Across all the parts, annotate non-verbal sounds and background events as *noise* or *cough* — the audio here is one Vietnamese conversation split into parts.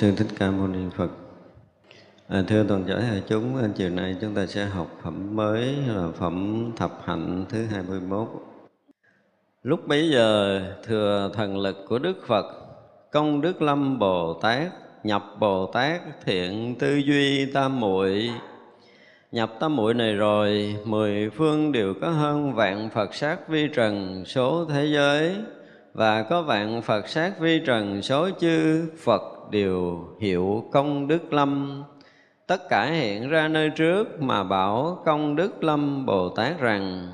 Sư Thích Ca Mâu Ni Phật. À, thưa toàn thể đại chúng, à, chiều nay chúng ta sẽ học phẩm mới là phẩm thập hạnh thứ 21. Lúc bấy giờ thừa thần lực của Đức Phật, công Đức Lâm Bồ Tát, nhập Bồ Tát thiện tư duy tam muội nhập tam muội này rồi mười phương đều có hơn vạn phật sát vi trần số thế giới và có vạn phật sát vi trần số chư phật đều hiệu công đức lâm. Tất cả hiện ra nơi trước mà bảo công đức lâm bồ tát rằng,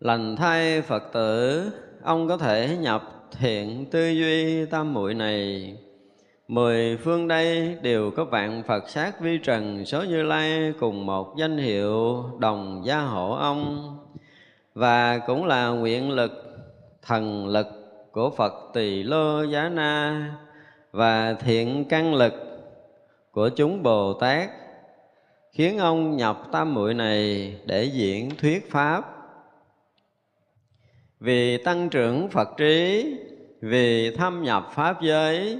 lành thay phật tử, ông có thể nhập thiện tư duy tam muội này. Mười phương đây đều có vạn phật sát vi trần số như lai cùng một danh hiệu đồng gia hộ ông. Và cũng là nguyện lực, thần lực của phật tỳ lô giá na và thiện căn lực của chúng Bồ Tát, khiến ông nhập tam muội này để diễn thuyết pháp. Vì tăng trưởng Phật trí, vì thâm nhập pháp giới,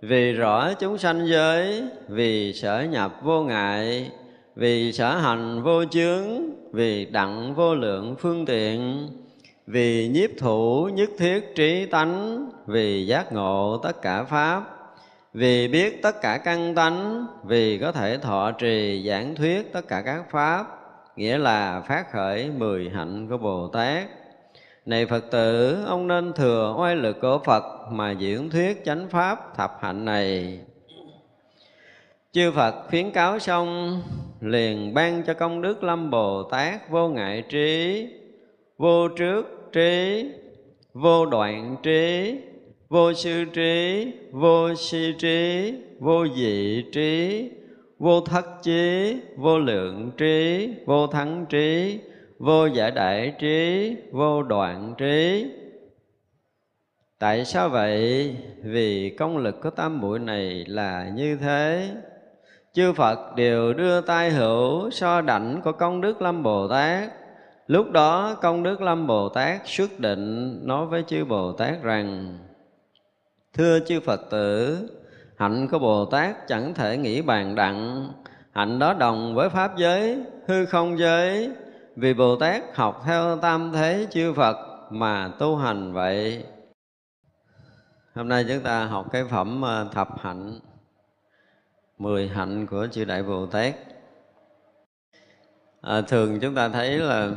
vì rõ chúng sanh giới, vì sở nhập vô ngại, vì sở hành vô chướng, vì đặng vô lượng phương tiện vì nhiếp thủ nhất thiết trí tánh, vì giác ngộ tất cả pháp, vì biết tất cả căn tánh, vì có thể thọ trì giảng thuyết tất cả các pháp, nghĩa là phát khởi mười hạnh của bồ tát. Này phật tử, ông nên thừa oai lực của phật mà diễn thuyết chánh pháp thập hạnh này. Chư phật khuyến cáo xong, liền ban cho công đức lâm bồ tát vô ngại trí, vô trước trí, vô đoạn trí, vô sư trí, vô si trí, vô dị trí, vô thất trí vô lượng trí, vô thắng trí, vô giải đại trí, vô đoạn trí. Tại sao vậy? Vì công lực của tam muội này là như thế. Chư phật đều đưa tay hữu so đảnh của công đức lâm bồ tát lúc đó công đức lâm bồ tát xuất định nói với chư bồ tát rằng, thưa chư phật tử, hạnh của bồ tát chẳng thể nghĩ bàn đặng. Hạnh đó đồng với pháp giới, hư không giới. Vì bồ tát học theo tam thế chư phật mà tu hành vậy. Hôm nay chúng ta học cái phẩm ờ, thập hạnh, mười hạnh của chư đại bồ tát à, thường chúng ta thấy là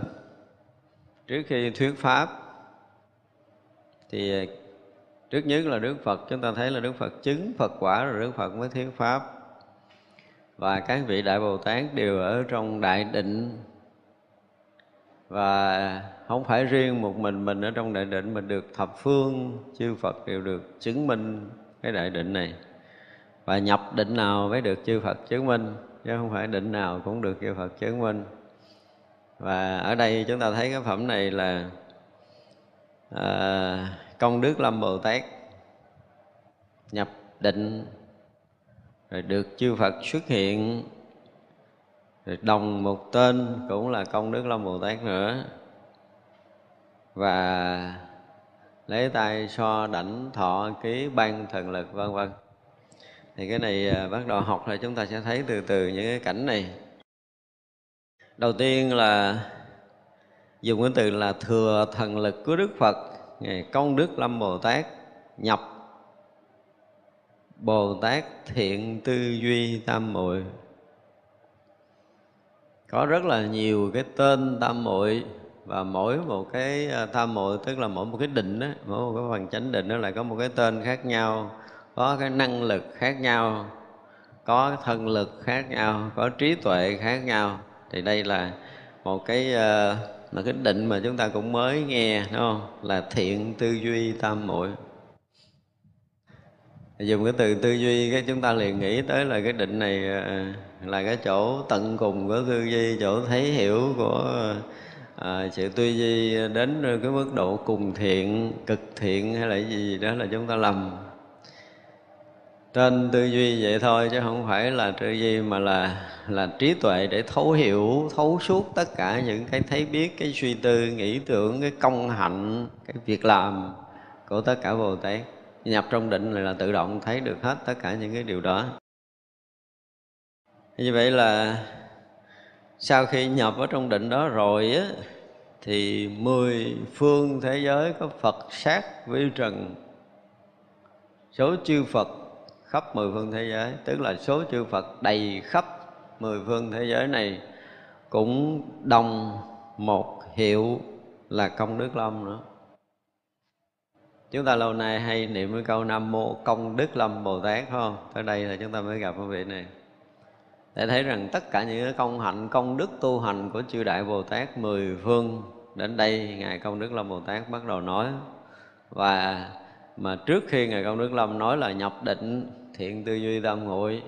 trước khi thuyết pháp thì trước nhất là đức phật chúng ta thấy là đức phật chứng phật quả rồi đức phật mới thuyết pháp. Và các vị đại bồ tát đều ở trong đại định. Và không phải riêng một mình mình ở trong đại định mình được thập phương chư Phật đều được chứng minh cái đại định này. Và nhập định nào mới được chư Phật chứng minh chứ không phải định nào cũng được chư Phật chứng minh và ở đây chúng ta thấy cái phẩm này là à, công đức lâm Bồ Tát nhập định rồi được chư Phật xuất hiện rồi đồng một tên cũng là công đức lâm bồ tát nữa. Và lấy tay so đảnh thọ ký ban thần lực vân vân. Thì cái này ờ, bắt đầu học là chúng ta sẽ thấy từ từ những cái cảnh này đầu tiên là dùng cái từ là thừa thần lực của đức phật công đức lâm bồ tát nhập bồ tát thiện tư duy tam muội. Có rất là nhiều cái tên tam muội và mỗi một cái à, tam muội tức là mỗi một cái định đó, mỗi một cái phần chánh định nó lại có một cái tên khác nhau có cái năng lực khác nhau có thân lực khác nhau có trí tuệ khác nhau thì đây là một cái ờ, một cái định mà chúng ta cũng mới nghe đúng không? Là thiện tư duy tam muội. Dùng cái từ tư duy cái chúng ta liền nghĩ tới là cái định này ờ, là cái chỗ tận cùng của tư duy chỗ thấy hiểu của à, sự tư duy đến cái mức độ cùng thiện cực thiện hay là gì đó là chúng ta lầm trên tư duy vậy thôi, chứ không phải là tư duy mà là là trí tuệ để thấu hiểu, thấu suốt tất cả những cái thấy biết, cái suy tư, nghĩ tưởng, cái công hạnh, cái việc làm của tất cả bồ tát. Nhập trong định là tự động thấy được hết tất cả những cái điều đó. Như vậy là sau khi nhập ở trong định đó rồi á, thì mười phương thế giới có Phật, sát, vi trần. Số chư Phật khắp mười phương thế giới, tức là số chư Phật đầy khắp mười phương thế giới này cũng đồng một hiệu là công đức Lâm nữa. Chúng ta lâu nay hay niệm cái câu nam mô công đức lâm bồ tát, phải không? Tới đây là chúng ta mới gặp cái vị này. Để thấy rằng tất cả những công hạnh, công đức tu hành của chư đại bồ tát mười phương, đến đây ngài công đức lâm bồ tát bắt đầu nói. Và mà trước khi ngài công đức lâm nói là nhập định thiện tư duy tam hội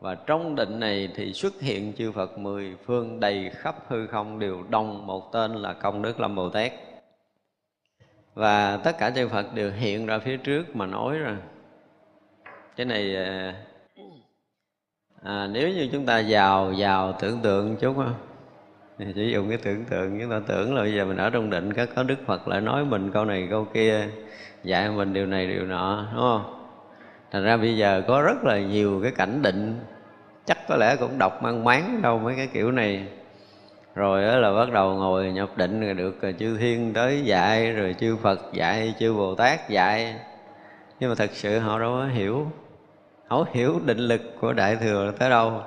và trong định này thì xuất hiện chư Phật mười phương đầy khắp hư không đều đồng một tên là công đức lâm bồ tát. Và tất cả chư Phật đều hiện ra phía trước mà nói rồi cái này à, à nếu như chúng ta giàu giàu tưởng tượng chút không thì chỉ dùng cái tưởng tượng chúng ta tưởng là bây giờ mình ở trong định các có đức phật lại nói mình câu này câu kia dạy mình điều này điều nọ đúng không? Thành ra bây giờ có rất là nhiều cái cảnh định. Chắc có lẽ cũng đọc mang máng đâu mấy cái kiểu này. Rồi đó là bắt đầu ngồi nhập định rồi được chư thiên tới dạy, rồi chư phật dạy, chư bồ tát dạy. Nhưng mà thật sự họ đâu có hiểu. Họ hiểu định lực của đại thừa tới đâu.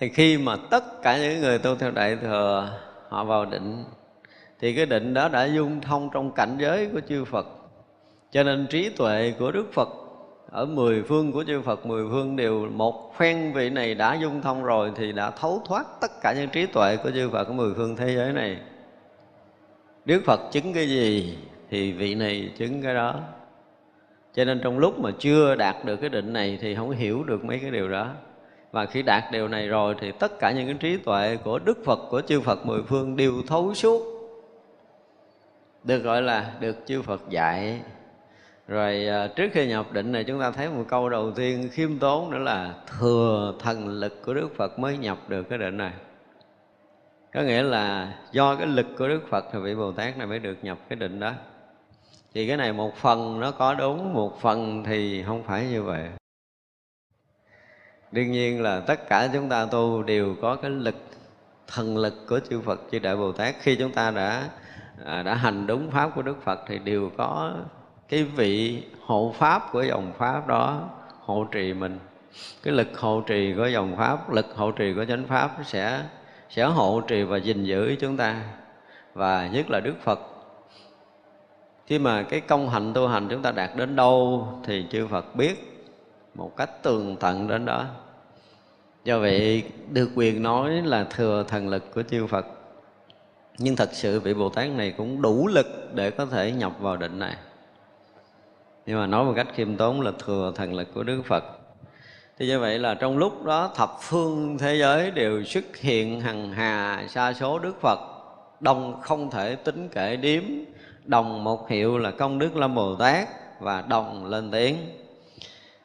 Thì khi mà tất cả những người tu theo đại thừa, họ vào định, thì cái định đó đã dung thông trong cảnh giới của chư Phật. Cho nên trí tuệ của Đức Phật ở mười phương của chư Phật, mười phương đều một phen vị này đã dung thông rồi thì đã thấu thoát tất cả những trí tuệ của chư Phật của mười phương thế giới này. Đức Phật chứng cái gì thì vị này chứng cái đó. Cho nên trong lúc mà chưa đạt được cái định này thì không hiểu được mấy cái điều đó. Và khi đạt điều này rồi thì tất cả những cái trí tuệ của Đức Phật, của chư Phật mười phương đều thấu suốt. Được gọi là được chư Phật dạy rồi à, trước khi nhập định này chúng ta thấy một câu đầu tiên khiêm tốn nữa là thừa thần lực của Đức Phật mới nhập được cái định này. Có nghĩa là do cái lực của Đức Phật thì vị Bồ Tát này mới được nhập cái định đó. Thì cái này một phần nó có đúng một phần thì không phải như vậy. Đương nhiên là tất cả chúng ta tu đều có cái lực thần lực của chư Phật chư Đại Bồ Tát. Khi chúng ta đã à, đã hành đúng pháp của Đức Phật thì đều có cái vị hộ pháp của dòng pháp đó hộ trì mình. Cái lực hộ trì của dòng pháp, lực hộ trì của chánh pháp sẽ sẽ hộ trì và gìn giữ chúng ta, và nhất là Đức Phật. Khi mà cái công hạnh tu hành chúng ta đạt đến đâu thì chư Phật biết một cách tường tận đến đó. Do vậy, được quyền nói là thừa thần lực của chư Phật. Nhưng thật sự vị Bồ Tát này cũng đủ lực để có thể nhập vào định này nhưng mà nói một cách khiêm tốn là thừa thần lực của Đức Phật. Thì như vậy là trong lúc đó thập phương thế giới đều xuất hiện hằng hà sa số Đức Phật. Đông không thể tính kể điếm đồng một hiệu là công đức lâm Bồ Tát và đồng lên tiếng.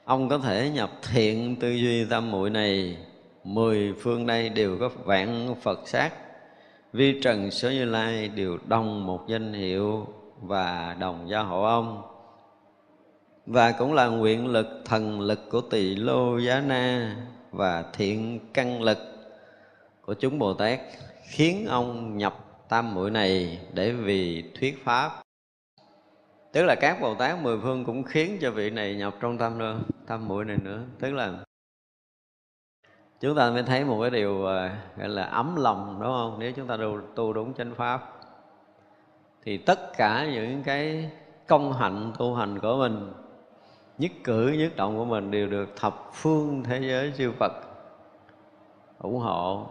Ông có thể nhập thiện tư duy tâm muội này. Mười phương đây đều có vạn Phật sát. Vi trần số như lai đều đồng một danh hiệu và đồng gia hộ ông và cũng là nguyện lực thần lực của tỳ lô giá na và thiện căn lực của chúng bồ tát khiến ông nhập tam muội này để vì thuyết pháp. Tức là các bồ tát mười phương cũng khiến cho vị này nhập trong tâm nữa tam muội này nữa. Tức là chúng ta mới thấy một cái điều à, gọi là ấm lòng đúng không? Nếu chúng ta tu, tu đúng chánh pháp thì tất cả những cái công hạnh tu hành của mình nhất cử, nhất động của mình đều được thập phương thế giới chư Phật ủng hộ.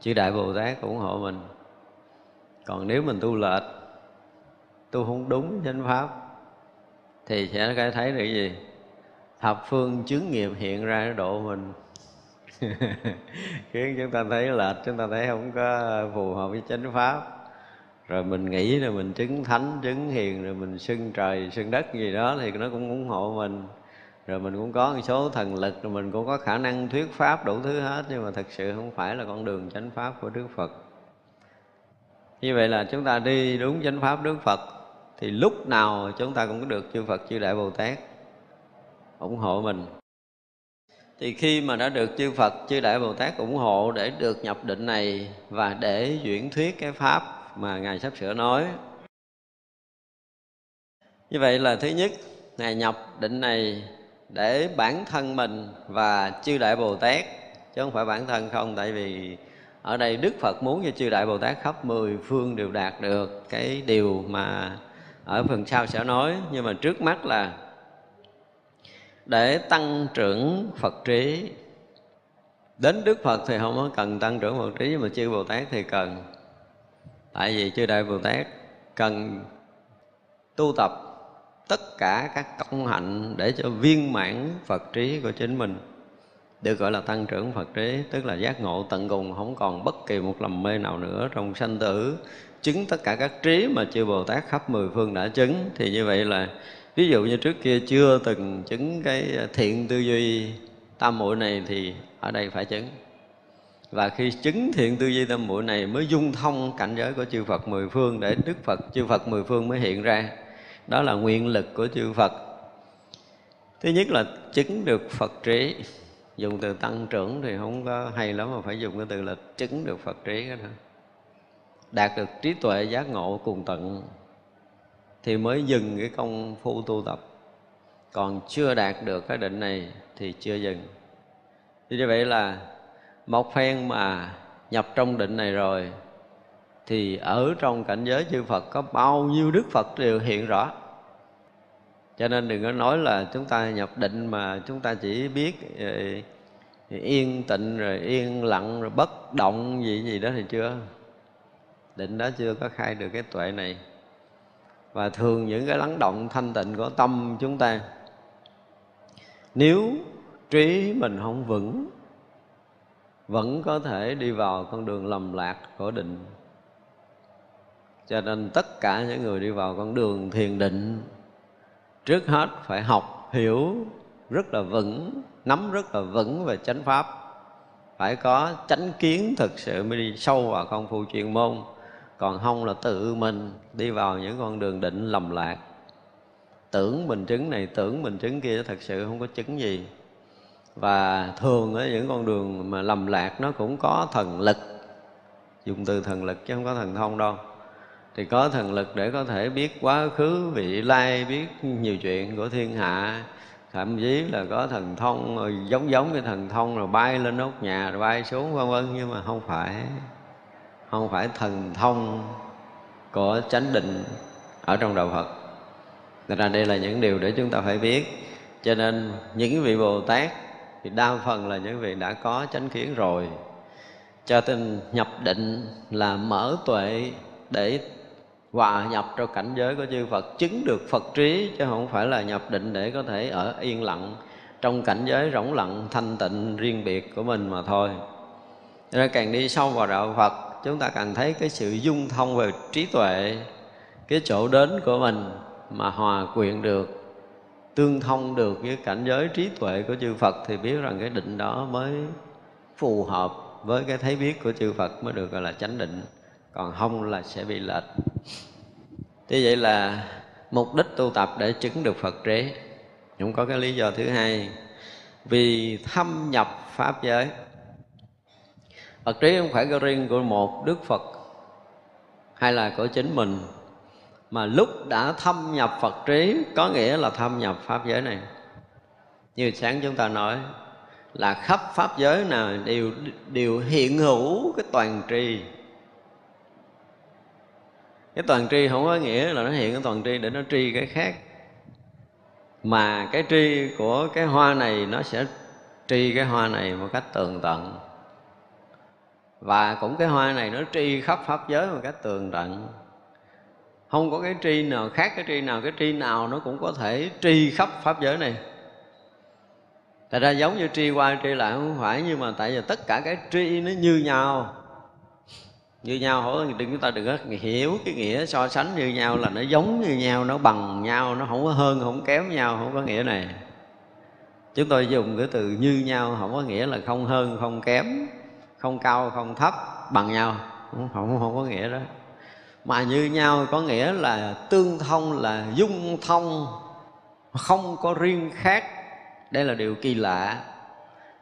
Chư Đại Bồ Tát ủng hộ mình. Còn nếu mình tu lệch, tu không đúng chánh pháp, thì sẽ cái thấy được gì? Thập phương chứng nghiệp hiện ra độ mình. *laughs* Khiến chúng ta thấy lệch, chúng ta thấy không có phù hợp với chánh pháp rồi mình nghĩ là mình chứng thánh chứng hiền rồi mình xưng trời xưng đất gì đó thì nó cũng ủng hộ mình. Rồi mình cũng có một số thần lực rồi mình cũng có khả năng thuyết pháp đủ thứ hết nhưng mà thật sự không phải là con đường chánh pháp của đức phật. Như vậy là chúng ta đi đúng chánh pháp đức phật thì lúc nào chúng ta cũng được chư phật chư đại bồ tát ủng hộ mình. Thì khi mà đã được chư Phật, chư Đại Bồ Tát ủng hộ để được nhập định này và để chuyển thuyết cái pháp mà ngài sắp sửa nói. Như vậy là thứ nhất, ngài nhập định này để bản thân mình và chư đại bồ tát, chứ không phải bản thân không, tại vì ở đây đức phật muốn cho chư đại bồ tát khắp mười phương đều đạt được cái điều mà ở phần sau sẽ nói. Nhưng mà trước mắt là để tăng trưởng phật trí. Đến đức phật thì không có cần tăng trưởng phật trí, nhưng mà chư bồ tát thì cần tại vì chư đại bồ tát cần tu tập tất cả các công hạnh để cho viên mãn phật trí của chính mình. Được gọi là tăng trưởng phật trí, tức là giác ngộ tận cùng, không còn bất kỳ một lầm mê nào nữa trong sanh tử. Chứng tất cả các trí mà chư bồ tát khắp mười phương đã chứng, thì như vậy là ví dụ như trước kia chưa từng chứng cái thiện tư duy tam muội này thì ở đây phải chứng và khi chứng thiện tư duy tâm muội này mới dung thông cảnh giới của chư Phật mười phương để Đức Phật, chư Phật mười phương mới hiện ra. Đó là nguyện lực của chư Phật. Thứ nhất là chứng được Phật trí. Dùng từ tăng trưởng thì không có hay lắm mà phải dùng cái từ là chứng được Phật trí đó. Đạt được trí tuệ giác ngộ cùng tận thì mới dừng cái công phu tu tập. Còn chưa đạt được cái định này thì chưa dừng. Như vậy là một phen mà nhập trong định này rồi, thì ở trong cảnh giới chư Phật có bao nhiêu Đức Phật đều hiện rõ. Cho nên đừng có nói là chúng ta nhập định mà chúng ta chỉ biết ờ, yên tịnh rồi yên lặng rồi bất động gì gì đó thì chưa. Định đó chưa có khai được cái tuệ này. Và thường những cái lắng động thanh tịnh của tâm chúng ta, nếu trí mình không vững vẫn có thể đi vào con đường lầm lạc của định. Cho nên tất cả những người đi vào con đường thiền định, trước hết phải học, hiểu rất là vững, nắm rất là vững về chánh pháp. Phải có chánh kiến thực sự mới đi sâu vào công phu chuyên môn. Còn không là tự mình đi vào những con đường định lầm lạc. Tưởng mình chứng này, tưởng mình chứng kia, thật sự không có chứng gì và thường ở những con đường mà lầm lạc nó cũng có thần lực. Dùng từ thần lực chứ không có thần thông đâu. Thì có thần lực để có thể biết quá khứ, vị lai, biết nhiều chuyện của thiên hạ. Thậm chí là có thần thông ờ, giống giống cái thần thông rồi bay lên nóc nhà, rồi bay xuống, vân vân. Nhưng mà không phải. Không phải thần thông của chánh định ở trong đạo Phật. Nên ra đây là những điều để chúng ta phải biết. Cho nên những vị Bồ Tát thì đa phần là những vị đã có chánh kiến rồi. Cho nên nhập định là mở tuệ Để hòa nhập trong cảnh giới của chư Phật, Chứng được Phật trí, Chứ không phải là nhập định để có thể ở yên lặng, Trong cảnh giới rỗng lặng, thanh tịnh, riêng biệt của mình mà thôi. Nên càng đi sâu vào đạo Phật, Chúng ta càng thấy cái sự dung thông về trí tuệ, Cái chỗ đến của mình mà hòa quyện được tương thông được với cảnh giới trí tuệ của chư Phật thì biết rằng cái định đó mới phù hợp với cái thấy biết của chư Phật mới được gọi là chánh định. Còn không là sẽ bị lệch. Thế vậy là mục đích tu tập để chứng được Phật trí cũng có cái lý do thứ hai. Vì thâm nhập pháp giới. Phật trí không phải riêng của một Đức Phật hay là của chính mình mà lúc đã thâm nhập Phật trí, có nghĩa là thâm nhập pháp giới này. Như sáng chúng ta nói, là khắp pháp giới nào đều đều hiện hữu cái toàn tri. Cái toàn tri không có nghĩa là nó hiện cái toàn tri để nó tri cái khác. Mà cái tri của cái hoa này nó sẽ tri cái hoa này một cách tường tận. Và cũng cái hoa này nó tri khắp pháp giới một cách tường tận không có cái tri nào khác cái tri nào cái tri nào nó cũng có thể tri khắp pháp giới này. Tại ra giống như tri qua tri lại không phải Nhưng mà tại vì tất cả cái tri nó như nhau. Như nhau hỏi đừng chúng ta đừng có hiểu cái nghĩa so sánh như nhau là nó giống như nhau Nó bằng nhau, nó không có hơn, không kém nhau Không có nghĩa này. Chúng tôi dùng cái từ như nhau Không có nghĩa là không hơn, không kém Không cao, không thấp, bằng nhau. Không, không, không có nghĩa đó mà như nhau có nghĩa là tương thông là dung thông, không có riêng khác. Đây là điều kỳ lạ.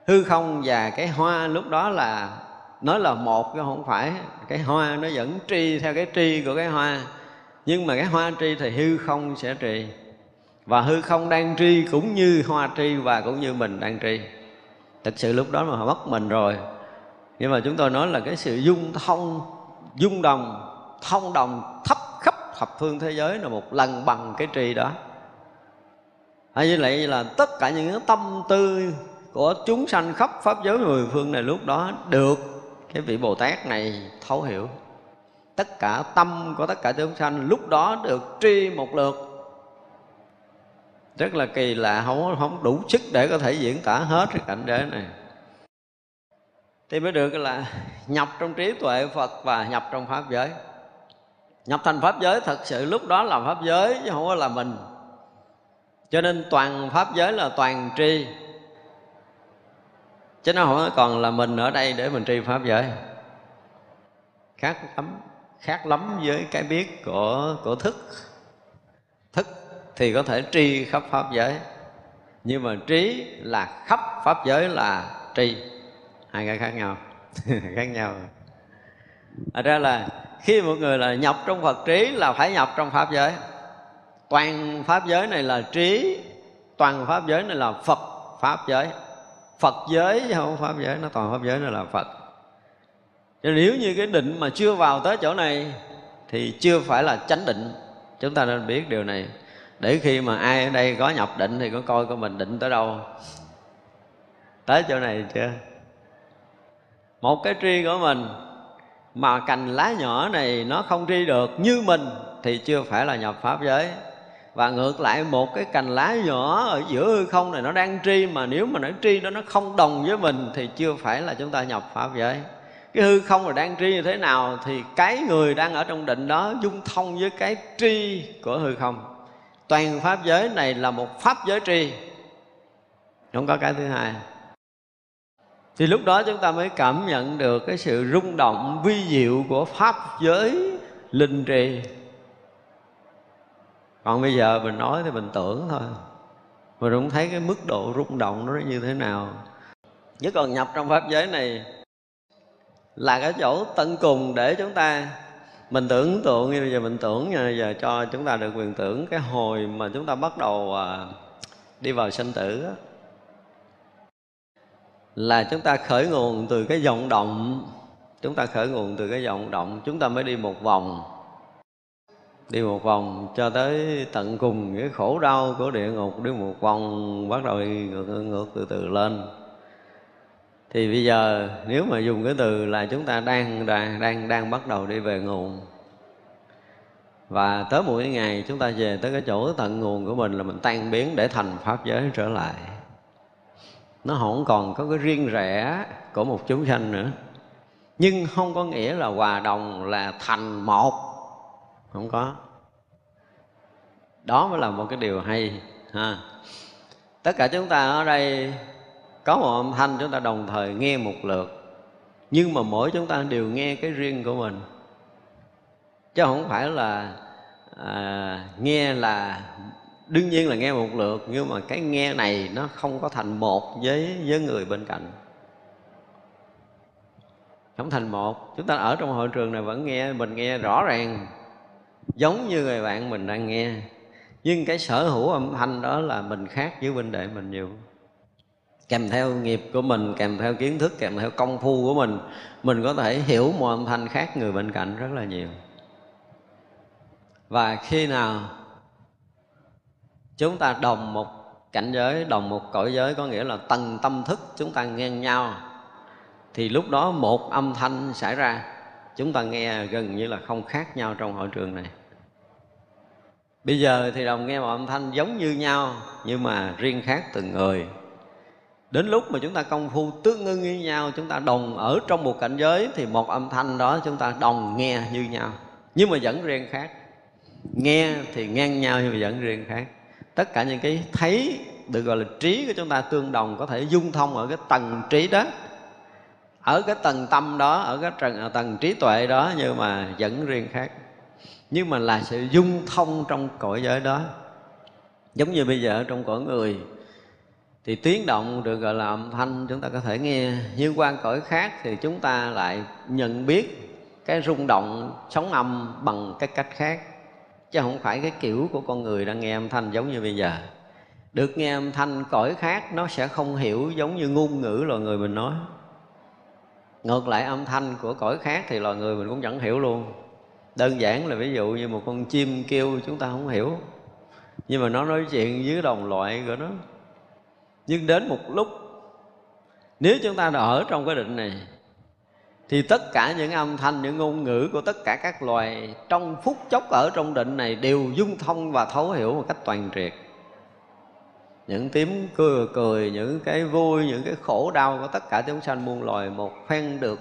Hư không và cái hoa lúc đó là nói là một chứ không phải. Cái hoa nó vẫn tri theo cái tri của cái hoa. Nhưng mà cái hoa tri thì hư không sẽ trì và hư không đang tri cũng như hoa tri và cũng như mình đang tri. Thực sự lúc đó mà họ mất mình rồi. Nhưng mà chúng tôi nói là cái sự dung thông, dung đồng thông đồng thấp khắp thập phương thế giới là một lần bằng cái trì đó. Hay như vậy là tất cả những cái tâm tư của chúng sanh khắp pháp giới mười phương này lúc đó được cái vị bồ tát này thấu hiểu. Tất cả tâm của tất cả chúng sanh lúc đó được tri một lượt. Rất là kỳ lạ, không không đủ sức để có thể diễn tả hết cái cảnh giới này. Thì mới được là nhập trong trí tuệ Phật và nhập trong pháp giới nhập thành pháp giới thật sự lúc đó là pháp giới, chứ không có là mình. Cho nên toàn pháp giới là toàn tri. Chứ nó không còn là mình ở đây để mình tri pháp giới. Khác lắm khác lắm với cái biết của của thức. Thức thì có thể tri khắp pháp giới, nhưng mà trí là khắp pháp giới là tri. Hai cái khác nhau *laughs* khác nhau. Ở ra là khi một người là nhập trong Phật trí là phải nhập trong Pháp giới. Toàn Pháp giới này là trí, Toàn Pháp giới này là Phật Pháp giới. Phật giới chứ không Pháp giới, Nó toàn Pháp giới này là Phật. Cho nếu như cái định mà chưa vào tới chỗ này Thì chưa phải là chánh định. Chúng ta nên biết điều này. Để khi mà ai ở đây có nhập định Thì có coi của mình định tới đâu. Tới chỗ này chưa? Một cái tri của mình mà cành lá nhỏ này nó không tri được như mình thì chưa phải là nhập pháp giới. Và ngược lại, một cái cành lá nhỏ ở giữa hư không này nó đang tri, mà nếu mà nó tri đó, nó không đồng với mình thì chưa phải là chúng ta nhập pháp giới. Cái hư không là đang tri như thế nào thì cái người đang ở trong định đó dung thông với cái tri của hư không. Toàn pháp giới này là một pháp giới tri. Không có cái thứ hai thì lúc đó chúng ta mới cảm nhận được cái sự rung động, vi diệu của pháp giới linh trì còn bây giờ mình nói thì mình tưởng thôi. Mình cũng thấy cái mức độ rung động nó như thế nào. Chứ còn nhập trong pháp giới này là cái chỗ tận cùng để chúng ta mình tưởng tượng. Như bây giờ mình tưởng nha, giờ cho chúng ta được quyền tưởng cái hồi mà chúng ta bắt đầu à, đi vào sinh tử đó là chúng ta khởi nguồn từ cái vọng động. Chúng ta khởi nguồn từ cái vọng động. Chúng ta mới đi một vòng. Đi một vòng cho tới tận cùng cái khổ đau của địa ngục. Đi một vòng bắt đầu đi ngược, ngược từ từ lên. Thì bây giờ nếu mà dùng cái từ là chúng ta đang đang đang đang bắt đầu đi về nguồn. Và tới mỗi ngày chúng ta về tới cái chỗ tận nguồn của mình là mình tan biến để thành pháp giới trở lại nó không còn có cái riêng rẽ của một chúng sanh nữa. Nhưng không có nghĩa là hòa đồng là thành một. Không có. Đó mới là một cái điều hay ha. Tất cả chúng ta ở đây có một âm thanh chúng ta đồng thời nghe một lượt. Nhưng mà mỗi chúng ta đều nghe cái riêng của mình. Chứ không phải là à, nghe là đương nhiên là nghe một lượt, nhưng mà cái nghe này nó không có thành một với với người bên cạnh. Không thành một. Chúng ta ở trong hội trường này vẫn nghe, mình nghe rõ ràng, giống như người bạn mình đang nghe. Nhưng cái sở hữu âm thanh đó là mình khác với huynh đệ mình nhiều. Kèm theo nghiệp của mình, kèm theo kiến thức, kèm theo công phu của mình mình có thể hiểu một âm thanh khác người bên cạnh rất là nhiều. Và khi nào chúng ta đồng một cảnh giới, đồng một cõi giới, có nghĩa là tầng tâm thức chúng ta ngang nhau. Thì lúc đó một âm thanh xảy ra, chúng ta nghe gần như là không khác nhau trong hội trường này. Bây giờ thì đồng nghe một âm thanh giống như nhau, nhưng mà riêng khác từng người. Đến lúc mà chúng ta công phu tương ưng như nhau, chúng ta đồng ở trong một cảnh giới, thì một âm thanh đó chúng ta đồng nghe như nhau. Nhưng mà vẫn riêng khác. Nghe thì ngang nhau nhưng mà vẫn riêng khác tất cả những cái thấy được gọi là trí của chúng ta tương đồng có thể dung thông ở cái tầng trí đó. Ở cái tầng tâm đó ở cái tầng, à, tầng trí tuệ đó nhưng mà vẫn riêng khác. Nhưng mà là sự dung thông trong cõi giới đó. Giống như bây giờ trong cõi người thì tiếng động được gọi là âm thanh chúng ta có thể nghe. Nhưng quan cõi khác thì chúng ta lại nhận biết cái rung động sóng âm bằng cái cách khác chứ không phải cái kiểu của con người đang nghe âm thanh giống như bây giờ. Được nghe âm thanh cõi khác, nó sẽ không hiểu giống như ngôn ngữ loài người mình nói. Ngược lại, âm thanh của cõi khác thì loài người mình cũng chẳng hiểu luôn. Đơn giản là ví dụ như một con chim kêu chúng ta không hiểu. Nhưng mà nó nói chuyện với đồng loại của nó. Nhưng đến một lúc, nếu chúng ta đã ở trong cái định này thì tất cả những âm thanh, những ngôn ngữ của tất cả các loài trong phút chốc ở trong định này đều dung thông và thấu hiểu một cách toàn triệt. Những tiếng cười cười, những cái vui, những cái khổ đau của tất cả chúng sanh muôn loài, một phen được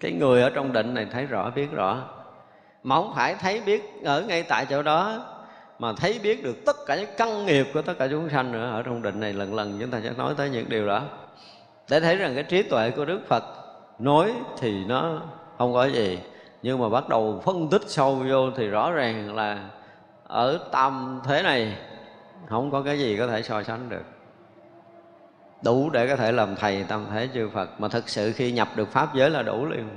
cái người ở trong định này thấy rõ, biết rõ. Mà không phải thấy biết ở ngay tại chỗ đó, mà thấy biết được tất cả những căn nghiệp của tất cả chúng sanh nữa ở trong định này lần lần chúng ta sẽ nói tới những điều đó. Để thấy rằng cái trí tuệ của đức phật nói thì nó không có gì nhưng mà bắt đầu phân tích sâu vô thì rõ ràng là ở tam thế này không có cái gì có thể so sánh được. Đủ để có thể làm thầy tam thế chư Phật mà thực sự khi nhập được pháp giới là đủ liền.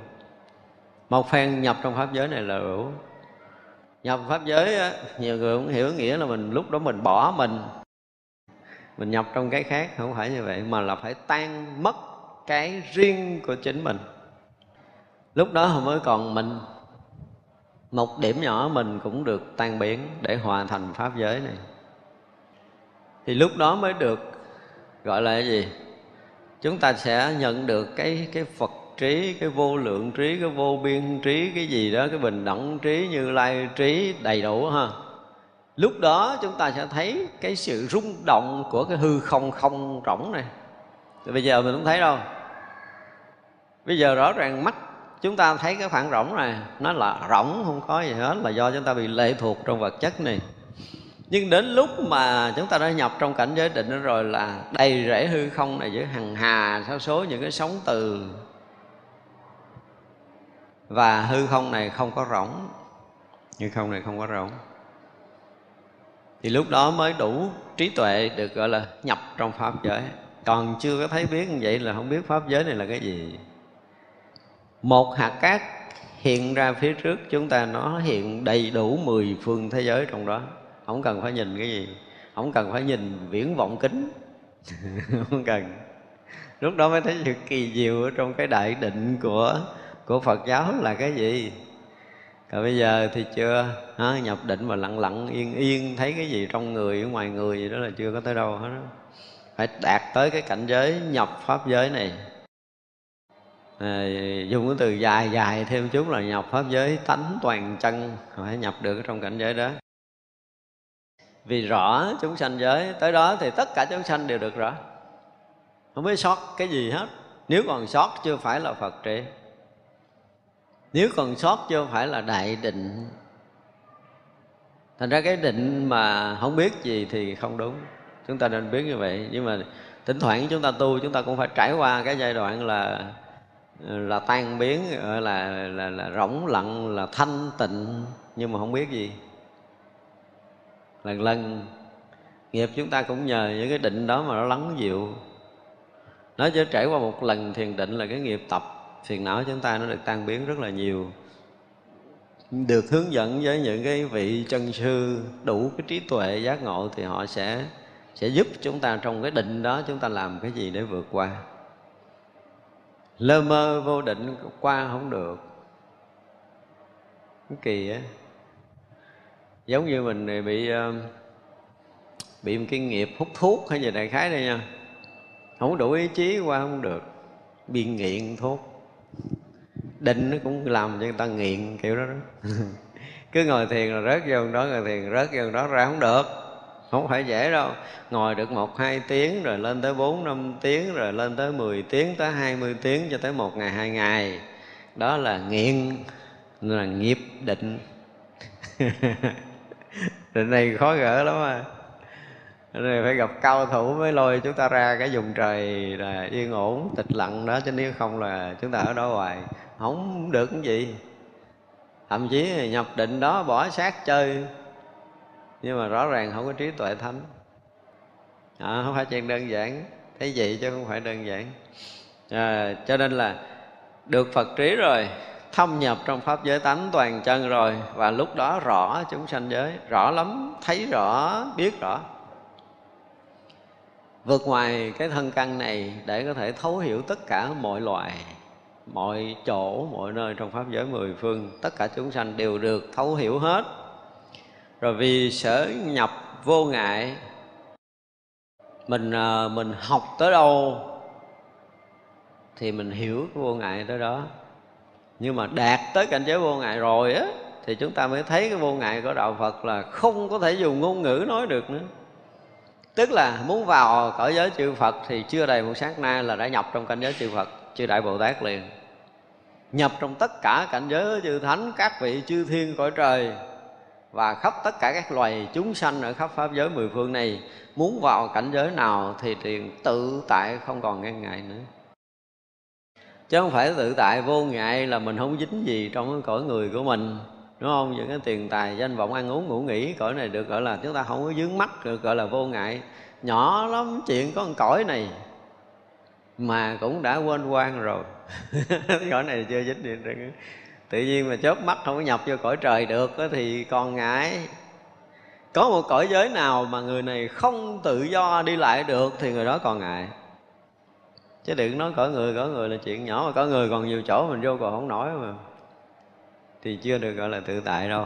Một phen nhập trong pháp giới này là đủ. Nhập pháp giới á, nhiều người cũng hiểu nghĩa là mình lúc đó mình bỏ mình. Mình nhập trong cái khác không phải như vậy mà là phải tan mất cái riêng của chính mình. Lúc đó mới còn mình, một điểm nhỏ mình cũng được tan biến để hòa thành pháp giới này. Thì lúc đó mới được gọi là cái gì? Chúng ta sẽ nhận được cái cái phật trí, cái vô lượng trí, cái vô biên trí, cái gì đó, cái bình đẳng trí như lai trí đầy đủ ha. Lúc đó chúng ta sẽ thấy cái sự rung động của cái hư không không rỗng này thì bây giờ mình không thấy đâu. Bây giờ rõ ràng mắt chúng ta thấy cái khoảng rỗng này, nó là rỗng, không có gì hết, là do chúng ta bị lệ thuộc trong vật chất này. Nhưng đến lúc mà chúng ta đã nhập trong cảnh giới định rồi là đầy rễ hư không này với hằng hà sao số những cái sóng từ. Và hư không này không có rỗng, hư không này không có rỗng. Thì lúc đó mới đủ trí tuệ được, gọi là, nhập trong pháp giới còn chưa có thấy biết như vậy là không biết pháp giới này là cái gì. Một hạt cát hiện ra phía trước, chúng ta nó hiện đầy đủ mười phương thế giới trong đó. Không cần phải nhìn cái gì. Không cần phải nhìn viễn vọng kính. *laughs* Không cần. Lúc đó mới thấy sự kỳ diệu ở trong cái đại định của của Phật giáo là cái gì. Còn bây giờ thì chưa. Hả? nhập định mà lặng lặng, yên yên, thấy cái gì trong người, ở ngoài người gì đó là chưa có tới đâu hết đó phải đạt tới cái cảnh giới nhập pháp giới này. À, dùng cái từ dài dài thêm chút là nhập pháp giới tánh toàn chân phải nhập được trong cảnh giới đó. Vì rõ chúng sanh giới tới đó thì tất cả chúng sanh đều được rõ. Không biết sót cái gì hết. Nếu còn sót chưa phải là phật trị. Nếu còn sót chưa phải là đại định. Thành ra cái định mà không biết gì thì không đúng chúng ta nên biết như vậy. Nhưng mà thỉnh thoảng chúng ta tu chúng ta cũng phải trải qua cái giai đoạn là là tan biến là là là, là rỗng lặng là thanh tịnh nhưng mà không biết gì. Lần lần nghiệp chúng ta cũng nhờ những cái định đó mà nó lắng dịu. Nó chỉ trải qua một lần thiền định là cái nghiệp tập phiền não chúng ta nó được tan biến rất là nhiều. Được hướng dẫn với những cái vị chân sư đủ cái trí tuệ giác ngộ thì họ sẽ sẽ giúp chúng ta trong cái định đó chúng ta làm cái gì để vượt qua. Lơ mơ vô định qua không được. Cái kỳ á giống như mình bị ờ, bị một cái nghiệp hút thuốc hay gì đại khái đây nha. Không đủ ý chí qua không được. Bị nghiện thuốc. Định nó cũng làm cho người ta nghiện kiểu đó, đó. *laughs* cứ ngồi thiền là rớt vô đó ngồi thiền rớt vô đó ra không được không phải dễ đâu. Ngồi được một, hai tiếng, rồi lên tới bốn, năm tiếng, rồi lên tới 10 tiếng, tới 20 tiếng, cho tới một ngày, hai ngày. Đó là nghiện, là nghiệp định. *laughs* Định này khó gỡ lắm à. Rồi phải gặp cao thủ mới lôi chúng ta ra cái vùng trời là yên ổn, tịch lặng đó, chứ nếu không là chúng ta ở đó hoài. Không được cái gì. Thậm chí nhập định đó, bỏ sát chơi nhưng mà rõ ràng không có trí tuệ thánh. À, không phải chuyện đơn giản. Thấy vậy chứ không phải đơn giản. À, cho nên là được phật trí rồi thâm nhập trong pháp giới tánh toàn chân rồi và lúc đó rõ chúng sanh giới rõ lắm thấy rõ biết rõ. Vượt ngoài cái thân căn này để có thể thấu hiểu tất cả mọi loài mọi chỗ mọi nơi trong pháp giới mười phương. Tất cả chúng sanh đều được thấu hiểu hết rồi vì sở nhập vô ngại, mình ờ, mình học tới đâu thì mình hiểu cái vô ngại tới đó. Nhưng mà đạt tới cảnh giới vô ngại rồi á, thì chúng ta mới thấy cái vô ngại của đạo Phật là không có thể dùng ngôn ngữ nói được nữa. Tức là muốn vào cõi giới chư Phật thì chưa đầy một sát na là đã nhập trong cảnh giới chư Phật, chư đại Bồ Tát liền. Nhập trong tất cả cảnh giới chư thánh, các vị chư thiên cõi trời và khắp tất cả các loài chúng sanh ở khắp pháp giới mười phương này, muốn vào cảnh giới nào thì tiền tự tại không còn ngăn ngại nữa. Chứ không phải tự tại vô ngại là mình không dính gì trong cái cõi người của mình, đúng không? Những cái tiền tài, danh vọng, ăn uống, ngủ nghỉ, cõi này được gọi là, chúng ta không có dướng mắt được gọi là vô ngại. Nhỏ lắm chuyện có con cõi này mà cũng đã quên quan rồi. *laughs* Cõi này chưa dính gì được tự nhiên mà chớp mắt không có nhập vô cõi trời được thì còn ngại có một cõi giới nào mà người này không tự do đi lại được thì người đó còn ngại. Chứ đừng nói cõi người cõi người là chuyện nhỏ, mà cõi người còn nhiều chỗ mình vô còn không nổi mà. Thì chưa được gọi là tự tại đâu.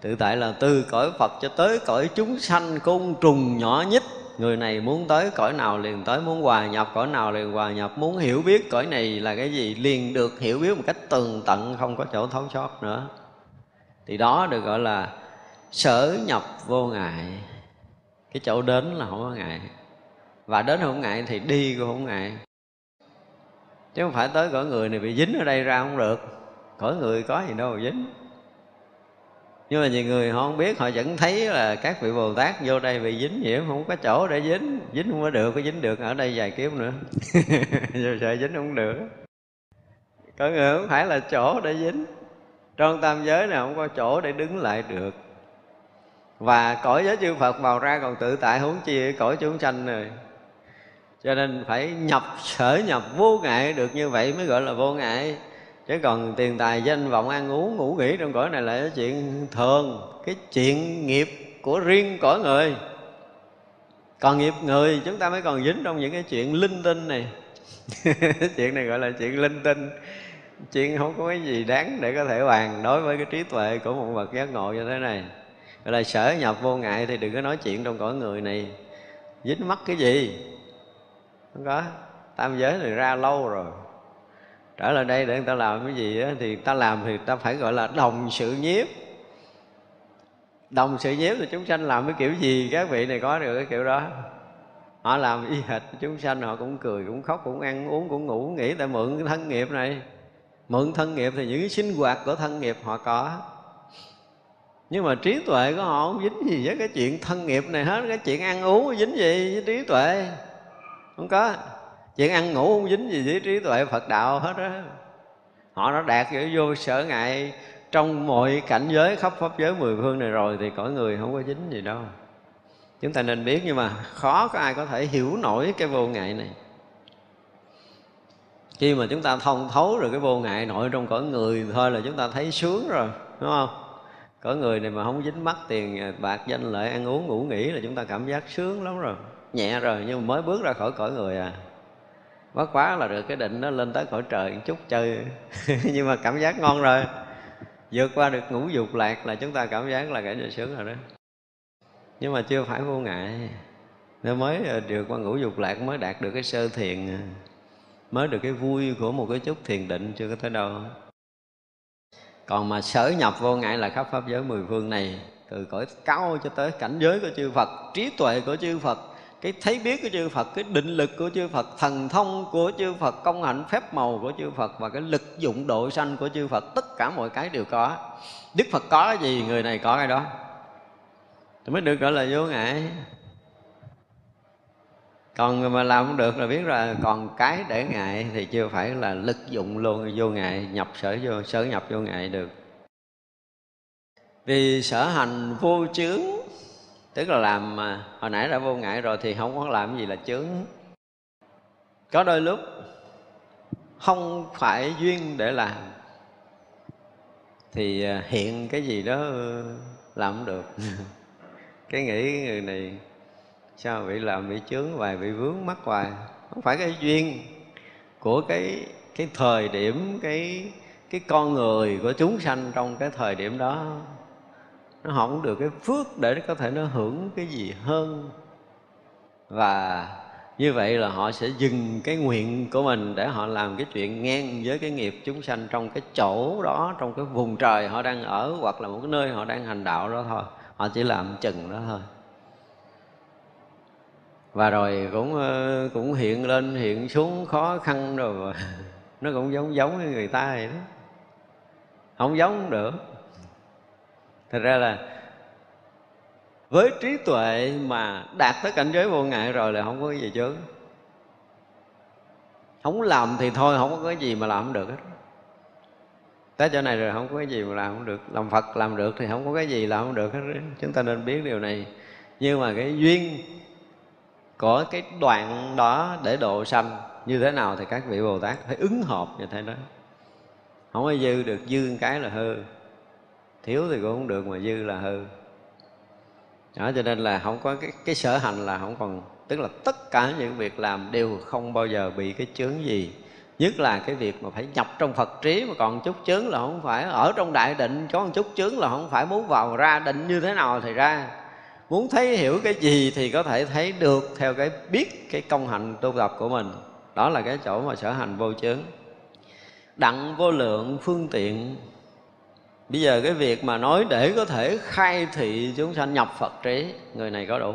Tự tại là từ cõi phật cho tới cõi chúng sanh côn trùng nhỏ nhất người này muốn tới cõi nào liền tới, muốn hòa nhập cõi nào liền hòa nhập. Muốn hiểu biết cõi này là cái gì, liền được hiểu biết một cách tường tận, không có chỗ thấu sót nữa. Thì đó được gọi là sở nhập vô ngại. Cái chỗ đến là không có ngại. Và đến không ngại thì đi cũng không ngại. Chứ không phải tới cõi người này bị dính ở đây ra không được. Cõi người có gì đâu mà dính nhưng mà nhiều người họ không biết, họ vẫn thấy là các vị bồ tát vô đây bị dính nhiễm không có chỗ để dính. Dính không có được, có dính được ở đây vài kiếp nữa. *laughs* Giờ sợ dính không được. Có người không phải là chỗ để dính. Trong tam giới này không có chỗ để đứng lại được. Và cõi giới chư Phật vào ra còn tự tại huống chi cõi chúng sanh rồi. Cho nên phải nhập, sở nhập vô ngại được như vậy mới gọi là vô ngại chứ còn tiền tài danh vọng ăn uống, ngủ nghỉ trong cõi này là cái chuyện thường, cái chuyện nghiệp của riêng cõi người. Còn nghiệp người, chúng ta mới còn dính trong những cái chuyện linh tinh này. *laughs* Chuyện này gọi là chuyện linh tinh. Chuyện không có cái gì đáng để có thể bàn đối với cái trí tuệ của một bậc giác ngộ như thế này. Gọi là sở nhập vô ngại thì đừng có nói chuyện trong cõi người này. Dính mắc cái gì? Không có. Tam giới thì ra lâu rồi trở lại đây để người ta làm cái gì đó, thì ta làm thì ta phải gọi là đồng sự nhiếp. Đồng sự nhiếp thì chúng sanh làm cái kiểu gì các vị này có được cái kiểu đó. Họ làm y hệt chúng sanh họ cũng cười cũng khóc cũng ăn uống cũng ngủ nghĩ tại mượn cái thân nghiệp này. Mượn thân nghiệp thì những cái sinh hoạt của thân nghiệp họ có. Nhưng mà trí tuệ của họ không dính gì với cái chuyện thân nghiệp này hết cái chuyện ăn uống dính gì với trí tuệ? Không có chuyện ăn ngủ không dính gì với trí tuệ phật đạo hết á. Họ đã đạt vô, vô sở ngại trong mọi cảnh giới khắp pháp giới mười phương này rồi thì cõi người không có dính gì đâu. Chúng ta nên biết nhưng mà khó có ai có thể hiểu nổi cái vô ngại này. Khi mà chúng ta thông thấu rồi cái vô ngại nội trong cõi người thôi là chúng ta thấy sướng rồi đúng không? Cõi người này mà không dính mắt tiền à, bạc danh lợi ăn uống ngủ nghỉ là chúng ta cảm giác sướng lắm rồi. Nhẹ rồi nhưng mà mới bước ra khỏi cõi người à bất quá là được, cái định nó lên tới cõi trời một chút chơi. *laughs* Nhưng mà cảm giác ngon rồi. Vượt qua được ngũ dục lạc là chúng ta cảm giác là cái gì sướng rồi đó. Nhưng mà chưa phải vô ngại. Nó mới ờ, được qua ngũ dục lạc mới đạt được cái sơ thiền ờ, mới được cái vui của một cái chút thiền định chưa có tới đâu. Còn mà sở nhập vô ngại là khắp pháp giới mười phương này, từ cõi cao cho tới cảnh giới của chư Phật, trí tuệ của chư Phật cái thấy biết của chư Phật, cái định lực của chư Phật, thần thông của chư Phật, công hạnh phép màu của chư Phật và cái lực dụng độ sanh của chư Phật, tất cả mọi cái đều có. Đức Phật có cái gì, người này có cái đó. Thì mới được gọi là vô ngại còn mà làm không được là biết là còn cái để ngại thì chưa phải là lực dụng luôn, vô ngại, nhập sở vô, sở nhập vô ngại được. Vì sở hành vô chướng tức là làm mà hồi nãy đã vô ngại rồi thì không có làm gì là chướng. Có đôi lúc không phải duyên để làm, thì à, hiện cái gì đó làm không được. *laughs* Cái nghĩ người này sao bị làm, bị chướng hoài, bị vướng mắc hoài? Không phải cái duyên của cái cái thời điểm, cái cái con người của chúng sanh trong cái thời điểm đó nó không được cái phước để nó có thể nó hưởng cái gì hơn. Và như vậy là họ sẽ dừng cái nguyện của mình để họ làm cái chuyện ngang với cái nghiệp chúng sanh trong cái chỗ đó, trong cái vùng trời họ đang ở hoặc là một cái nơi họ đang hành đạo đó thôi. Họ chỉ làm chừng đó thôi. Và rồi cũng ờ, cũng hiện lên, hiện xuống khó khăn rồi. *laughs* Nó cũng giống giống với người ta vậy đó. Không giống được thật ra là với trí tuệ mà đạt tới cảnh giới vô ngại rồi là không có cái gì chứ không làm thì thôi, không có cái gì mà làm không được hết. Tới chỗ này rồi không có cái gì mà làm không được. Làm phật làm được thì không có cái gì làm không được hết. Chúng ta nên biết điều này. Nhưng mà cái duyên của cái đoạn đó để độ sanh như thế nào thì các vị bồ tát phải ứng hợp như thế đó. Không có dư được dư cái là hư thiếu thì cũng không được mà dư là hư. Đó cho nên là không có cái, cái sở hành là không còn tức là tất cả những việc làm đều không bao giờ bị cái chướng gì. Nhất là cái việc mà phải nhập trong phật trí mà còn chút chướng là không phải. Ở trong đại định có một chút chướng là không phải. Muốn vào ra định như thế nào thì ra. Muốn thấy hiểu cái gì thì có thể thấy được theo cái biết cái công hạnh tu tập của mình. Đó là cái chỗ mà sở hành vô chướng. Đặng vô lượng phương tiện bây giờ cái việc mà nói để có thể khai thị chúng sanh nhập phật trí, người này có đủ.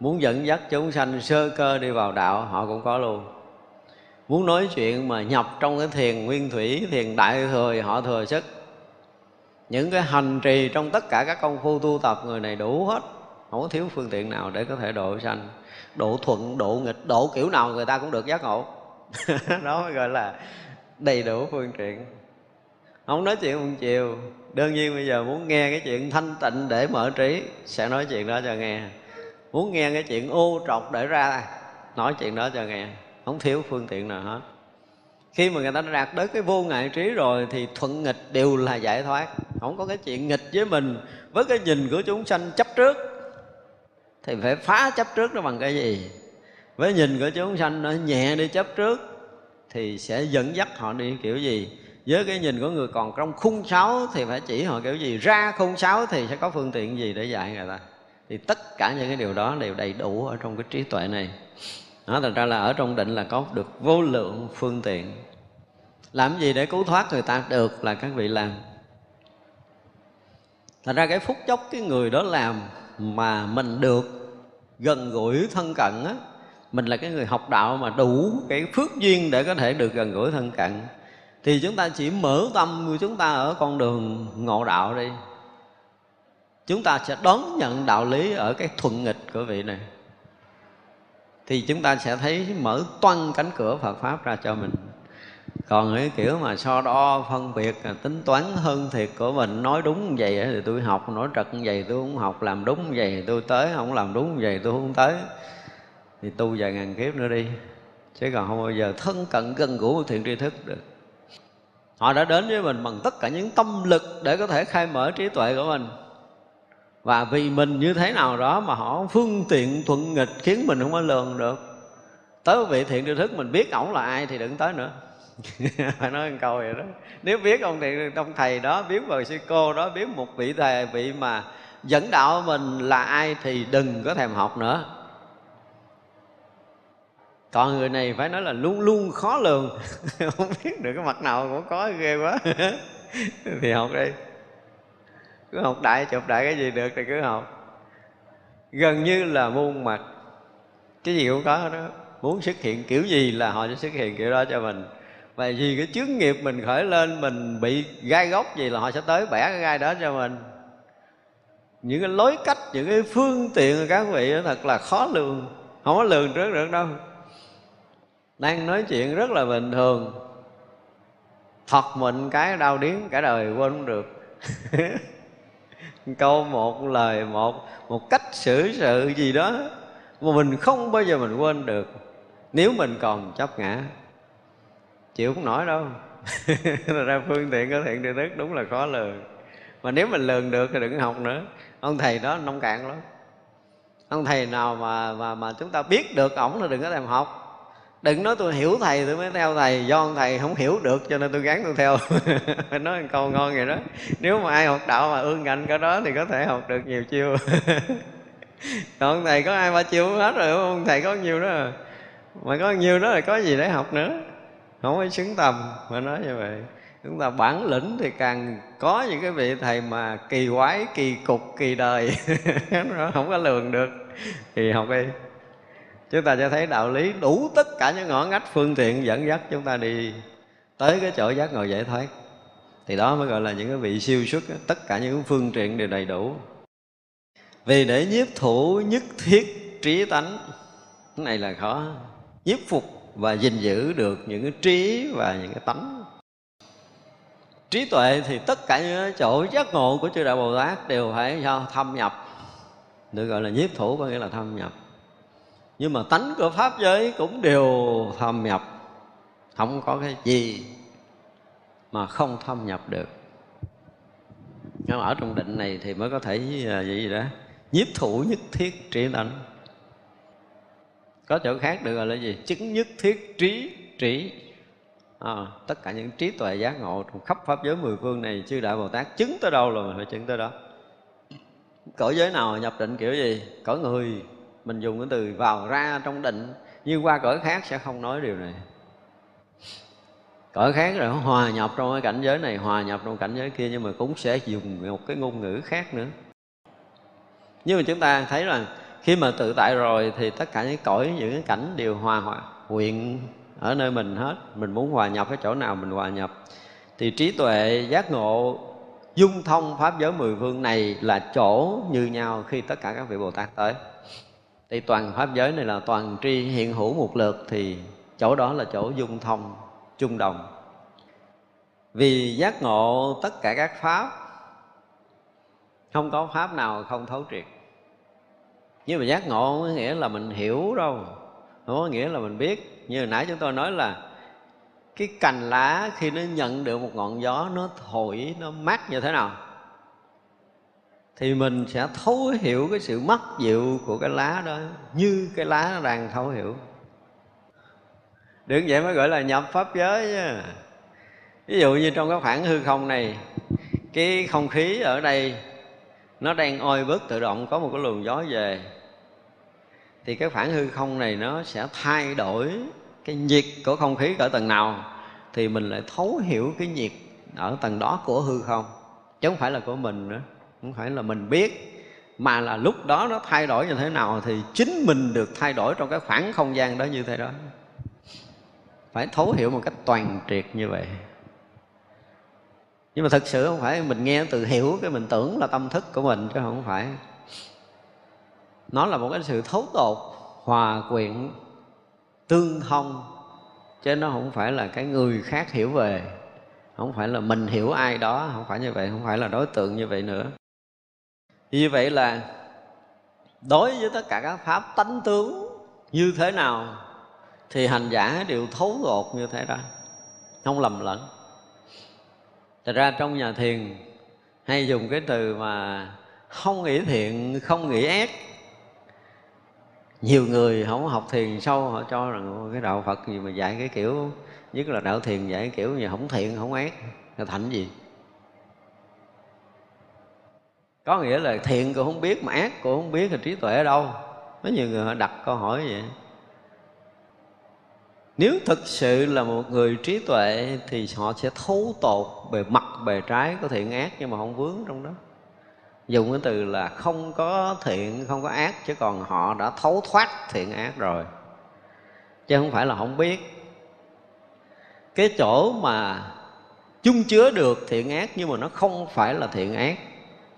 Muốn dẫn dắt chúng sanh sơ cơ đi vào đạo, họ cũng có luôn. Muốn nói chuyện mà nhập trong cái thiền nguyên thủy, thiền đại thừa họ thừa sức. Những cái hành trì trong tất cả các công phu tu tập, người này đủ hết. Không có thiếu phương tiện nào để có thể độ sanh. Độ thuận, độ nghịch, độ kiểu nào người ta cũng được giác ngộ. *laughs* Đó mới gọi là đầy đủ phương tiện không nói chuyện một chiều. Đương nhiên bây giờ muốn nghe cái chuyện thanh tịnh để mở trí, sẽ nói chuyện đó cho nghe. Muốn nghe cái chuyện ô trọc để ra, nói chuyện đó cho nghe. Không thiếu phương tiện nào hết. Khi mà người ta đạt tới cái vô ngại trí rồi thì thuận nghịch đều là giải thoát. Không có cái chuyện nghịch với mình, với cái nhìn của chúng sanh chấp trước, thì phải phá chấp trước nó bằng cái gì? Với nhìn của chúng sanh nó nhẹ đi chấp trước, thì sẽ dẫn dắt họ đi kiểu gì? Với cái nhìn của người còn trong khung sáu thì phải chỉ họ kiểu gì, ra khung sáu thì sẽ có phương tiện gì để dạy người ta. Thì tất cả những cái điều đó đều đầy đủ ở trong cái trí tuệ này. Nó thành ra là ở trong định là có được vô lượng phương tiện. Làm gì để cứu thoát người ta được là các vị làm. Thành ra cái phút chốc cái người đó làm mà mình được gần gũi thân cận á, mình là cái người học đạo mà đủ cái phước duyên để có thể được gần gũi thân cận thì chúng ta chỉ mở tâm của chúng ta ở con đường ngộ đạo đi. Chúng ta sẽ đón nhận đạo lý ở cái thuận nghịch của vị này. Thì chúng ta sẽ thấy mở toan cánh cửa Phật pháp ra cho mình. Còn cái kiểu mà so đo, phân biệt, tính toán hơn thiệt của mình, nói đúng vậy thì tôi học, nói trật vậy tôi không học, làm đúng vậy thì tôi tới, không làm đúng vậy tôi không tới. Thì tu vài ngàn kiếp nữa đi, chứ còn không bao giờ thân cận gần gũi thiện tri thức được họ đã đến với mình bằng tất cả những tâm lực để có thể khai mở trí tuệ của mình. Và vì mình như thế nào đó mà họ phương tiện thuận nghịch khiến mình không có lường được. Tới vị thiện tri thức mình biết ổng là ai thì đừng tới nữa. *laughs* Phải nói một câu vậy đó. Nếu biết ông thiện ông thầy đó, biết bà sư cô đó, biết một vị thầy, vị mà dẫn đạo mình là ai thì đừng có thèm học nữa còn người này phải nói là luôn luôn khó lường. *laughs* Không biết được cái mặt nào cũng có, ghê quá. *laughs* Thì học đi. Cứ học đại, chụp đại cái gì được thì cứ học. Gần như là muôn mặt. Cái gì cũng có đó. Muốn xuất hiện kiểu gì là họ sẽ xuất hiện kiểu đó cho mình. Và vì cái chướng nghiệp mình khởi lên, mình bị gai góc gì là họ sẽ tới bẻ cái gai đó cho mình. Những cái lối cách, những cái phương tiện các vị đó thật là khó lường. Không có lường trước được đâu đang nói chuyện rất là bình thường. Thật mình cái đau điếng cả đời quên không được. *laughs* Câu một, lời một một cách xử sự gì đó mà mình không bao giờ mình quên được. Nếu mình còn chấp ngã, chịu không nổi đâu. *laughs* Ra phương tiện, có thiện tri thức đúng là khó lường. Mà nếu mình lường được thì đừng học nữa. Ông thầy đó nông cạn lắm. Ông thầy nào mà mà mà chúng ta biết được ổng thì đừng có thèm học đừng nói tôi hiểu thầy, tôi mới theo thầy. Do thầy không hiểu được, cho nên tôi gắn tôi theo. Phải *laughs* nói một câu ngon vậy đó. Nếu mà ai học đạo mà ương ngạnh cái đó thì có thể học được nhiều chiêu. *laughs* Còn thầy có ai ba chiêu hết rồi ông thầy có nhiều đó. À. mà có nhiều đó là có gì để học nữa? Không phải xứng tầm mà nói như vậy. Chúng ta bản lĩnh thì càng có những cái vị thầy mà kỳ quái, kỳ cục, kỳ đời. *laughs* Nó không có lường được. Thì học đi chúng ta sẽ thấy đạo lý đủ tất cả những ngõ ngách phương tiện dẫn dắt chúng ta đi tới cái chỗ giác ngộ giải thoát. Thì đó mới gọi là những cái vị siêu xuất tất cả những phương tiện đều đầy đủ. Vì để nhiếp thủ nhất thiết trí tánh, cái này là khó. Nhiếp phục và gìn giữ được những cái trí và những cái tánh. Trí tuệ thì tất cả những chỗ giác ngộ của chư đại bồ tát đều phải sao thâm nhập. Được gọi là nhiếp thủ có nghĩa là thâm nhập nhưng mà tánh của pháp giới cũng đều thâm nhập. Không có cái gì mà không thâm nhập được. Nhưng ở trong định này thì mới có thể à, gì, gì đó nhiếp thủ nhất thiết trí tánh. Có chỗ khác được gọi là gì? Chứng nhất thiết trí trí à, tất cả những trí tuệ giác ngộ trong khắp pháp giới mười phương này chư đại bồ tát chứng tới đâu là mình phải chứng tới đó. Cõi giới nào nhập định kiểu gì? Cõi người mình dùng cái từ vào ra trong định nhưng qua cõi khác sẽ không nói điều này. Cõi khác rồi hòa nhập trong cái cảnh giới này, hòa nhập trong cảnh giới kia, nhưng mà cũng sẽ dùng một cái ngôn ngữ khác nữa. Nhưng mà chúng ta thấy rằng khi mà tự tại rồi thì tất cả những cõi, những cái cảnh đều hòa hòa, nguyện ở nơi mình hết. Mình muốn hòa nhập cái chỗ nào mình hòa nhập. Thì trí tuệ giác ngộ, dung thông pháp giới mười phương này là chỗ như nhau khi tất cả các vị bồ tát tới thì toàn pháp giới này là toàn tri hiện hữu một lượt thì chỗ đó là chỗ dung thông, chung đồng. Vì giác ngộ tất cả các pháp, không có pháp nào không thấu triệt. Nhưng mà giác ngộ có nghĩa là mình hiểu đâu, không có nghĩa là mình biết. Như hồi nãy chúng tôi nói là cái cành lá khi nó nhận được một ngọn gió, nó thổi, nó mát như thế nào? Thì mình sẽ thấu hiểu cái sự mất dịu của cái lá đó như cái lá nó đang thấu hiểu. Đừng vậy mới gọi là nhập pháp giới nha. Ví dụ như trong cái khoảng hư không này, cái không khí ở đây, nó đang oi bức tự động, có một cái luồng gió về. Thì cái khoảng hư không này nó sẽ thay đổi cái nhiệt của không khí ở tầng nào, thì mình lại thấu hiểu cái nhiệt ở tầng đó của hư không, chứ không phải là của mình nữa không phải là mình biết, mà là lúc đó nó thay đổi như thế nào thì chính mình được thay đổi trong cái khoảng không gian đó như thế đó. Phải thấu hiểu một cách toàn triệt như vậy. Nhưng mà thực sự không phải, mình nghe từ hiểu cái mình tưởng là tâm thức của mình chứ không phải. Nó là một cái sự thấu tột, hòa quyện, tương thông, chứ nó không phải là cái người khác hiểu về. Không phải là mình hiểu ai đó, không phải như vậy, không phải là đối tượng như vậy nữa như vậy là đối với tất cả các pháp tánh tướng như thế nào thì hành giả đều thấu gột như thế đó không lầm lẫn. Thật ra trong nhà thiền hay dùng cái từ mà không nghĩ thiện, không nghĩ ác Nhiều người không học thiền sâu họ cho rằng cái đạo Phật gì mà dạy cái kiểu Nhất là đạo thiền dạy cái kiểu gì không thiện, không ác là thành gì? Có nghĩa là thiện cũng không biết mà ác cũng không biết là trí tuệ ở đâu. Có nhiều người họ đặt câu hỏi vậy. Nếu thực sự là một người trí tuệ thì họ sẽ thấu tột bề mặt, bề trái có thiện ác nhưng mà không vướng trong đó. Dùng cái từ là không có thiện, không có ác chứ còn họ đã thấu thoát thiện ác rồi. Chứ không phải là không biết. Cái chỗ mà chung chứa được thiện ác nhưng mà nó không phải là thiện ác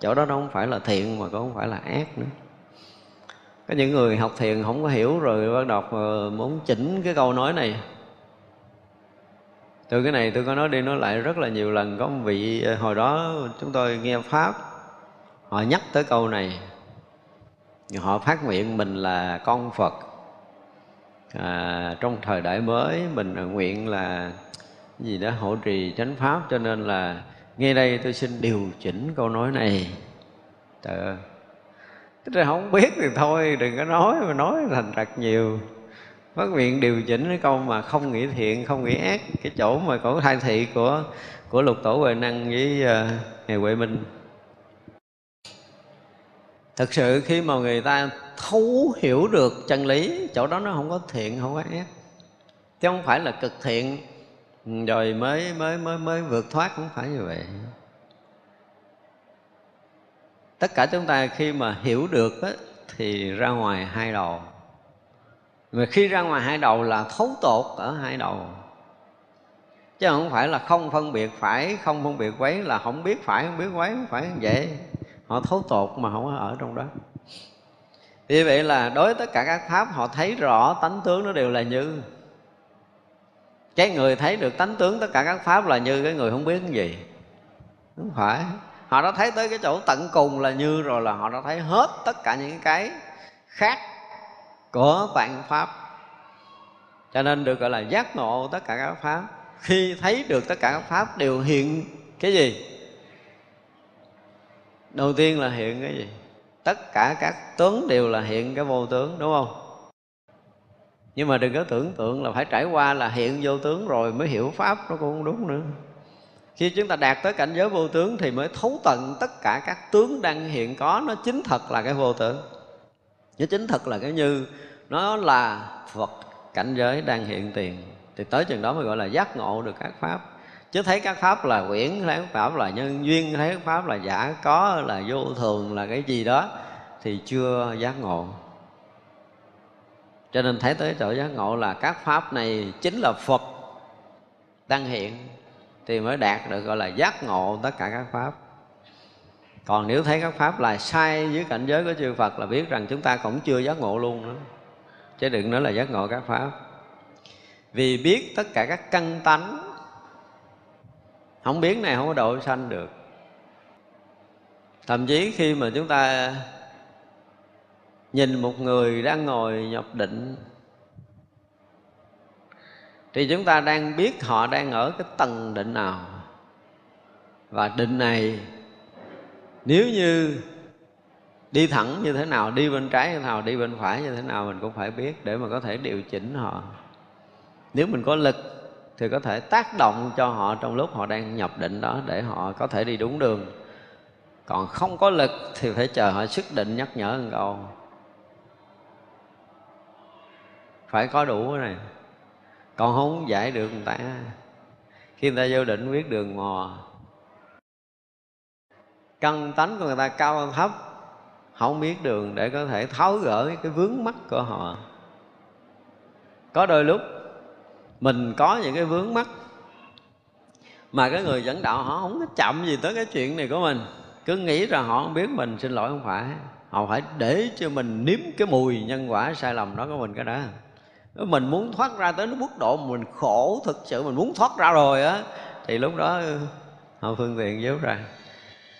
chỗ đó nó không phải là thiện mà cũng không phải là ác nữa. Có những người học thiền không có hiểu rồi bắt đầu muốn chỉnh cái câu nói này. Từ cái này tôi có nói đi nói lại rất là nhiều lần có một vị ờ, hồi đó chúng tôi nghe pháp họ nhắc tới câu này. Họ phát nguyện mình là con phật. À, trong thời đại mới mình nguyện là gì đó hộ trì chánh pháp cho nên là nghe đây tôi xin điều chỉnh câu nói này. Trời ơi. Không biết thì thôi đừng có nói mà nói thành thật nhiều. Phát nguyện điều chỉnh cái câu mà không nghĩ thiện, không nghĩ ác Cái chỗ mà có thai thị của của lục tổ huệ năng với uh, ngày huệ minh. Thực sự khi mà người ta thấu hiểu được chân lý Chỗ đó nó không có thiện, không có ác. Chứ không phải là cực thiện. Ừ, rồi mới mới mới mới vượt thoát cũng phải như vậy. Tất cả chúng ta khi mà hiểu được á, thì ra ngoài hai đầu. Mà khi ra ngoài hai đầu là thấu tột ở hai đầu. Chứ không phải là không phân biệt phải không phân biệt quấy là không biết phải không biết quấy không phải vậy. Họ thấu tột mà không ở trong đó. Vì vậy là đối với tất cả các pháp họ thấy rõ tánh tướng nó đều là như cái người thấy được tánh tướng tất cả các pháp là như cái người không biết cái gì. Không phải. Họ đã thấy tới cái chỗ tận cùng là như rồi là họ đã thấy hết tất cả những cái khác của vạn pháp. Cho nên được gọi là giác ngộ tất cả các pháp. Khi thấy được tất cả các pháp, đều hiện cái gì? Đầu tiên là hiện cái gì? Tất cả các tướng đều là hiện cái vô tướng, đúng không? Nhưng mà đừng có tưởng tượng là phải trải qua là hiện vô tướng rồi mới hiểu pháp, nó cũng không đúng nữa. Khi chúng ta đạt tới cảnh giới vô tướng thì mới thấu tận tất cả các tướng đang hiện có, nó chính thật là cái vô tướng. Nó chính thật là cái như, nó là phật cảnh giới đang hiện tiền. Thì tới chừng đó mới gọi là giác ngộ được các pháp. Chứ thấy các pháp là quyển, thấy các pháp là nhân duyên, thấy các pháp là giả có, là vô thường, là cái gì đó, thì chưa giác ngộ cho nên thấy tới chỗ giác ngộ là các pháp này chính là phật đang hiện thì mới đạt được gọi là giác ngộ tất cả các pháp. Còn nếu thấy các pháp là sai dưới cảnh giới của chư Phật là biết rằng chúng ta cũng chưa giác ngộ luôn nữa chứ đừng nói là giác ngộ các pháp. Vì biết tất cả các căn tánh, không biết này không có độ sanh được. Thậm chí khi mà chúng ta nhìn một người đang ngồi nhập định, thì chúng ta đang biết họ đang ở cái tầng định nào. Và định này, nếu như đi thẳng như thế nào, đi bên trái như thế nào, đi bên phải như thế nào, mình cũng phải biết để mà có thể điều chỉnh họ. Nếu mình có lực thì có thể tác động cho họ trong lúc họ đang nhập định đó để họ có thể đi đúng đường. Còn không có lực thì phải chờ họ sức định nhắc nhở một câu phải có đủ cái này. Còn không giải được người ta. Khi người ta vô định biết đường mò. Căn tánh của người ta cao thấp. Không biết đường để có thể tháo gỡ cái vướng mắt của họ. Có đôi lúc, mình có những cái vướng mắt mà cái người dẫn đạo họ không có chậm gì tới cái chuyện này của mình. Cứ nghĩ rằng họ không biết mình xin lỗi không phải. Họ phải để cho mình nếm cái mùi nhân quả sai lầm đó của mình cái đó mình muốn thoát ra tới mức độ mình khổ, thực sự mình muốn thoát ra rồi á, thì lúc đó ừ, họ phương tiện giúp ra.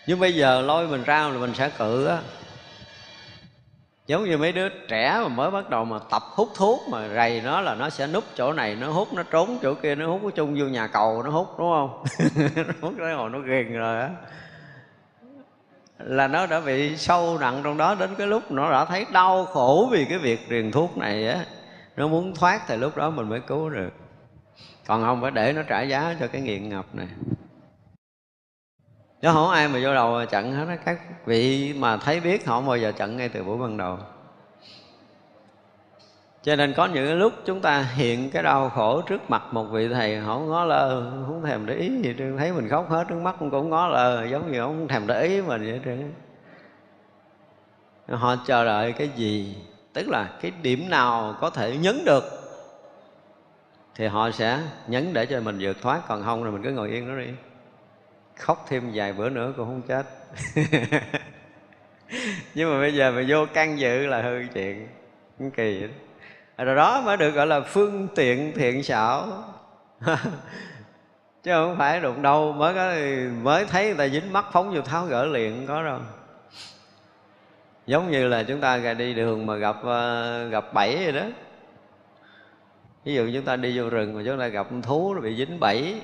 Nhưng bây giờ lôi mình ra là mình sẽ cự á. Giống như mấy đứa trẻ mà mới bắt đầu mà tập hút thuốc mà rầy nó là nó sẽ núp chỗ này, nó hút, nó trốn chỗ kia, nó hút có chung vô nhà cầu, nó hút, đúng không? Nó *laughs* hút tới hồi nó ghiền rồi á. Là nó đã bị sâu nặng trong đó đến cái lúc nó đã thấy đau khổ vì cái việc truyền thuốc này á nó muốn thoát thì lúc đó mình mới cứu được. Còn không phải để nó trả giá cho cái nghiện ngập này. Chứ không ai mà vô đầu chặn hết á, các vị mà thấy biết họ không bao giờ chặn ngay từ buổi ban đầu. Cho nên có những lúc chúng ta hiện cái đau khổ trước mặt một vị thầy họ ngó lơ, không thèm để ý gì trơn, thấy mình khóc hết trước mắt cũng ngó lơ, giống như không thèm để ý mình vậy trơn họ chờ đợi cái gì? Tức là cái điểm nào có thể nhấn được thì họ sẽ nhấn để cho mình vượt thoát, còn không là mình cứ ngồi yên đó đi. Khóc thêm vài bữa nữa cũng không chết. *laughs* Nhưng mà bây giờ mà vô căn dự là hư chuyện kỳ vậy à, rồi đó mới được gọi là phương tiện thiện xảo. *laughs* Chứ không phải đụng đâu, mới có, mới thấy người ta dính mắt phóng vô tháo gỡ liền có rồi giống như là chúng ta đi đường mà gặp ờ, gặp bẫy vậy đó. Ví dụ chúng ta đi vô rừng mà chúng ta gặp thú nó bị dính bẫy.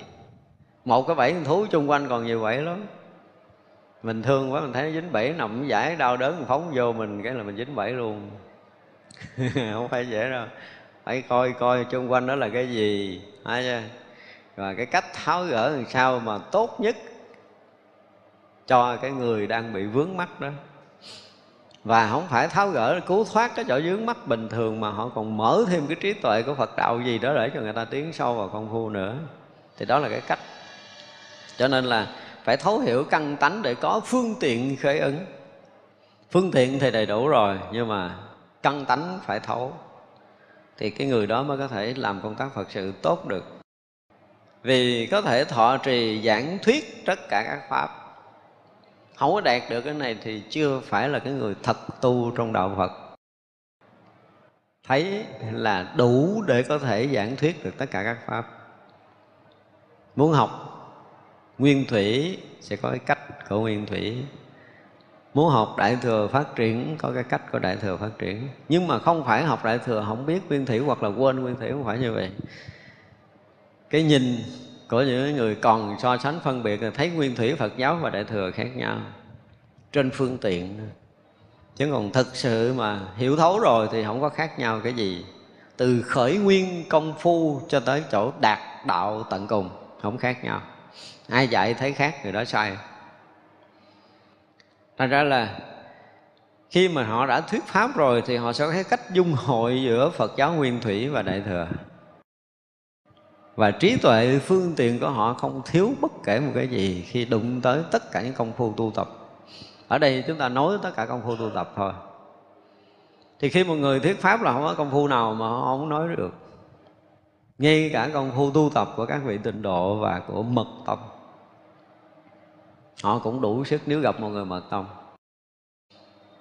Một cái bẫy thú chung quanh còn nhiều bẫy lắm. Mình thương quá, mình thấy nó dính bẫy nằm giải đau đớn, mình phóng vô mình, cái là mình dính bẫy luôn. *laughs* Không phải dễ đâu. Phải coi coi chung quanh đó là cái gì hay chưa? Và cái cách tháo gỡ làm sao mà tốt nhất cho cái người đang bị vướng mắc đó và không phải tháo gỡ, cứu thoát cái chỗ dướng mắt bình thường mà họ còn mở thêm cái trí tuệ của Phật đạo gì đó để cho người ta tiến sâu vào công phu nữa. Thì đó là cái cách. Cho nên là phải thấu hiểu căn tánh để có phương tiện khởi ứng. Phương tiện thì đầy đủ rồi, nhưng mà căn tánh phải thấu. Thì cái người đó mới có thể làm công tác Phật sự tốt được. Vì có thể thọ trì giảng thuyết tất cả các pháp không có đạt được cái này thì chưa phải là cái người thật tu trong đạo Phật. Thấy là đủ để có thể giảng thuyết được tất cả các pháp. Muốn học, nguyên thủy sẽ có cái cách của nguyên thủy. Muốn học đại thừa phát triển, có cái cách của đại thừa phát triển. Nhưng mà không phải học đại thừa không biết nguyên thủy hoặc là quên nguyên thủy không phải như vậy. Cái nhìn của những người còn so sánh phân biệt là thấy nguyên thủy Phật giáo và đại thừa khác nhau trên phương tiện. Chứ còn thực sự mà hiểu thấu rồi thì không có khác nhau cái gì. Từ khởi nguyên công phu cho tới chỗ đạt đạo tận cùng, không khác nhau. Ai dạy thấy khác người đó sai. Thành ra là khi mà họ đã thuyết pháp rồi thì họ sẽ có cái cách dung hội giữa phật giáo nguyên thủy và đại thừa và trí tuệ phương tiện của họ không thiếu bất kể một cái gì khi đụng tới tất cả những công phu tu tập. Ở đây chúng ta nói tất cả công phu tu tập thôi. Thì khi một người thuyết pháp là không có công phu nào mà họ không nói được. Ngay cả công phu tu tập của các vị tịnh độ và của mật tông, họ cũng đủ sức nếu gặp một người mật tông.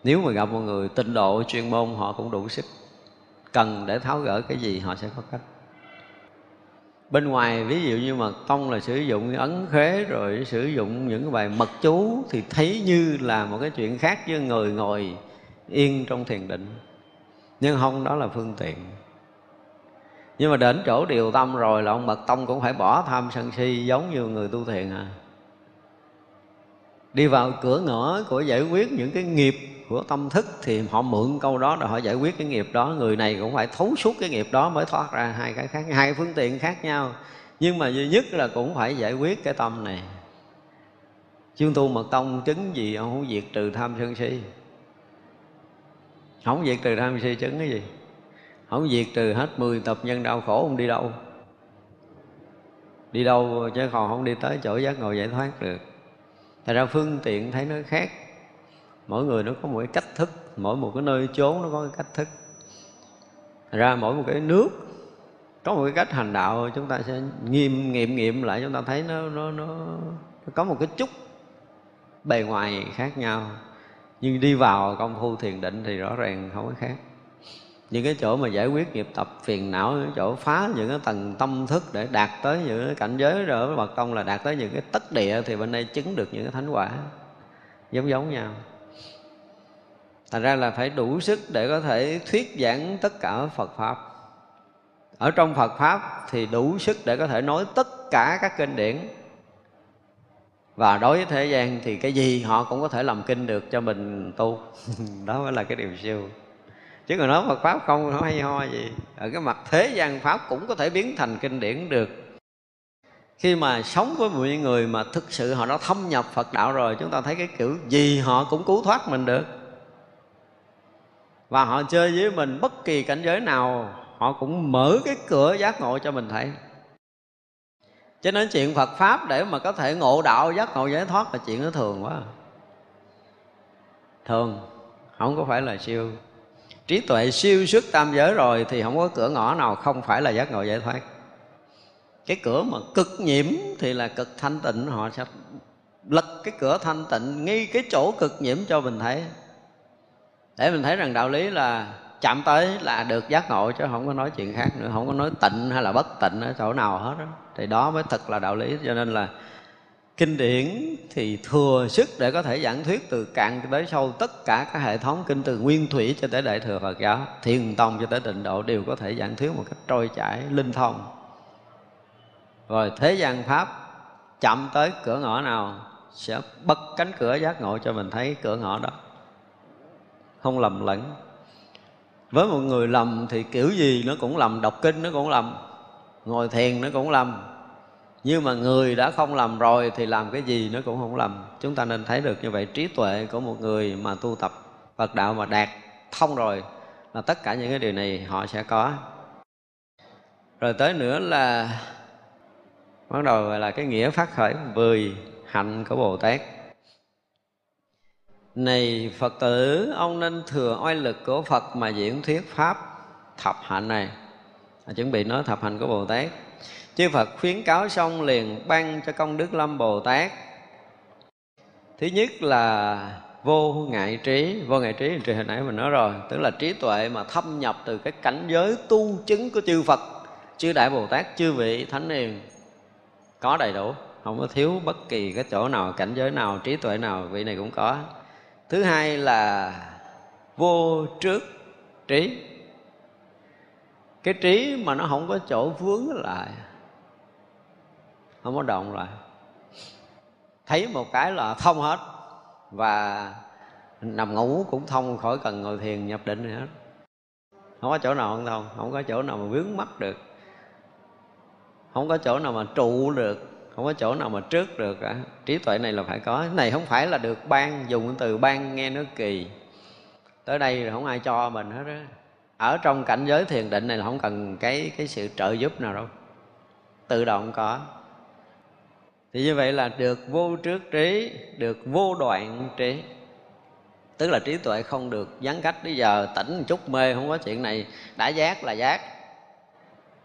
Nếu mà gặp một người tịnh độ chuyên môn, họ cũng đủ sức. Cần để tháo gỡ cái gì, họ sẽ có cách bên ngoài, ví dụ như mật tông là sử dụng ấn khế rồi sử dụng những cái bài mật chú thì thấy như là một cái chuyện khác với người ngồi yên trong thiền định. Nhưng không, đó là phương tiện. Nhưng mà đến chỗ điều tâm rồi là ông mật tông cũng phải bỏ tham sân si giống như người tu thiền à đi vào cửa ngõ của giải quyết những cái nghiệp của tâm thức thì họ mượn câu đó để họ giải quyết cái nghiệp đó. Người này cũng phải thấu suốt cái nghiệp đó mới thoát ra hai cái khác, hai phương tiện khác nhau. Nhưng mà duy nhất là cũng phải giải quyết cái tâm này. Chương tu mật tông chứng gì ông không diệt trừ tham sân si? Không diệt trừ tham si chứng cái gì? Không diệt trừ hết 10 tập nhân đau khổ ông đi đâu. Đi đâu chứ còn không đi tới chỗ giác ngộ giải thoát được. Thật ra phương tiện thấy nó khác. Mỗi người nó có một cái cách thức Mỗi một cái nơi chốn nó có cái cách thức. Thật ra mỗi một cái nước Có một cái cách hành đạo Chúng ta sẽ nghiêm nghiệm nghiệm lại Chúng ta thấy nó, nó, nó, nó có một cái chút Bề ngoài khác nhau. Nhưng đi vào công phu thiền định Thì rõ ràng không có khác những cái chỗ mà giải quyết nghiệp tập phiền não, những chỗ phá những cái tầng tâm thức để đạt tới những cái cảnh giới rồi với mật tông là đạt tới những cái tất địa thì bên đây chứng được những cái thánh quả. Giống giống nhau. Thành ra là phải đủ sức để có thể thuyết giảng tất cả phật pháp. Ở trong phật pháp thì đủ sức để có thể nói tất cả các kinh điển. Và đối với thế gian thì cái gì họ cũng có thể làm kinh được cho mình tu. *laughs* Đó mới là cái điều siêu chứ còn nói Phật pháp không không hay ho gì. Ở cái mặt thế gian pháp cũng có thể biến thành kinh điển được. Khi mà sống với một người mà thực sự họ đã thâm nhập Phật đạo rồi, chúng ta thấy cái kiểu gì họ cũng cứu thoát mình được. Và họ chơi với mình bất kỳ cảnh giới nào, họ cũng mở cái cửa giác ngộ cho mình thấy. Cho nên chuyện Phật Pháp để mà có thể ngộ đạo, giác ngộ, giải thoát là chuyện nó thường quá. Thường, Không có phải là siêu trí tuệ siêu xuất tam giới rồi thì không có cửa ngõ nào, không phải là giác ngộ giải thoát cái cửa mà cực nhiễm thì là cực thanh tịnh, họ sẽ lật cái cửa thanh tịnh, ngay cái chỗ cực nhiễm cho mình thấy để mình thấy rằng đạo lý là chạm tới là được giác ngộ chứ không có nói chuyện khác nữa, không có nói tịnh hay là bất tịnh ở chỗ nào hết đó. thì đó mới thật là đạo lý, cho nên là kinh điển thì thừa sức để có thể giảng thuyết từ cạn tới sâu. Tất cả các hệ thống kinh từ nguyên thủy cho tới đại thừa Phật giáo, thiền tông cho tới tịnh độ đều có thể giảng thuyết một cách trôi chảy, linh thông. Rồi thế gian pháp chậm tới cửa ngõ nào sẽ bật cánh cửa giác ngộ cho mình thấy cửa ngõ đó. Không lầm lẫn. Với một người lầm thì kiểu gì nó cũng lầm, đọc kinh nó cũng lầm, ngồi thiền nó cũng lầm nhưng mà người đã không làm rồi thì làm cái gì nó cũng không làm. Chúng ta nên thấy được như vậy, trí tuệ của một người mà tu tập phật đạo mà đạt thông rồi là tất cả những cái điều này họ sẽ có. Rồi tới nữa là bắt đầu là cái nghĩa phát khởi, vười hạnh của bồ tát. Này phật tử, ông nên thừa oai lực của phật mà diễn thuyết pháp thập hạnh này. Chuẩn bị nói thập hạnh của bồ tát chư phật khuyến cáo xong liền ban cho công đức lâm bồ tát. Thứ nhất là vô ngại trí. Vô ngại trí thì hồi nãy mình nói rồi, tức là trí tuệ mà thâm nhập từ cái cảnh giới tu chứng của chư phật. Chư đại bồ tát, chư vị thánh hiền có đầy đủ, không có thiếu bất kỳ cái chỗ nào, cảnh giới nào, trí tuệ nào, vị này cũng có. Thứ hai là vô trước trí. Cái trí mà nó không có chỗ vướng lại không có động lại thấy một cái là thông hết. Và nằm ngủ cũng thông khỏi cần ngồi thiền, nhập định gì hết. Không có chỗ nào không thông, không có chỗ nào mà vướng mắt được. Không có chỗ nào mà trụ được, không có chỗ nào mà trước được cả. Trí tuệ này là phải có. Cái này không phải là được ban, dùng từ ban nghe nó kỳ. Tới đây rồi không ai cho mình hết á. Ở trong cảnh giới thiền định này là không cần cái cái sự trợ giúp nào đâu. Tự động có thì như vậy là được vô trước trí, được vô đoạn trí. Tức là trí tuệ không được gián cách. Bây giờ tỉnh một chút mê, không có chuyện này. Đã giác là giác.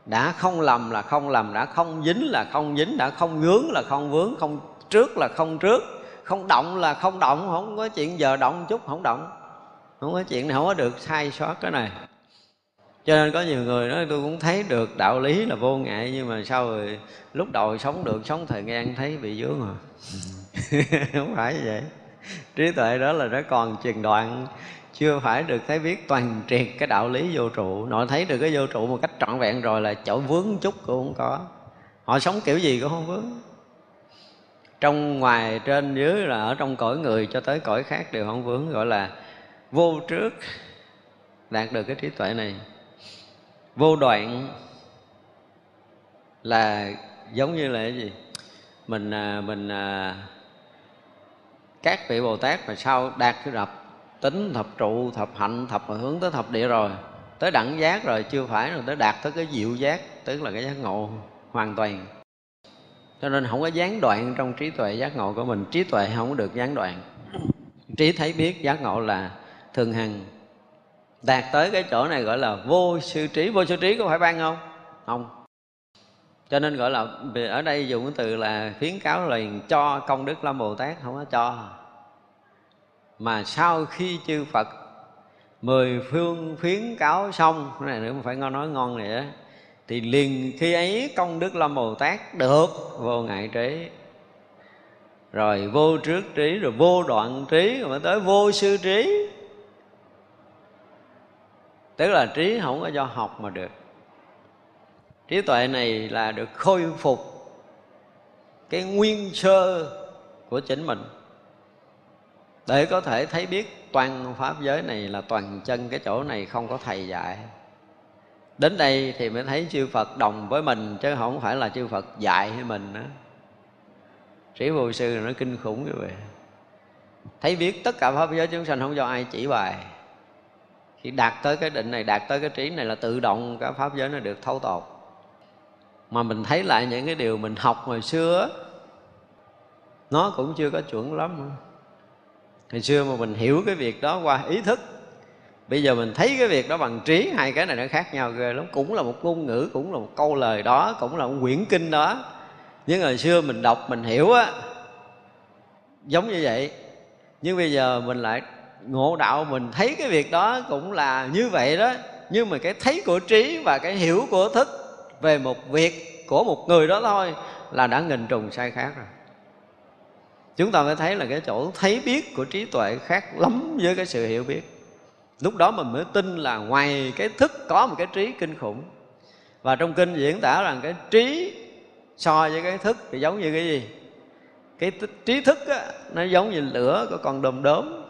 Đã không lầm là không lầm. Đã không dính là không dính. Đã không vướng là không vướng không trước là không trước. Không động là không động. Không có chuyện giờ động chút, không động. Không có chuyện này, không có được sai sót cái này cho nên có nhiều người nói, tôi cũng thấy được đạo lý là vô ngại, nhưng mà sau rồi lúc đầu sống được, sống thời gian thấy bị vướng rồi à? *laughs* không phải như vậy. Trí tuệ đó là nó còn truyền đoạn, chưa phải được thấy biết toàn triệt cái đạo lý vô trụ. Nội thấy được cái vô trụ một cách trọn vẹn rồi là chỗ vướng chút cũng không có. Họ sống kiểu gì cũng không vướng. Trong ngoài, trên dưới là ở trong cõi người cho tới cõi khác đều không vướng, gọi là vô trước, đạt được cái trí tuệ này vô đoạn là giống như là cái gì? Mình à, mình à, các vị bồ tát mà sau đạt cái thập tính, thập trụ, thập hạnh, thập mà hướng tới thập địa rồi, tới đẳng giác rồi, chưa phải rồi tới đạt tới cái diệu giác, tức là cái giác ngộ hoàn toàn. Cho nên không có gián đoạn trong trí tuệ giác ngộ của mình. Trí tuệ không có được gián đoạn. Trí thấy biết giác ngộ là thường hằng đạt tới cái chỗ này gọi là vô sư trí. Vô sư trí có phải ban không? Không. Cho nên gọi là ở đây dùng cái từ là khuyến cáo liền cho công đức lâm bồ tát, không có cho. Mà sau khi chư phật mười phương khuyến cáo xong, cái này nữa phải ngon nói ngon này á, thì liền khi ấy công đức lâm bồ tát được vô ngại trí. Rồi vô trước trí, rồi vô đoạn trí, rồi mới tới vô sư trí tức là trí không có do học mà được. Trí tuệ này là được khôi phục cái nguyên sơ của chính mình. Để có thể thấy biết toàn pháp giới này là toàn chân, cái chỗ này không có thầy dạy. Đến đây thì mới thấy chư phật đồng với mình, chứ không phải là chư phật dạy với nữa. Sĩ vô sư nó kinh khủng như vậy. Thấy biết tất cả pháp giới chúng sanh không do ai chỉ bài chỉ đạt tới cái định này, đạt tới cái trí này là tự động cái pháp giới nó được thấu tột. Mà mình thấy lại những cái điều mình học hồi xưa nó cũng chưa có chuẩn lắm hồi xưa mà mình hiểu cái việc đó qua ý thức, bây giờ mình thấy cái việc đó bằng trí, hai cái này nó khác nhau ghê lắm. Cũng là một ngôn ngữ, cũng là một câu lời đó, cũng là một quyển kinh đó. Nhưng hồi xưa mình đọc, mình hiểu á, giống như vậy. Nhưng bây giờ mình lại ngộ đạo mình thấy cái việc đó cũng là như vậy đó. Nhưng mà cái thấy của trí và cái hiểu của thức về một việc của một người đó thôi là đã nghìn trùng sai khác rồi. Chúng ta mới thấy là cái chỗ thấy biết của trí tuệ khác lắm với cái sự hiểu biết. Lúc đó mình mới tin là ngoài cái thức có một cái trí kinh khủng. Và trong kinh diễn tả rằng cái trí so với cái thức thì giống như cái gì? Cái trí thức á, nó giống như lửa của con đom đốm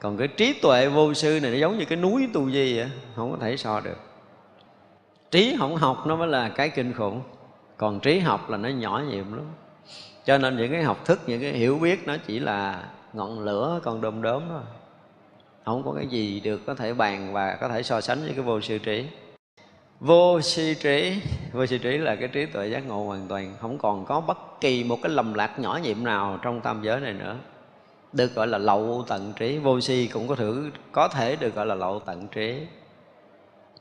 còn cái trí tuệ vô sư này nó giống như cái núi tu di vậy, không có thể so được. Trí không học nó mới là cái kinh khủng, còn trí học là nó nhỏ nhiệm lắm. Cho nên những cái học thức, những cái hiểu biết nó chỉ là ngọn lửa còn đom đóm thôi. Không có cái gì được có thể bàn và có thể so sánh với cái vô sư trí. Vô sư trí, vô sư trí là cái trí tuệ giác ngộ hoàn toàn, không còn có bất kỳ một cái lầm lạc nhỏ nhiệm nào trong tam giới này nữa được gọi là lậu tận trí vô si cũng có thử, có thể được gọi là lậu tận trí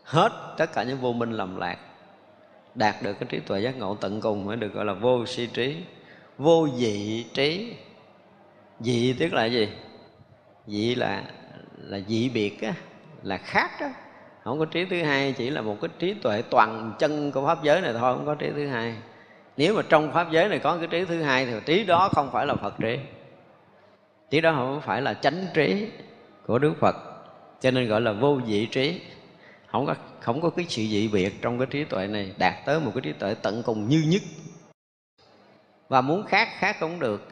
hết tất cả những vô minh lầm lạc, đạt được cái trí tuệ giác ngộ tận cùng mới được gọi là vô si trí vô dị trí dị tức là gì? Dị là là dị biệt á, là khác á. Không có trí thứ hai, chỉ là một cái trí tuệ toàn chân của pháp giới này thôi, không có trí thứ hai. Nếu mà trong pháp giới này có cái trí thứ hai thì trí đó không phải là phật trí trí đó không phải là chánh trí của đức phật, cho nên gọi là vô vị trí. Không có không có cái sự dị biệt trong cái trí tuệ này, đạt tới một cái trí tuệ tận cùng như nhất. Và muốn khác khác không được.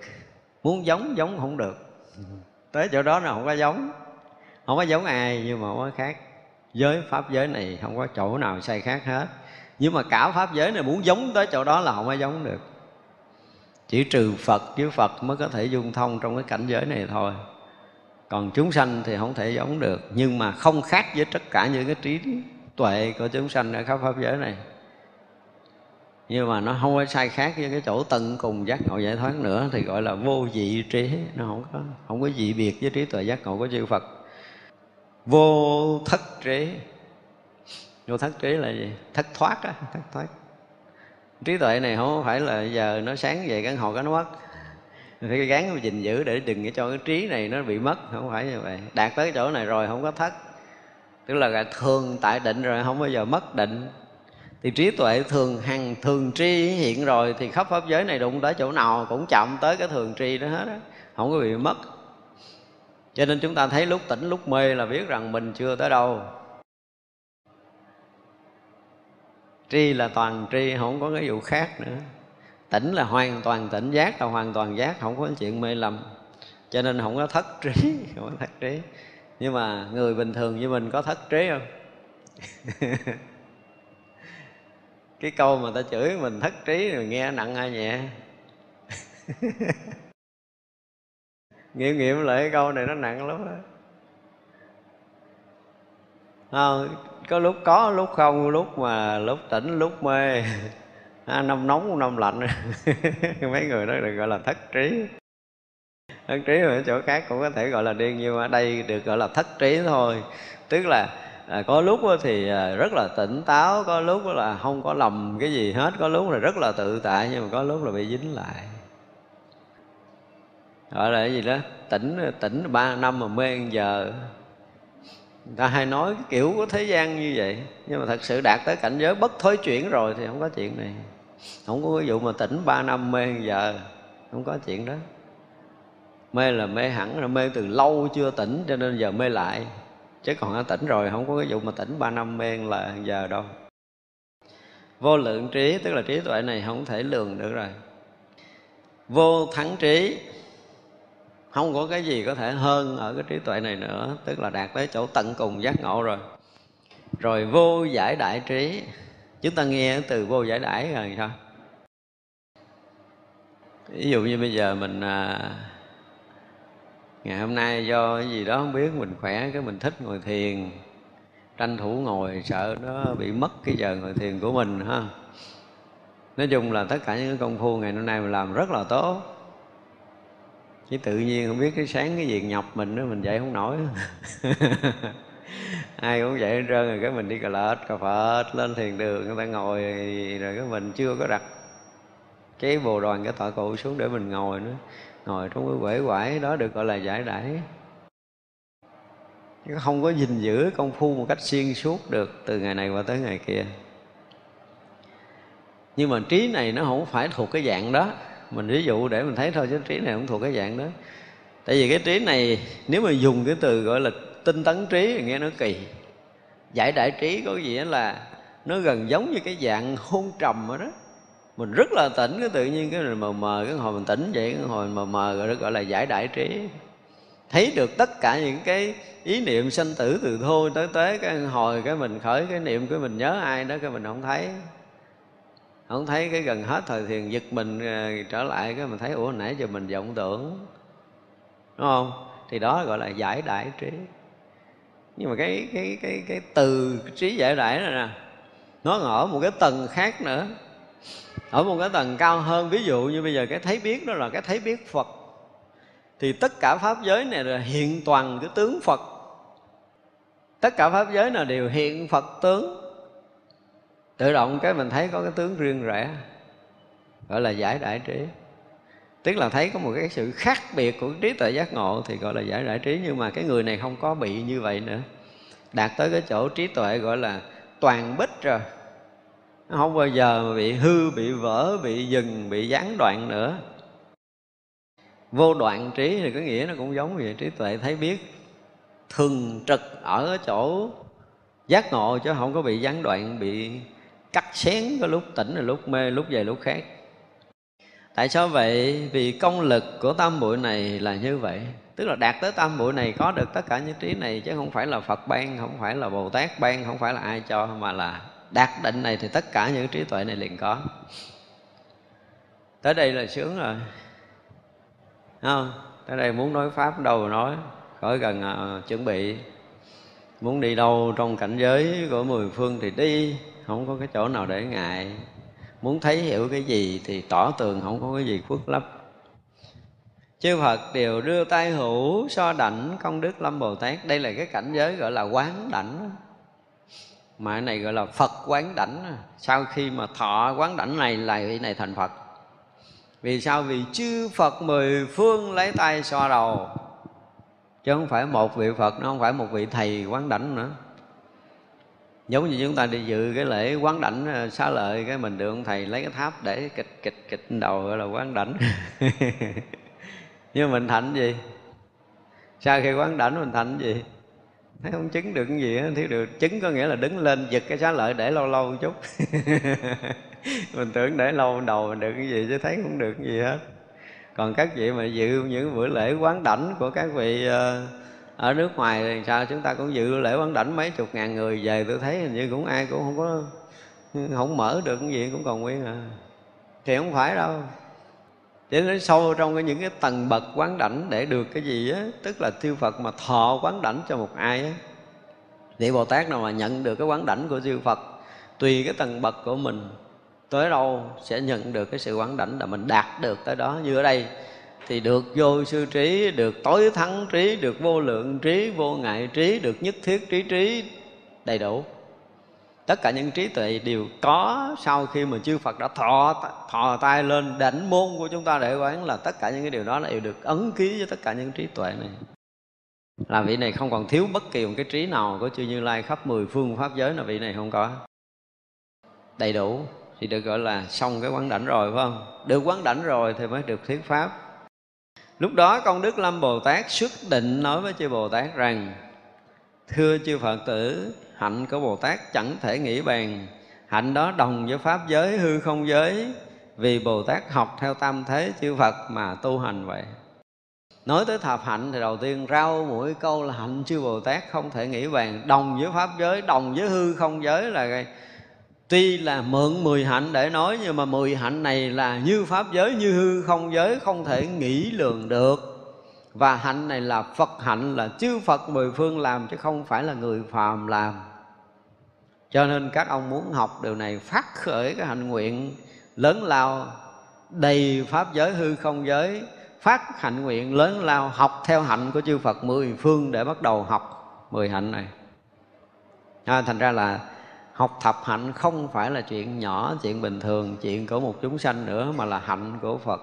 Muốn giống giống không được. Tới chỗ đó là không có giống. Không có giống ai, nhưng mà không có khác. Giới pháp giới này không có chỗ nào sai khác hết. Nhưng mà cả pháp giới này muốn giống tới chỗ đó là không có giống được chỉ trừ phật với phật mới có thể dung thông trong cái cảnh giới này thôi. Còn chúng sanh thì không thể giống được. Nhưng mà không khác với tất cả những cái trí tuệ của chúng sanh ở khắp pháp giới này. Nhưng mà nó không có sai khác với cái chỗ tận cùng giác ngộ giải thoát nữa, thì gọi là vô dị trí. Nó không có không có dị biệt với trí tuệ giác ngộ của chư Phật. Vô thất trí. Vô thất trí là gì? Thất thoát á, thất thoát trí tuệ này không phải là giờ nó sáng về cái hồi cái nó mất. Phải gắng gìn giữ để đừng cho cái trí này nó bị mất, không phải như vậy. Đạt tới chỗ này rồi không có thất. Tức là thường tại định rồi, không bao giờ mất định. Thì trí tuệ thường hằng, thường tri hiện rồi thì khắp pháp giới này đụng tới chỗ nào cũng chậm tới cái thường tri đó hết á. Không có bị mất. Cho nên chúng ta thấy lúc tỉnh lúc mê là biết rằng mình chưa tới đâu. Tri là toàn tri, không có cái vụ khác nữa. Tỉnh là hoàn toàn tỉnh, giác là hoàn toàn giác, không có chuyện mê lầm. Cho nên không có thất trí, *laughs* không có thất trí. Nhưng mà người bình thường như mình có thất trí không? *laughs* Cái câu mà ta chửi mình thất trí rồi nghe nặng hay nhẹ? *laughs* Nghiệm nghiệm lại cái câu này nó nặng lắm đó không có lúc có lúc không lúc mà lúc tỉnh lúc mê. *laughs* À, năm nóng năm lạnh. *laughs* Mấy người đó được gọi là thất trí. Thất trí ở chỗ khác cũng có thể gọi là điên nhưng mà ở đây được gọi là thất trí thôi. Tức là à, có lúc thì à, rất là tỉnh táo có lúc là không có lầm cái gì hết có lúc là rất là tự tại nhưng mà có lúc là bị dính lại. Gọi là cái gì đó? Tỉnh tỉnh ba năm mà mê giờ ta hay nói cái kiểu của thế gian như vậy. Nhưng mà thật sự đạt tới cảnh giới bất thối chuyển rồi thì không có chuyện này. Không có cái vụ mà tỉnh ba năm mê giờ, không có chuyện đó. Mê là mê hẳn, là mê từ lâu chưa tỉnh, cho nên giờ mê lại. Chứ còn đã tỉnh rồi, không có cái vụ mà tỉnh ba năm mê là giờ đâu. Vô lượng trí, tức là trí tuệ này không thể lường được rồi. Vô thắng trí không có cái gì có thể hơn ở cái trí tuệ này nữa tức là đạt tới chỗ tận cùng giác ngộ rồi. Rồi vô giải đại trí. Chúng ta nghe từ vô giải đại rồi sao? Ví dụ như bây giờ mình à, ngày hôm nay do cái gì đó không biết mình khỏe cái mình thích ngồi thiền. Tranh thủ ngồi sợ nó bị mất cái giờ ngồi thiền của mình ha. Nói chung là tất cả những cái công phu ngày hôm nay mình làm rất là tốt chứ tự nhiên không biết cái sáng cái gì nhọc mình đó, mình dậy không nổi. *laughs* Ai cũng vậy hết trơn rồi, cái mình đi cà lệch, cà phật lên thiền đường, người ta ngồi rồi cái mình chưa có đặt cái bồ đoàn, cái tọa cụ xuống để mình ngồi nữa. Ngồi trong cái quể quải đó được gọi là giải đãi. Không có gìn giữ công phu một cách xuyên suốt được từ ngày này qua tới ngày kia. Nhưng mà trí này nó không phải thuộc cái dạng đó mình ví dụ để mình thấy thôi, chứ trí này không thuộc cái dạng đó. Tại vì cái trí này, nếu mà dùng cái từ gọi là tinh tấn trí thì nghe nó kỳ. Giải đại trí có gì là nó gần giống như cái dạng hôn trầm rồi đó. Mình rất là tỉnh, cái tự nhiên cái mờ mờ, cái hồi mình tỉnh vậy, cái hồi mờ mờ rồi đó gọi là giải đại trí. Thấy được tất cả những cái ý niệm sanh tử từ thôi tới tới cái hồi cái mình khởi, cái niệm cái mình nhớ ai đó, cái mình không thấy không thấy cái gần hết thời thiền giật mình ờ, trở lại cái mình thấy, ủa, nãy giờ mình vọng tưởng. Đúng không? Thì đó gọi là giải đại trí. Nhưng mà cái cái cái cái từ trí giải đại này nè, nó ở một cái tầng khác nữa. Ở một cái tầng cao hơn, ví dụ như bây giờ cái thấy biết đó là cái thấy biết phật. Thì tất cả pháp giới này là hiện toàn cái tướng phật. Tất cả pháp giới nào đều hiện phật tướng tự động cái mình thấy có cái tướng riêng rẽ, gọi là giải đại trí. Tức là thấy có một cái sự khác biệt của trí tuệ giác ngộ thì gọi là giải đại trí, nhưng mà cái người này không có bị như vậy nữa. Đạt tới cái chỗ trí tuệ gọi là toàn bích rồi. Nó không bao giờ mà bị hư, bị vỡ, bị dừng, bị gián đoạn nữa. Vô đoạn trí thì có nghĩa nó cũng giống vậy trí tuệ thấy biết. Thường trực ở chỗ giác ngộ chứ không có bị gián đoạn, bị cắt xén có lúc tỉnh rồi lúc mê lúc về lúc khác. Tại sao vậy? Vì công lực của tam bụi này là như vậy. Tức là đạt tới tam bụi này có được tất cả những trí này chứ không phải là phật ban không phải là bồ tát ban không phải là ai cho mà là đạt định này thì tất cả những trí tuệ này liền có. Tới đây là sướng rồi. Không? Tới đây muốn nói pháp đâu nói. Khỏi cần uh, chuẩn bị. Muốn đi đâu trong cảnh giới của mười phương thì đi không có cái chỗ nào để ngại. Muốn thấy hiểu cái gì thì tỏ tường không có cái gì khuất lấp. Chư Phật đều đưa tay hữu so đảnh công đức lâm Bồ Tát. Đây là cái cảnh giới gọi là quán đảnh. Mà cái này gọi là Phật quán đảnh. Sau khi mà thọ quán đảnh này là vị này thành Phật. Vì sao? Vì chư Phật mười phương lấy tay so đầu. Chứ không phải một vị Phật, nó không phải một vị thầy quán đảnh nữa giống như chúng ta đi dự cái lễ quán đảnh ờ, xá lợi cái mình được ông thầy lấy cái tháp để kịch kịch kịch đầu gọi là quán đảnh. *laughs* Nhưng mình thành gì? Sau khi quán đảnh mình thành gì? Thấy không chứng được cái gì á thiếu được chứng có nghĩa là đứng lên giật cái xá lợi để lâu lâu một chút. *laughs* Mình tưởng để lâu đầu mình được cái gì chứ thấy không được cái gì hết. Còn các vị mà dự những bữa lễ quán đảnh của các vị uh, ở nước ngoài thì sao? Chúng ta cũng dự lễ quán đảnh mấy chục ngàn người về, tôi thấy hình như cũng ai cũng không có, không mở được cái gì, cũng còn nguyên à. Thì không phải đâu. Để nó sâu trong cái những cái tầng bậc quán đảnh để được cái gì á, tức là tiêu phật mà thọ quán đảnh cho một ai á để bồ tát nào mà nhận được cái quán đảnh của siêu phật, tùy cái tầng bậc của mình, tới đâu sẽ nhận được cái sự quán đảnh là mình đạt được tới đó. Như ở đây thì được vô sư trí, được tối thắng trí, được vô lượng trí, vô ngại trí, được nhất thiết trí trí đầy đủ. Tất cả những trí tuệ đều có sau khi mà chư Phật đã thọ thọ tay lên đảnh môn của chúng ta để quán là tất cả những cái điều đó đều được ấn ký với tất cả những trí tuệ này. Là vị này không còn thiếu bất kỳ một cái trí nào của chư Như Lai khắp mười phương pháp giới là vị này không có. Đầy đủ, thì được gọi là xong cái quán đảnh rồi, phải không? Được quán đảnh rồi thì mới được thuyết pháp lúc đó công đức lâm bồ tát xuất định nói với chư bồ tát rằng, thưa chư phật tử, hạnh của bồ tát chẳng thể nghĩ bàn. Hạnh đó đồng với pháp giới, hư không giới, vì bồ tát học theo tam thế chư phật mà tu hành vậy. Nói tới thập hạnh thì đầu tiên rau mũi câu là hạnh chư bồ tát không thể nghĩ bàn. Đồng với pháp giới, đồng với hư không giới là tuy là mượn mười hạnh để nói nhưng mà mười hạnh này là như pháp giới như hư không giới không thể nghĩ lường được. Và hạnh này là Phật hạnh là chư Phật mười phương làm chứ không phải là người phàm làm. Cho nên các ông muốn học điều này phát khởi cái hạnh nguyện lớn lao đầy pháp giới hư không giới phát hạnh nguyện lớn lao học theo hạnh của chư Phật mười phương để bắt đầu học mười hạnh này. À, thành ra là học thập hạnh không phải là chuyện nhỏ, chuyện bình thường, chuyện của một chúng sanh nữa, mà là hạnh của Phật.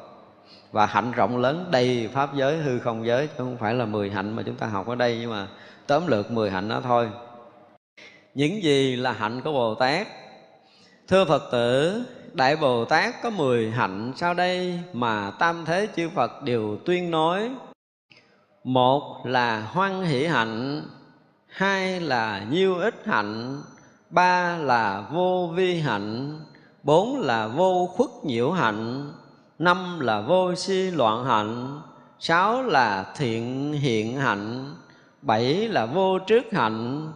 Và hạnh rộng lớn, đầy pháp giới, hư không giới, chứ không phải là 10 hạnh mà chúng ta học ở đây, nhưng mà tóm lược 10 hạnh đó thôi. Những gì là hạnh của Bồ Tát? Thưa Phật tử, Đại Bồ Tát có 10 hạnh. Sau đây mà tam thế chư Phật đều tuyên nói. Một là hoan hỷ hạnh, hai là nhiêu ích hạnh ba là vô vi hạnh, bốn là vô khuất nhiễu hạnh, năm là vô si loạn hạnh, sáu là thiện hiện hạnh, bảy là vô trước hạnh,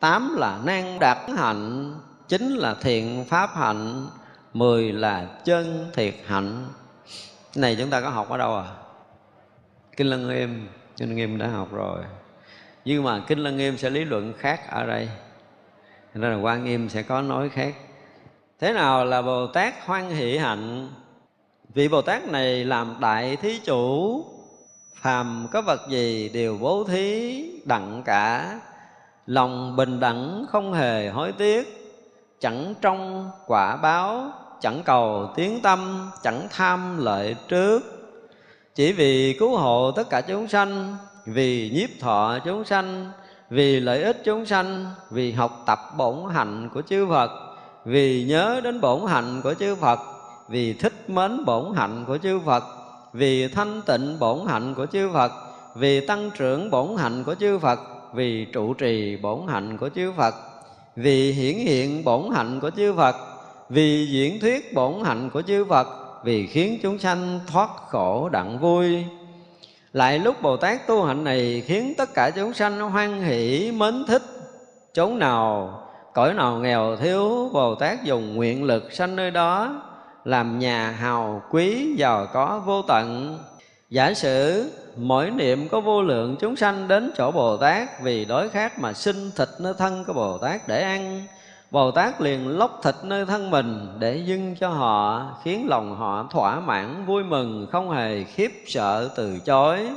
tám là nan đạt hạnh, chín là thiện pháp hạnh, mười là chân thiệt hạnh. Này, chúng ta có học ở đâu à? Kinh lăng nghiêm kinh lăng nghiêm đã học rồi. Nhưng mà kinh lăng nghiêm sẽ lý luận khác ở đây nên là quan nghiêm sẽ có nói khác. Thế nào là bồ tát hoan hỷ hạnh? Vị bồ tát này làm đại thí chủ, phàm có vật gì đều bố thí, đặng cả. Lòng bình đẳng không hề hối tiếc, chẳng trong quả báo, chẳng cầu tiếng tâm, chẳng tham lợi trước. Chỉ vì cứu hộ tất cả chúng sanh, vì nhiếp thọ chúng sanh vì lợi ích chúng sanh, vì học tập bổn hạnh của chư Phật, vì nhớ đến bổn hạnh của chư Phật, vì thích mến bổn hạnh của chư Phật, vì thanh tịnh bổn hạnh của chư Phật, vì tăng trưởng bổn hạnh của chư Phật, vì trụ trì bổn hạnh của chư Phật, vì hiển hiện bổn hạnh của chư Phật, vì diễn thuyết bổn hạnh của chư Phật, vì khiến chúng sanh thoát khổ đặng vui lại lúc bồ tát tu hạnh này khiến tất cả chúng sanh hoan hỷ, mến thích. Chốn nào, cõi nào nghèo thiếu, bồ tát dùng nguyện lực sanh nơi đó, làm nhà hào quý giàu có vô tận. Giả sử mỗi niệm có vô lượng chúng sanh đến chỗ bồ tát vì đói khát mà xin thịt nơi thân của bồ tát để ăn Bồ Tát liền lóc thịt nơi thân mình để dâng cho họ, Khiến lòng họ thỏa mãn, vui mừng, Không hề khiếp sợ, từ chối.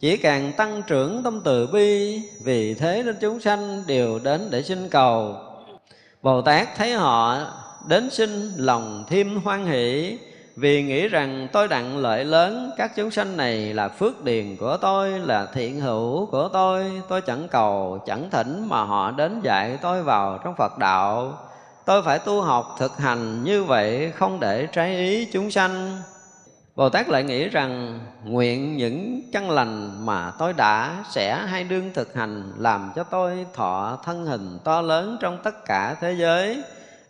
Chỉ càng tăng trưởng tâm từ bi, Vì thế nên chúng sanh đều đến để xin cầu. Bồ Tát thấy họ đến xin lòng thêm hoan hỷ vì nghĩ rằng tôi đặng lợi lớn, các chúng sanh này là phước điền của tôi, là thiện hữu của tôi. Tôi chẳng cầu, chẳng thỉnh mà họ đến dạy tôi vào trong phật đạo. Tôi phải tu học thực hành như vậy, không để trái ý chúng sanh. Bồ Tát lại nghĩ rằng, nguyện những căn lành mà tôi đã sẽ hay đương thực hành làm cho tôi thọ thân hình to lớn trong tất cả thế giới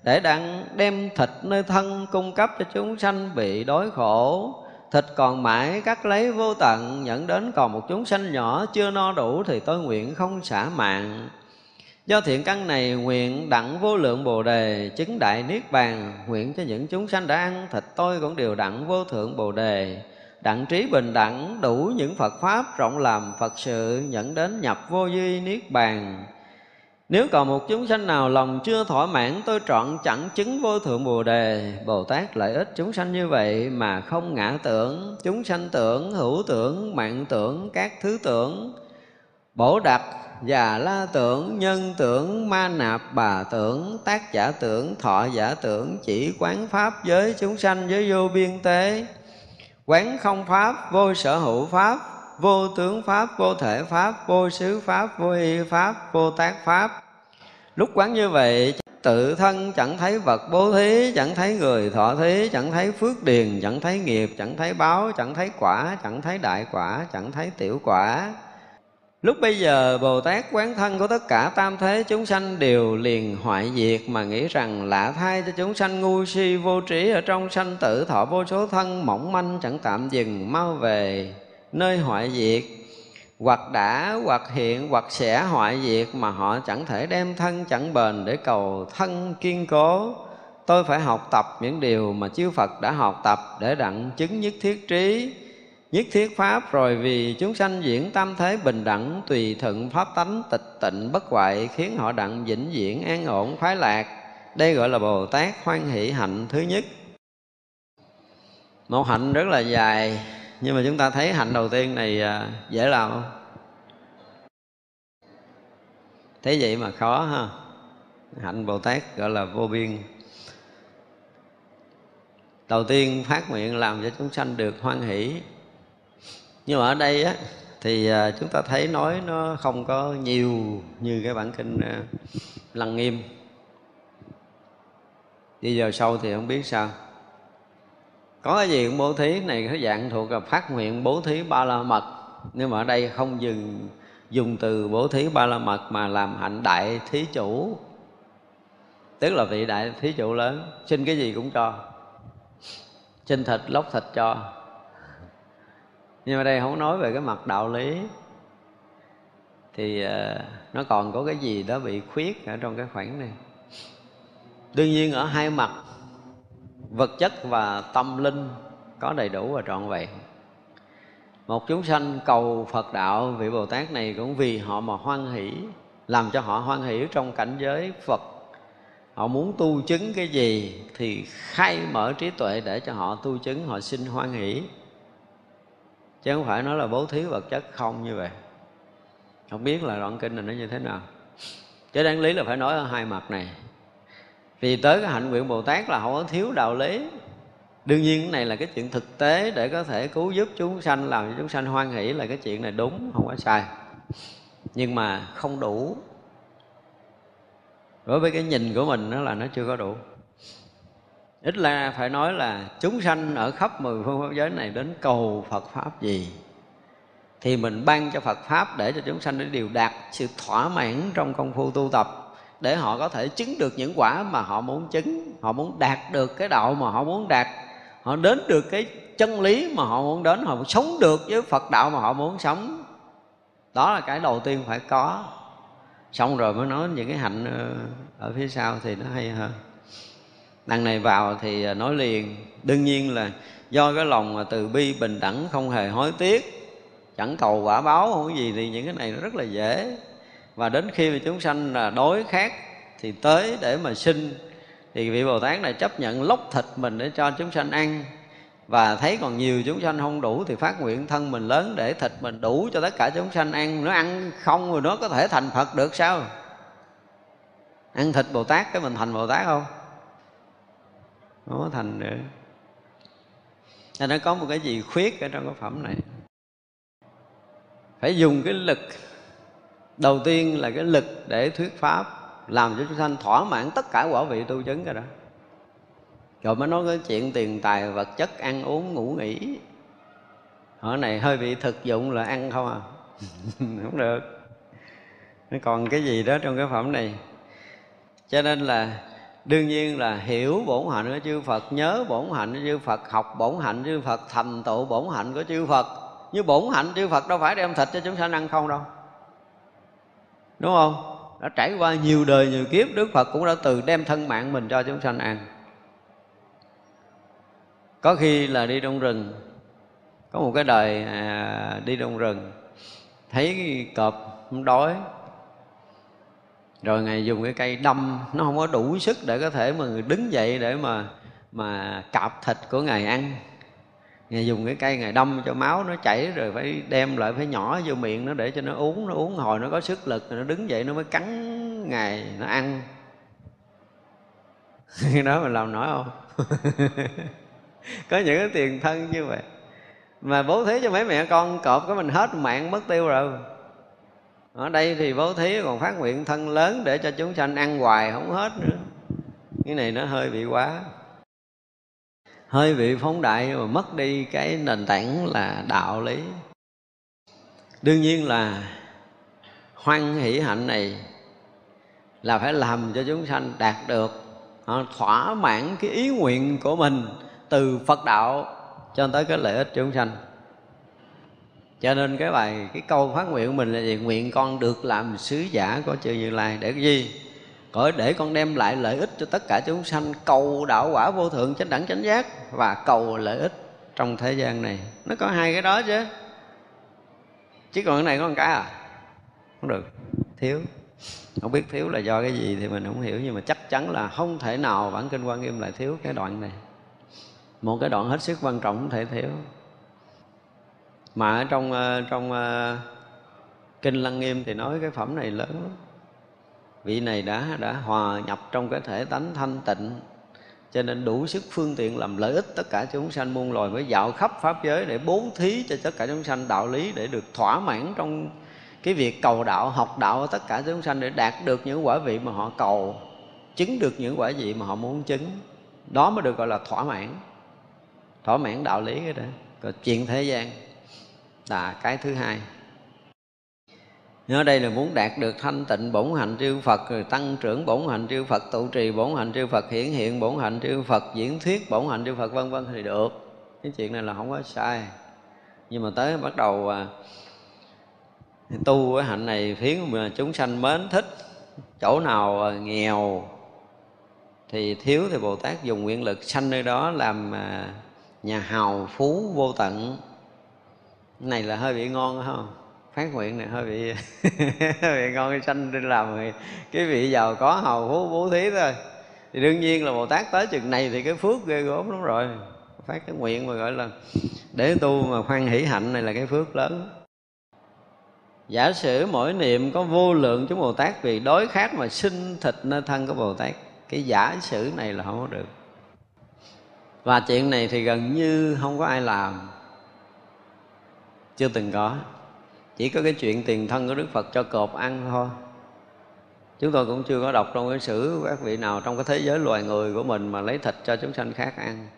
để đặng đem thịt nơi thân cung cấp cho chúng sanh bị đói khổ. Thịt còn mãi cắt lấy vô tận nhận đến còn một chúng sanh nhỏ chưa no đủ thì tôi nguyện không xả mạng. Do thiện căn này nguyện đặng vô lượng Bồ Đề, chứng đại Niết Bàn, Nguyện cho những chúng sanh đã ăn thịt tôi cũng đều đặng vô thượng Bồ Đề. Đặng trí bình đẳng, đủ những Phật Pháp rộng làm Phật sự Nhận đến nhập vô duy Niết Bàn nếu còn một chúng sanh nào lòng chưa thỏa mãn tôi trọn chẳng chứng vô thượng Bồ Đề. Bồ Tát lợi ích chúng sanh như vậy mà không ngã tưởng. Chúng sanh tưởng, hữu tưởng, mạng tưởng, các thứ tưởng. Bổ đặc, già la tưởng, nhân tưởng, ma nạp bà tưởng Tác giả tưởng, thọ giả tưởng Chỉ quán pháp với chúng sanh với vô biên tế. Quán không pháp, vô sở hữu pháp vô tướng pháp, vô thể pháp, vô xứ pháp, vô y pháp, vô tác pháp. Lúc quán như vậy, tự thân chẳng thấy vật bố thí, chẳng thấy người thọ thí, chẳng thấy phước điền, chẳng thấy nghiệp, chẳng thấy báo, chẳng thấy quả, chẳng thấy đại quả, chẳng thấy tiểu quả. Lúc bây giờ, Bồ Tát quán thân của tất cả tam thế chúng sanh đều liền hoại diệt mà nghĩ rằng lạ thay cho chúng sanh ngu si vô trí ở trong sanh tử thọ vô số thân mỏng manh chẳng tạm dừng mau về nơi hoại diệt. Hoặc đã, hoặc hiện, hoặc sẽ hoại diệt mà họ chẳng thể đem thân chẳng bền để cầu thân kiên cố. Tôi phải học tập những điều mà chư phật đã học tập để đặng chứng nhất thiết trí, nhất thiết pháp rồi vì chúng sanh diễn tam thế bình đẳng, tùy thuận pháp tánh, tịch tịnh, bất hoại, khiến họ đặng vĩnh viễn an ổn, khoái lạc. Đây gọi là bồ tát hoan hỷ hạnh thứ nhất. Một hạnh rất là dài nhưng mà chúng ta thấy hạnh đầu tiên này à, dễ làm không? Thế vậy mà khó ha. Hạnh bồ tát gọi là vô biên. Đầu tiên phát nguyện làm cho chúng sanh được hoan hỷ. Nhưng mà ở đây á, thì à, chúng ta thấy nói nó không có nhiều như cái bản kinh à, lăng nghiêm. Đi giờ sau thì không biết sao có cái gì cũng bố thí, này cái dạng thuộc là phát nguyện bố thí ba la mật. Nhưng mà ở đây không dừng dùng từ bố thí ba la mật mà làm hạnh đại thí chủ. Tức là vị đại thí chủ lớn, xin cái gì cũng cho. Xin thịt, lóc thịt cho. Nhưng mà đây không nói về cái mặt đạo lý. Thì ờ, nó còn có cái gì đó bị khuyết ở trong cái khoảng này. Đương nhiên ở hai mặt vật chất và tâm linh có đầy đủ và trọn vẹn. Một chúng sanh cầu phật đạo, vị bồ tát này cũng vì họ mà hoan hỷ, làm cho họ hoan hỷ trong cảnh giới phật. Họ muốn tu chứng cái gì thì khai mở trí tuệ để cho họ tu chứng, họ xin hoan hỷ. Chứ không phải nói là bố thí vật chất không như vậy. Không biết là đoạn kinh này nó như thế nào. Chứ đáng lý là phải nói ở hai mặt này vì tới cái hạnh nguyện bồ tát là không có thiếu đạo lý. Đương nhiên cái này là cái chuyện thực tế để có thể cứu giúp chúng sanh, làm cho chúng sanh hoan hỷ là cái chuyện này đúng, không có sai. Nhưng mà không đủ. Đối với cái nhìn của mình đó là nó chưa có đủ. Ít là phải nói là chúng sanh ở khắp mười phương pháp giới này đến cầu Phật pháp gì, thì mình ban cho Phật pháp để cho chúng sanh để đều đạt sự thỏa mãn trong công phu tu tập để họ có thể chứng được những quả mà họ muốn chứng, họ muốn đạt được cái đạo mà họ muốn đạt. Họ đến được cái chân lý mà họ muốn đến, họ sống được với phật đạo mà họ muốn sống. Đó là cái đầu tiên phải có. Xong rồi mới nói những cái hạnh ờ, ở phía sau thì nó hay hơn. Đằng này vào thì ờ, nói liền. Đương nhiên là do cái lòng từ bi bình đẳng không hề hối tiếc. Chẳng cầu quả báo không có gì thì những cái này nó rất là dễ và đến khi mà chúng sanh là đối khác thì tới để mà sinh thì vị bồ tát này chấp nhận lóc thịt mình để cho chúng sanh ăn. Và thấy còn nhiều chúng sanh không đủ thì phát nguyện thân mình lớn để thịt mình đủ cho tất cả chúng sanh ăn. Nó ăn không rồi nó có thể thành phật được sao? Ăn thịt bồ tát cái mình thành bồ tát không? Không có thành nữa nên nó có một cái gì khuyết ở trong cái phẩm này. Phải dùng cái lực đầu tiên là cái lực để thuyết pháp làm cho chúng sanh thỏa mãn tất cả quả vị tu chứng cái đó. Rồi mới nói cái chuyện tiền tài, vật chất, ăn uống, ngủ nghỉ. Hỏi này hơi bị thực dụng là ăn không à? *laughs* Không được. Nó còn cái gì đó trong cái phẩm này? Cho nên là đương nhiên là hiểu bổn hạnh của chư Phật, nhớ bổn hạnh của chư Phật, học bổn hạnh của chư Phật, thành tựu bổn hạnh của chư Phật. Như bổn hạnh chư Phật đâu phải đem thịt cho chúng sanh ăn không đâu đúng không? Đã trải qua nhiều đời nhiều kiếp Đức Phật cũng đã từ đem thân mạng mình cho chúng sanh ăn. Có khi là đi trong rừng có một cái đời à, đi trong rừng thấy cọp đói rồi ngài dùng cái cây đâm nó không có đủ sức để có thể mà đứng dậy để mà mà cạp thịt của ngài ăn ngài dùng cái cây ngài đâm cho máu nó chảy rồi phải đem lại, phải nhỏ vô miệng nó để cho nó uống nó uống hồi nó có sức lực rồi nó đứng dậy nó mới cắn ngài, nó ăn. *laughs* Cái đó mình làm nổi không? *laughs* Có những cái tiền thân như vậy. Mà bố thí cho mấy mẹ con, cọp cái mình hết mạng mất tiêu rồi. Ở đây thì bố thí còn phát nguyện thân lớn để cho chúng sanh ăn hoài không hết nữa. Cái này nó hơi bị quá hơi bị phóng đại mà mất đi cái nền tảng là đạo lý. Đương nhiên là hoan hỷ hạnh này là phải làm cho chúng sanh đạt được thỏa mãn cái ý nguyện của mình từ Phật đạo cho tới cái lợi ích chúng sanh. Cho nên cái bài, cái câu phát nguyện của mình là gì? Nguyện con được làm sứ giả của chư như lai. Để cái gì? Cõi để con đem lại lợi ích cho tất cả chúng sanh. Cầu đạo quả vô thượng chánh đẳng chánh giác và cầu lợi ích trong thế gian này. Nó có hai cái đó chứ. Chứ còn cái này có một cái à? Không được. Thiếu. Không biết thiếu là do cái gì thì mình không hiểu nhưng mà chắc chắn là không thể nào bản kinh quan nghiêm lại thiếu cái đoạn này. Một cái đoạn hết sức quan trọng không thể thiếu. Mà ở trong ờ, trong uh, kinh lăng nghiêm thì nói cái phẩm này lớn lắm vị này đã đã hòa nhập trong cái thể tánh thanh tịnh. Cho nên đủ sức phương tiện làm lợi ích tất cả chúng sanh muôn loài mới dạo khắp pháp giới để bố thí cho tất cả chúng sanh đạo lý để được thỏa mãn trong cái việc cầu đạo, học đạo của tất cả chúng sanh để đạt được những quả vị mà họ cầu, chứng được những quả vị mà họ muốn chứng. Đó mới được gọi là thỏa mãn. Thỏa mãn đạo lý cái đó. Còn chuyện thế gian là cái thứ hai. Nhớ đây là muốn đạt được thanh tịnh bổn hạnh chư Phật Rồi tăng trưởng bổn hạnh chư Phật Tụ trì bổn hạnh chư Phật Hiển hiện bổn hạnh chư Phật Diễn thuyết bổn hạnh chư Phật vân vân thì được. Cái chuyện này là không có sai. Nhưng mà tới bắt đầu à, Tu cái hạnh này khiến mà chúng sanh mến thích. Chỗ nào à, nghèo Thì thiếu thì Bồ Tát dùng nguyện lực sanh nơi đó Làm à, nhà hào phú vô tận. Này là hơi bị ngon không? Phát nguyện này, hơi bị *laughs* hơi bị ngon cái sanh đi làm rồi. Cái vị giàu có hầu phú bố thí thôi. Thì đương nhiên là bồ tát tới chừng này thì cái phước ghê gớm lắm rồi. Phát cái nguyện mà gọi là để tu mà khoan hỷ hạnh này là cái phước lớn. Giả sử mỗi niệm có vô lượng chúng bồ tát vì đói khát mà sinh thịt nơi thân của bồ tát, cái giả sử này là không có được. Và chuyện này thì gần như không có ai làm. Chưa từng có chỉ có cái chuyện tiền thân của đức phật cho cọp ăn thôi. Chúng tôi cũng chưa có đọc trong cái sử các vị nào trong cái thế giới loài người của mình mà lấy thịt cho chúng sanh khác ăn.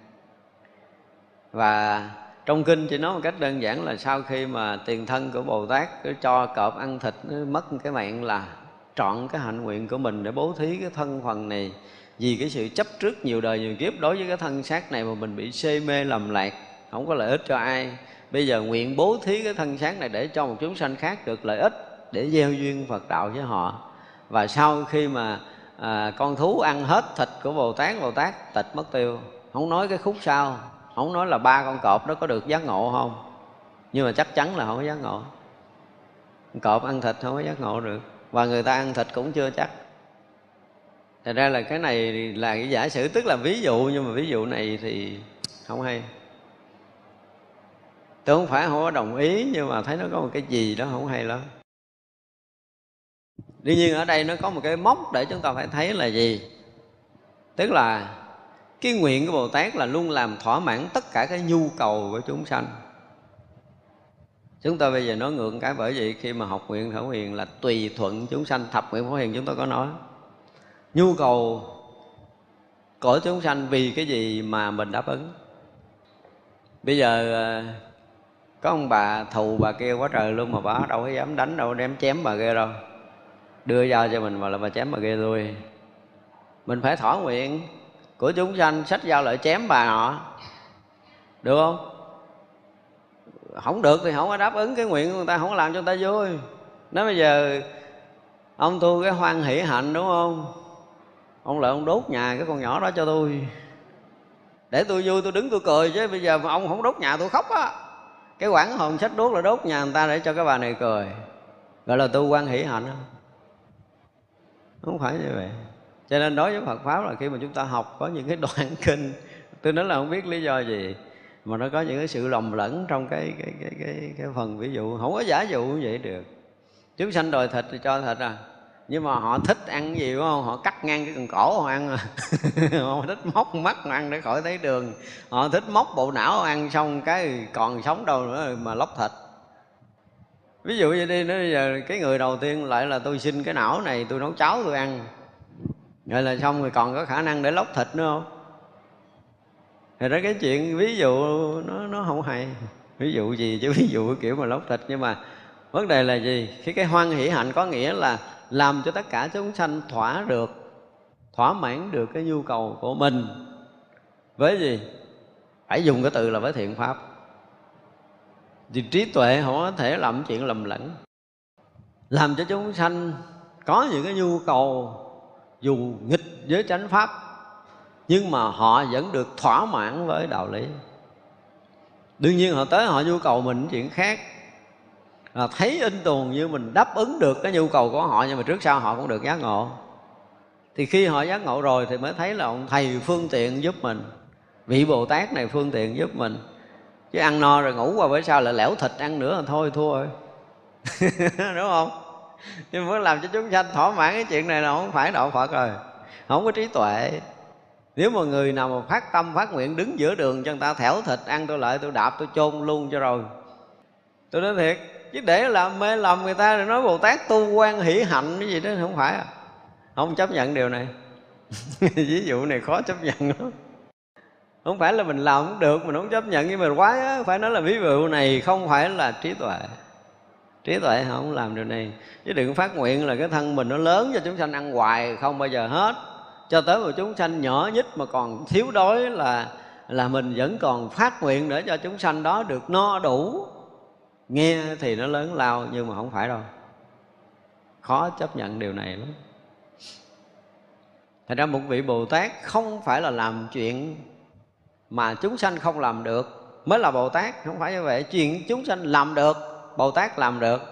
Và trong kinh chỉ nói một cách đơn giản là sau khi mà tiền thân của bồ tát cứ cho cọp ăn thịt nó mất cái mạng là trọn cái hạnh nguyện của mình để bố thí cái thân phần này. Vì cái sự chấp trước nhiều đời nhiều kiếp đối với cái thân xác này mà mình bị xê mê lầm lạc, không có lợi ích cho ai bây giờ nguyện bố thí cái thân xác này để cho một chúng sanh khác được lợi ích để gieo duyên phật đạo với họ. Và sau khi mà à, con thú ăn hết thịt của bồ tát bồ tát tịch mất tiêu không nói cái khúc sau không nói là ba con cọp đó có được giác ngộ không? Nhưng mà chắc chắn là không có giác ngộ. Cọp ăn thịt không có giác ngộ được và người ta ăn thịt cũng chưa chắc. Thật ra là cái này là cái giả sử tức là ví dụ nhưng mà ví dụ này thì không hay tôi không phải không có đồng ý, nhưng mà thấy nó có một cái gì đó không hay lắm. Đương nhiên ở đây nó có một cái mốc để chúng ta phải thấy là gì? Tức là cái nguyện của Bồ Tát là luôn làm thỏa mãn tất cả cái nhu cầu của chúng sanh. Chúng ta bây giờ nói ngược cái bởi vì khi mà học nguyện thở hiền là tùy thuận chúng sanh. Thập nguyện phổ hiền chúng ta có nói. Nhu cầu của chúng sanh vì cái gì mà mình đáp ứng? Bây giờ à, có ông bà thù bà kia quá trời luôn mà bà đâu có dám đánh, đâu đem chém bà kia đâu. Đưa dao cho mình mà là bà chém bà kia thôi mình phải thỏa nguyện của chúng sanh sách dao lại chém bà họ được không? Không được thì không có đáp ứng cái nguyện của người ta, không có làm cho người ta vui. Nếu bây giờ, ông tu cái hoan hỷ hạnh đúng không? Ông lại ông đốt nhà cái con nhỏ đó cho tôi. Để tôi vui, tôi đứng tôi cười chứ bây giờ mà ông không đốt nhà tôi khóc á cái quảng hồn sách đốt là đốt nhà người ta để cho cái bà này cười. Gọi là tu quan hỷ hạnh. Không không phải như vậy. Cho nên đối với Phật pháp là khi mà chúng ta học có những cái đoạn *laughs* kinh tôi nói là không biết lý do gì mà nó có những cái sự lầm lẫn trong cái cái cái cái, cái phần ví dụ. Không có giả dụ như vậy được. Chúng sanh đòi thịt thì cho thịt à nhưng mà họ thích ăn cái gì, đúng không? Họ cắt ngang cái cần cổ họ ăn à. *laughs* họ thích móc mắt mà ăn để khỏi thấy đường. Họ thích móc bộ não ăn xong cái còn sống đâu nữa mà lóc thịt. Ví dụ như đi, nói bây giờ cái người đầu tiên lại là tôi xin cái não này, tôi nấu cháo tôi ăn. Rồi là xong rồi còn có khả năng để lóc thịt nữa không? Thì đó cái chuyện ví dụ nó nó không hay. Ví dụ gì chứ, ví dụ kiểu mà lóc thịt. Nhưng mà vấn đề là gì? Khi cái hoan hỷ hạnh có nghĩa là làm cho tất cả chúng sanh thỏa được, thỏa mãn được cái nhu cầu của mình. Với gì? Phải dùng cái từ là với thiện pháp. Thì trí tuệ họ có thể làm chuyện lầm lẫn, làm cho chúng sanh có những cái nhu cầu dù nghịch với chánh pháp, nhưng mà họ vẫn được thỏa mãn với đạo lý. Đương nhiên họ tới họ nhu cầu mình chuyện khác là thấy in tuồng như mình đáp ứng được cái nhu cầu của họ, nhưng mà trước sau họ cũng được giác ngộ. Thì khi họ giác ngộ rồi thì mới thấy là ông thầy phương tiện giúp mình, vị bồ tát này phương tiện giúp mình. Chứ ăn no rồi ngủ qua bữa sau lại lẻo thịt ăn nữa là thôi, thua rồi. *laughs* Đúng không? Nhưng muốn làm cho chúng sanh thỏa mãn cái chuyện này là không phải đạo phật rồi, không có trí tuệ. Nếu mà người nào mà phát tâm, phát nguyện đứng giữa đường cho người ta thẻo thịt, ăn tôi lại tôi đạp, tôi chôn luôn cho rồi. Tôi nói thiệt chứ để làm mê lầm người ta rồi nói bồ tát tu quan hỷ hạnh cái gì đó không phải à. Không chấp nhận điều này. *laughs* Ví dụ này khó chấp nhận lắm. Không phải là mình làm cũng được mình không chấp nhận. Nhưng mà quá á, phải nói là ví dụ này không phải là trí tuệ. Trí tuệ không làm điều này. Chứ đừng phát nguyện là cái thân mình nó lớn cho chúng sanh ăn hoài không bao giờ hết. Cho tới một chúng sanh nhỏ nhất mà còn thiếu đói là là mình vẫn còn phát nguyện để cho chúng sanh đó được no đủ nghe thì nó lớn lao nhưng mà không phải đâu. Khó chấp nhận điều này lắm. Thật ra một vị Bồ Tát không phải là làm chuyện mà chúng sanh không làm được, mới là Bồ Tát không phải như vậy. Chuyện chúng sanh làm được Bồ Tát làm được.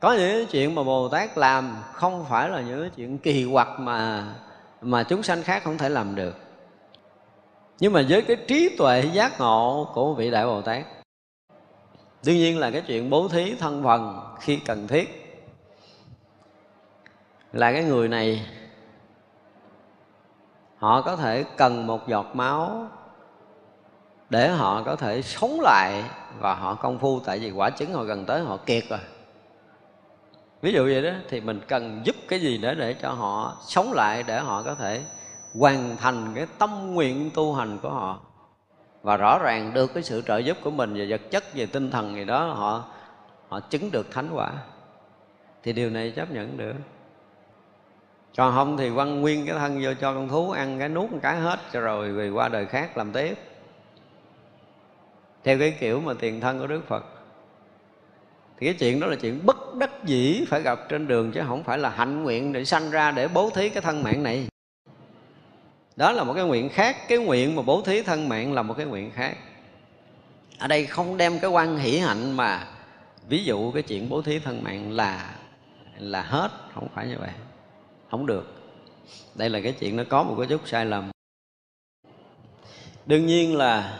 Có những chuyện mà Bồ Tát làm không phải là những chuyện kỳ quặc mà mà chúng sanh khác không thể làm được. Nhưng mà với cái trí tuệ giác ngộ của vị đại Bồ Tát đương nhiên là cái chuyện bố thí thân phần khi cần thiết là cái người này, họ có thể cần một giọt máu để họ có thể sống lại và họ công phu. Tại vì quả chứng họ gần tới họ kiệt rồi. Ví dụ vậy đó, thì mình cần giúp cái gì để để cho họ sống lại, để họ có thể hoàn thành cái tâm nguyện tu hành của họ và rõ ràng được cái sự trợ giúp của mình về vật chất, về tinh thần gì đó, họ họ chứng được thánh quả. Thì điều này chấp nhận được. Còn không thì quăng nguyên cái thân vô cho con thú, ăn cái nuốt một cái hết, cho rồi về qua đời khác làm tiếp. Theo cái kiểu mà tiền thân của đức phật. Thì cái chuyện đó là chuyện bất đắc dĩ phải gặp trên đường, chứ không phải là hạnh nguyện để sanh ra để bố thí cái thân mạng này đó là một cái nguyện khác. Cái nguyện mà bố thí thân mạng là một cái nguyện khác. Ở đây không đem cái quan hỷ hạnh mà ví dụ cái chuyện bố thí thân mạng là là hết. Không phải như vậy. Không được. Đây là cái chuyện nó có một cái chút sai lầm. Đương nhiên là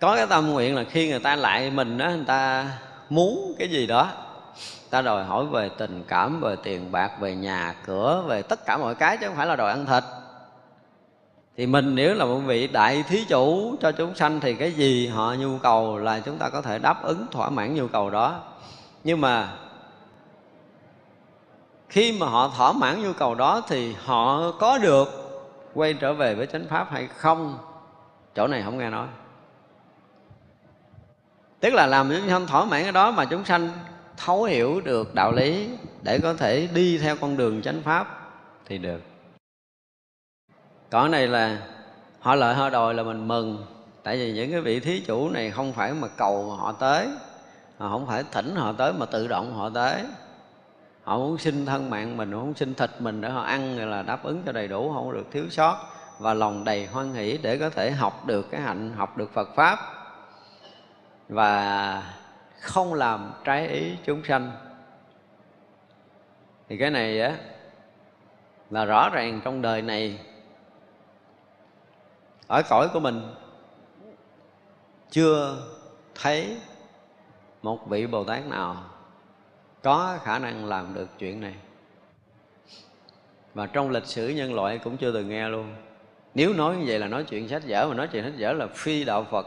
có cái tâm nguyện là khi người ta lại mình đó người ta muốn cái gì đó ta đòi hỏi về tình cảm, về tiền bạc, về nhà, cửa, về tất cả mọi cái chứ không phải là đòi ăn thịt. Thì mình nếu là một vị đại thí chủ cho chúng sanh thì cái gì họ nhu cầu là chúng ta có thể đáp ứng thỏa mãn nhu cầu đó. Nhưng mà khi mà họ thỏa mãn nhu cầu đó thì họ có được quay trở về với chánh pháp hay không? Chỗ này không nghe nói. Tức là làm chúng sanh thỏa mãn cái đó mà chúng sanh thấu hiểu được đạo lý để có thể đi theo con đường chánh pháp thì được. Còn này là, họ lợi họ đòi là mình mừng. Tại vì những cái vị thí chủ này không phải mà cầu mà họ tới. Họ không phải thỉnh họ tới mà tự động họ tới. Họ muốn xin thân mạng mình, họ muốn xin thịt mình để họ ăn rồi là đáp ứng cho đầy đủ, không được thiếu sót. Và lòng đầy hoan hỷ để có thể học được cái hạnh, học được Phật pháp. Và không làm trái ý chúng sanh. Thì cái này á, là rõ ràng trong đời này, ở cõi của mình, chưa thấy một vị bồ tát nào có khả năng làm được chuyện này. Và trong lịch sử nhân loại cũng chưa từng nghe luôn. Nếu nói như vậy là nói chuyện sách vở, mà nói chuyện sách vở là phi đạo phật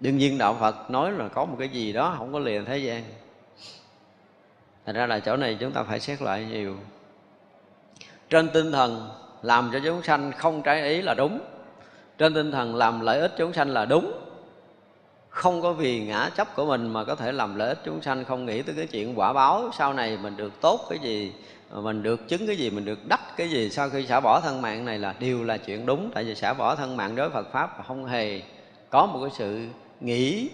đương nhiên đạo phật nói là có một cái gì đó không có liền thế gian. Thành ra là chỗ này chúng ta phải xét lại nhiều. Trên tinh thần làm cho chúng sanh không trái ý là đúng. Trên tinh thần làm lợi ích chúng sanh là đúng. Không có vì ngã chấp của mình mà có thể làm lợi ích chúng sanh. Không nghĩ tới cái chuyện quả báo sau này mình được tốt cái gì, mình được chứng cái gì, mình được đắc cái gì. Sau khi xả bỏ thân mạng này là đều là chuyện đúng. Tại vì xả bỏ thân mạng đối với Phật pháp không hề có một cái sự nghĩ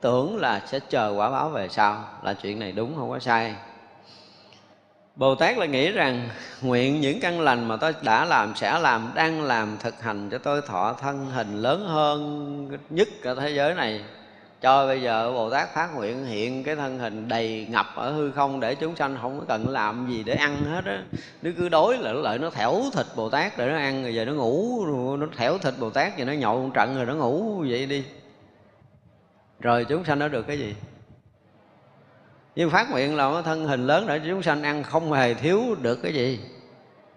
tưởng là sẽ chờ quả báo về sau là chuyện này đúng không có sai Bồ Tát là nghĩ rằng nguyện những căn lành mà tôi đã làm, sẽ làm, đang làm thực hành cho tôi thọ thân hình lớn hơn nhất cả thế giới này. Cho bây giờ Bồ Tát phát nguyện hiện cái thân hình đầy ngập ở hư không để chúng sanh không có cần làm gì để ăn hết á. Nó cứ đối lại lợi nó thẻo thịt Bồ Tát để nó ăn rồi giờ nó ngủ, nó thẻo thịt Bồ Tát rồi nó nhậu một trận rồi nó ngủ vậy đi. Rồi chúng sanh nó được cái gì? nhưng phát nguyện là thân hình lớn để chúng sanh ăn không hề thiếu được cái gì.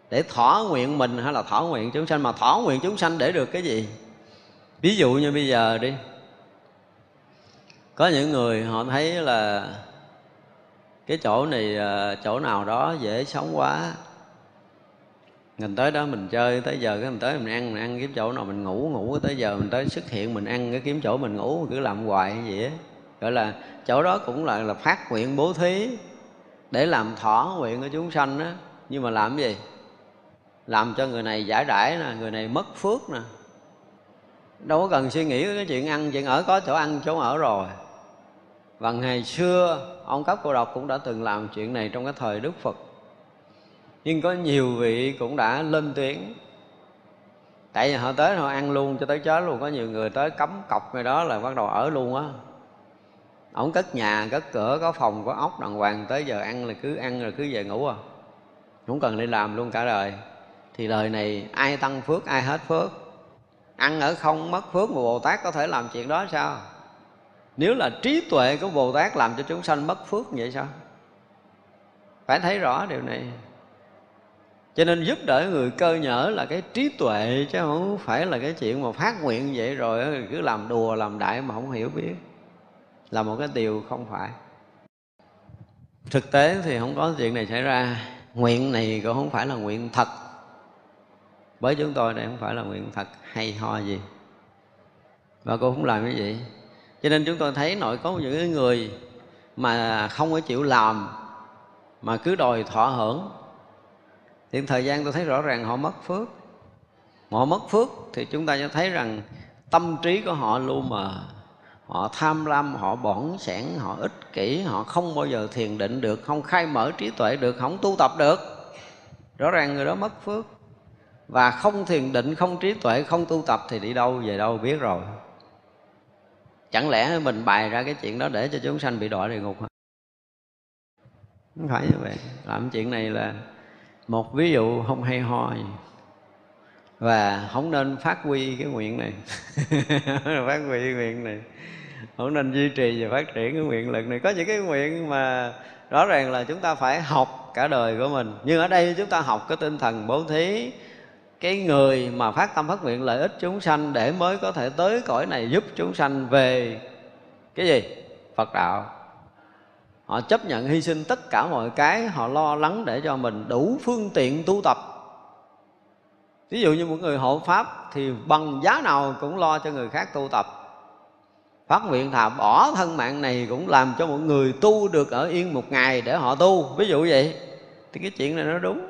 Để thỏa nguyện mình hay là thỏa nguyện chúng sanh, mà thỏa nguyện chúng sanh để được cái gì? Ví dụ như bây giờ đi. Có những người họ thấy là cái chỗ này ờ, chỗ nào đó dễ sống quá mình tới đó mình chơi, tới giờ cái mình tới mình ăn mình ăn kiếm chỗ nào mình ngủ ngủ tới giờ mình tới xuất hiện mình ăn cái kiếm chỗ mình ngủ, mình cứ làm hoài như vậy á. Gọi là chỗ đó cũng là là phát nguyện bố thí để làm thỏa nguyện của chúng sanh đó nhưng mà làm cái gì? Làm cho người này giải đãi nè, người này mất phước nè. Đâu có cần suy nghĩ cái chuyện ăn, chuyện ở, có chỗ ăn, chỗ ở rồi. Và ngày xưa, ông cấp cô độc cũng đã từng làm chuyện này trong cái thời đức phật nhưng có nhiều vị cũng đã lên tiếng. Tại vì họ tới họ ăn luôn cho tới chết luôn. Có nhiều người tới cấm cọc ngay đó là bắt đầu ở luôn á. Ổng cất nhà, cất cửa, có phòng, có ốc đàng hoàng. Tới giờ ăn là cứ ăn, rồi cứ về ngủ à. Không cần đi làm luôn cả đời. Thì đời này ai tăng phước, ai hết phước. Ăn ở không mất phước mà bồ tát có thể làm chuyện đó sao? Nếu là trí tuệ của bồ tát làm cho chúng sanh mất phước vậy sao? Phải thấy rõ điều này cho nên giúp đỡ người cơ nhở là cái trí tuệ, chứ không phải là cái chuyện mà phát nguyện vậy rồi cứ làm đùa, làm đại mà không hiểu biết. Là một cái điều không phải. Thực tế thì không có chuyện này xảy ra. Nguyện này cũng không phải là nguyện thật. Với chúng tôi đây không phải là nguyện thật hay ho gì. Và cô không làm cái gì cho nên chúng tôi thấy nội có những người mà không có chịu làm, mà cứ đòi thỏa hưởng thì thời gian tôi thấy rõ ràng họ mất phước. Mà họ mất phước thì chúng ta sẽ thấy rằng tâm trí của họ luôn mà họ tham lam, họ bỏng sẻn, họ ích kỷ, họ không bao giờ thiền định được, không khai mở trí tuệ được, không tu tập được. Rõ ràng người đó mất phước. Và không thiền định, không trí tuệ, không tu tập thì đi đâu, về đâu biết rồi. Chẳng lẽ mình bày ra cái chuyện đó để cho chúng sanh bị đọa địa ngục hả? Không phải như vậy. Làm chuyện này là một ví dụ không hay ho gì. Và không nên phát huy cái nguyện này. *laughs* Phát huy cái nguyện này. Không nên duy trì và phát triển cái nguyện lực này. Có những cái nguyện mà rõ ràng là chúng ta phải học cả đời của mình. Nhưng ở đây chúng ta học cái tinh thần bố thí. Cái người mà phát tâm phát nguyện lợi ích chúng sanh để mới có thể tới cõi này giúp chúng sanh về cái gì? Phật đạo họ chấp nhận hy sinh tất cả mọi cái, họ lo lắng để cho mình đủ phương tiện tu tập. Ví dụ như một người hộ pháp thì bằng giá nào cũng lo cho người khác tu tập. Phát nguyện thà bỏ thân mạng này cũng làm cho một người tu được ở yên một ngày để họ tu. Ví dụ vậy, thì cái chuyện này nó đúng.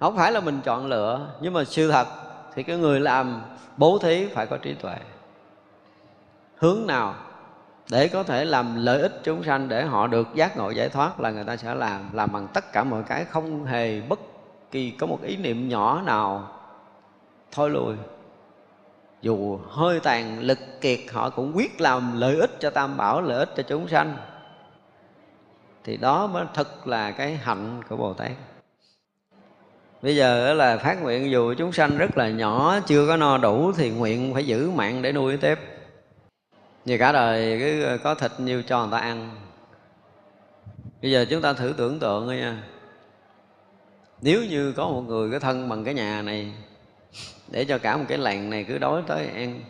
Không phải là mình chọn lựa, nhưng mà sự thật thì cái người làm bố thí phải có trí tuệ. Hướng nào để có thể làm lợi ích chúng sanh, để họ được giác ngộ giải thoát là người ta sẽ làm làm bằng tất cả mọi cái, không hề bất kỳ có một ý niệm nhỏ nào. Thôi lùi. Dù hơi tàn lực kiệt, họ cũng quyết làm lợi ích cho tam bảo, lợi ích cho chúng sanh. Thì đó mới thật là cái hạnh của bồ tát. Bây giờ là phát nguyện dù chúng sanh rất là nhỏ, chưa có no đủ thì nguyện phải giữ mạng để nuôi tiếp vì cả đời cứ ờ, có thịt nhiêu cho người ta ăn. Bây giờ chúng ta thử tưởng tượng thôi nha. Nếu như có một người cái thân bằng cái nhà này, để cho cả một cái làng này cứ đói tới ăn,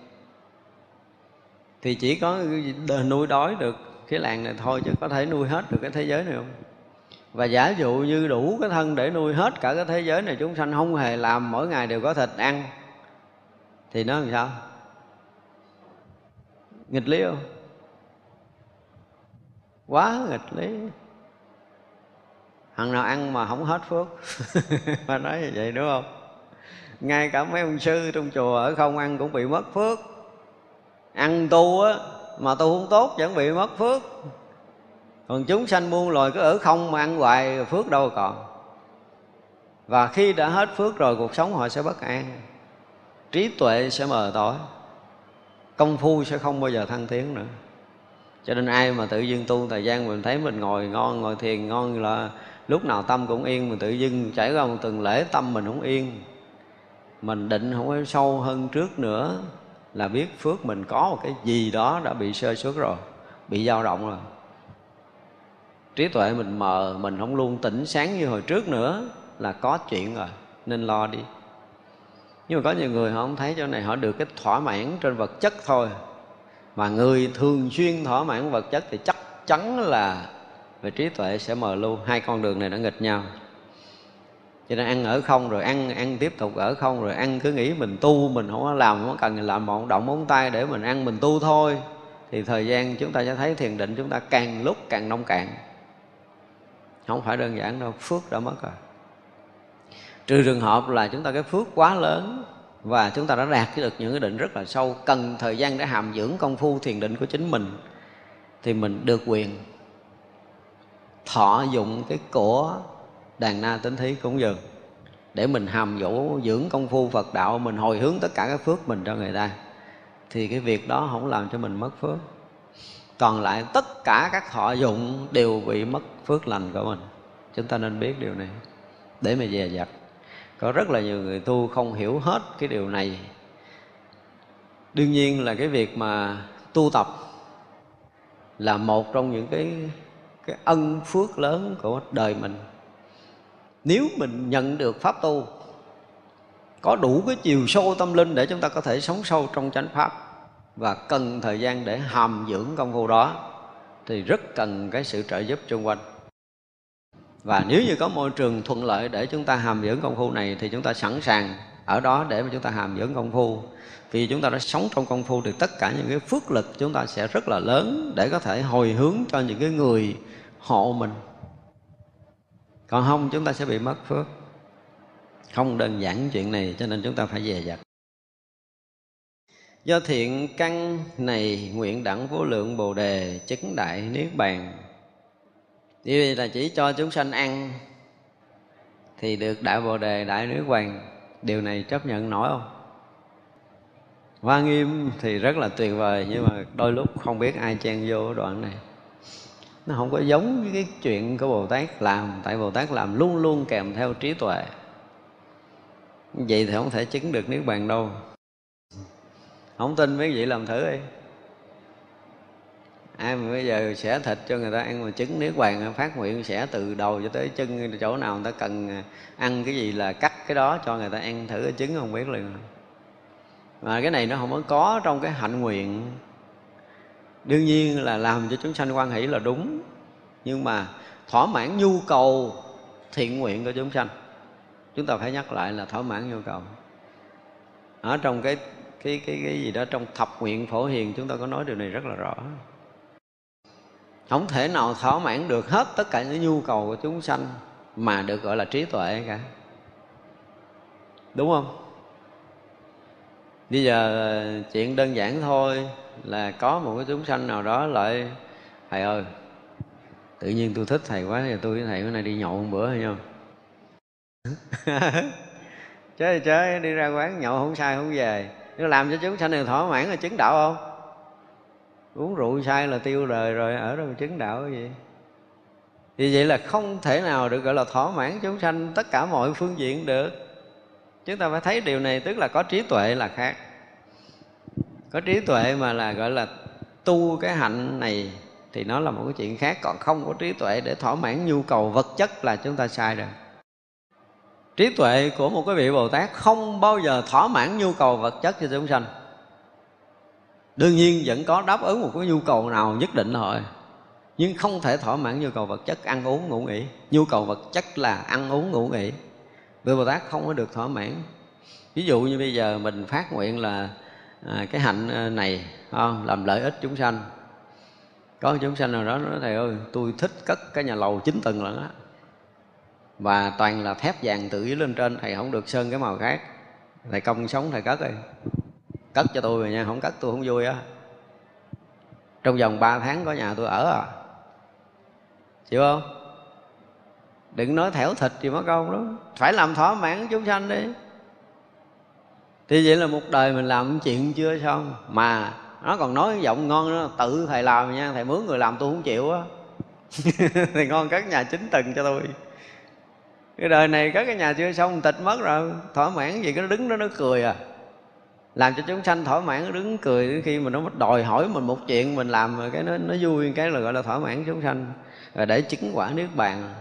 thì chỉ có nuôi đói được cái làng này thôi chứ có thể nuôi hết được cái thế giới này không? Và giả dụ như đủ cái thân để nuôi hết cả cái thế giới này, chúng sanh không hề làm, mỗi ngày đều có thịt ăn, thì nó làm sao? Nghịch lý không? Quá nghịch lý. Thằng nào ăn mà không hết phước? *laughs* Mà nói như vậy đúng không? Ngay cả mấy ông sư trong chùa ở không ăn cũng bị mất phước. Ăn tu á, mà tu không tốt vẫn bị mất phước. Còn chúng sanh muôn loài cứ ở không mà ăn hoài, phước đâu còn. Và khi đã hết phước rồi, cuộc sống họ sẽ bất an. Trí tuệ sẽ mờ tối công phu sẽ không bao giờ thăng tiến nữa. Cho nên ai mà tự dưng tu thời gian mình thấy mình ngồi ngon, ngồi thiền ngon là lúc nào tâm cũng yên, mình tự dưng trải qua một tuần lễ tâm mình không yên. Mình định không có sâu hơn trước nữa là biết phước mình có một cái gì đó đã bị sơ suất rồi, bị dao động rồi. Trí tuệ mình mờ, mình không luôn tỉnh sáng như hồi trước nữa là có chuyện rồi, nên lo đi nhưng mà có nhiều người họ không thấy chỗ này, họ được cái thỏa mãn trên vật chất thôi. Mà người thường xuyên thỏa mãn vật chất thì chắc chắn là về trí tuệ sẽ mờ lưu hai con đường này nó nghịch nhau. Cho nên ăn ở không rồi ăn ăn tiếp tục ở không rồi ăn. Cứ nghĩ mình tu, mình không có làm, không cần làm một động móng tay để mình ăn, mình tu thôi. Thì thời gian chúng ta sẽ thấy thiền định chúng ta càng lúc càng nông cạn. Không phải đơn giản đâu, phước đã mất rồi trừ trường hợp là chúng ta cái phước quá lớn và chúng ta đã đạt được những cái định rất là sâu, cần thời gian để hàm dưỡng công phu thiền định của chính mình, thì mình được quyền thọ dụng cái của đàn na tính thí cúng dường để mình hàm dỗ dưỡng công phu Phật đạo, mình hồi hướng tất cả các phước mình cho người ta. Thì cái việc đó không làm cho mình mất phước. Còn lại tất cả các thọ dụng đều bị mất phước lành của mình. Chúng ta nên biết điều này. Để mà dè dặt có rất là nhiều người tu không hiểu hết cái điều này. Đương nhiên là cái việc mà tu tập là một trong những cái cái ân phước lớn của đời mình. Nếu mình nhận được pháp tu, có đủ cái chiều sâu tâm linh để chúng ta có thể sống sâu trong chánh pháp và cần thời gian để hàm dưỡng công phu đó, thì rất cần cái sự trợ giúp xung quanh và nếu như có môi trường thuận lợi để chúng ta hàm dưỡng công phu này, thì chúng ta sẵn sàng ở đó để mà chúng ta hàm dưỡng công phu. Vì chúng ta đã sống trong công phu thì tất cả những cái phước lực chúng ta sẽ rất là lớn để có thể hồi hướng cho những cái người hộ mình. Còn không, chúng ta sẽ bị mất phước. Không đơn giản chuyện này, cho nên chúng ta phải dè dặt. Do thiện căn này nguyện đẳng vô lượng bồ đề chứng đại niết bàn vì là chỉ cho chúng sanh ăn, thì được đại bồ đề, đại nữ hoàng. Điều này chấp nhận nổi không? Hoa nghiêm thì rất là tuyệt vời, nhưng mà đôi lúc không biết ai chen vô đoạn này. Nó không có giống với cái chuyện của bồ tát làm, tại bồ tát làm luôn luôn kèm theo trí tuệ. Vậy thì không thể chứng được niết bàn đâu. Không tin mấy vị làm thử đi ai mà bây giờ xẻ thịt cho người ta ăn mà trứng, nếu bàn phát nguyện xẻ từ đầu cho tới chân, chỗ nào người ta cần à, ăn cái gì là cắt cái đó cho người ta ăn thử cái trứng không biết liền. Mà cái này nó không có có trong cái hạnh nguyện. Đương nhiên là làm cho chúng sanh quan hỷ là đúng, nhưng mà thỏa mãn nhu cầu thiện nguyện của chúng sanh, chúng ta phải nhắc lại là thỏa mãn nhu cầu. Ở trong cái cái cái cái gì đó trong thập nguyện phổ hiền, chúng ta có nói điều này rất là rõ không thể nào thỏa mãn được hết tất cả những nhu cầu của chúng sanh mà được gọi là trí tuệ cả. Đúng không? Bây giờ ờ, chuyện đơn giản thôi là có một cái chúng sanh nào đó lại, thầy ơi, tự nhiên tôi thích thầy quá thì tôi với thầy bữa nay đi nhậu một bữa hay không *laughs* chơi chơi, đi ra quán nhậu không sai, không về. Nó làm cho chúng sanh này thỏa mãn là chứng đạo không? Uống rượu sai là tiêu đời rồi, ở đâu chứng đạo cái gì? Vì vậy là không thể nào được gọi là thỏa mãn chúng sanh tất cả mọi phương diện được. Chúng ta phải thấy điều này, tức là có trí tuệ là khác. Có trí tuệ mà là gọi là tu cái hạnh này thì nó là một cái chuyện khác, còn không có trí tuệ để thỏa mãn nhu cầu vật chất là chúng ta sai rồi. Trí tuệ của một cái vị bồ tát không bao giờ thỏa mãn nhu cầu vật chất cho chúng sanh đương nhiên vẫn có đáp ứng một cái nhu cầu nào nhất định thôi. Nhưng không thể thỏa mãn nhu cầu vật chất ăn uống ngủ nghỉ. Nhu cầu vật chất là ăn uống ngủ nghỉ. Vị bồ tát không có được thỏa mãn. Ví dụ như bây giờ mình phát nguyện là à, cái hạnh à, này không? làm lợi ích chúng sanh. Có chúng sanh nào đó nói thầy ơi tôi thích cất cái nhà lầu chín tầng lận á và toàn là thép vàng tự ý lên trên thầy không được sơn cái màu khác. Thầy công sống thầy cất đi cất cho tôi rồi nha, không cất tôi không vui á. Trong vòng 3 tháng có nhà tôi ở à. Chịu không? Đừng nói thẻo thịt gì mất công đó phải làm thỏa mãn chúng sanh đi. Thì vậy là một đời mình làm chuyện chưa xong. Mà nó còn nói giọng ngon nữa, tự thầy làm nha, thầy mướn người làm tôi không chịu á. *laughs* Thì ngon các nhà chính tầng cho tôi. Cái đời này các cái nhà chưa xong, tịch mất rồi. Thỏa mãn gì, cái đứng đó, nó cười à làm cho chúng sanh thỏa mãn, đứng cười khi mà nó đòi hỏi mình một chuyện, mình làm cái nó nó vui, cái là gọi là thỏa mãn chúng sanh. Rồi để chứng quả niết bàn.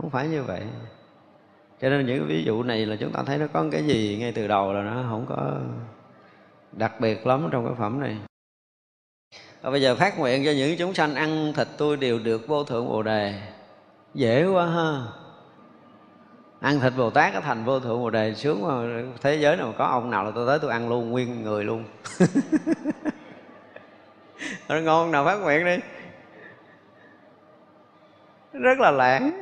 Không phải như vậy. Cho nên những ví dụ này là chúng ta thấy nó có cái gì ngay từ đầu là nó không có đặc biệt lắm trong cái phẩm này. Và bây giờ phát nguyện cho những chúng sanh ăn thịt tôi đều được vô thượng bồ đề. Dễ quá ha ăn thịt bồ tát cái thành vô thượng bồ đề sướng mà thế giới nào có ông nào là tôi tới tôi ăn luôn, nguyên người luôn. *laughs* Nó ngon nào phát nguyện đi. Rất là lãng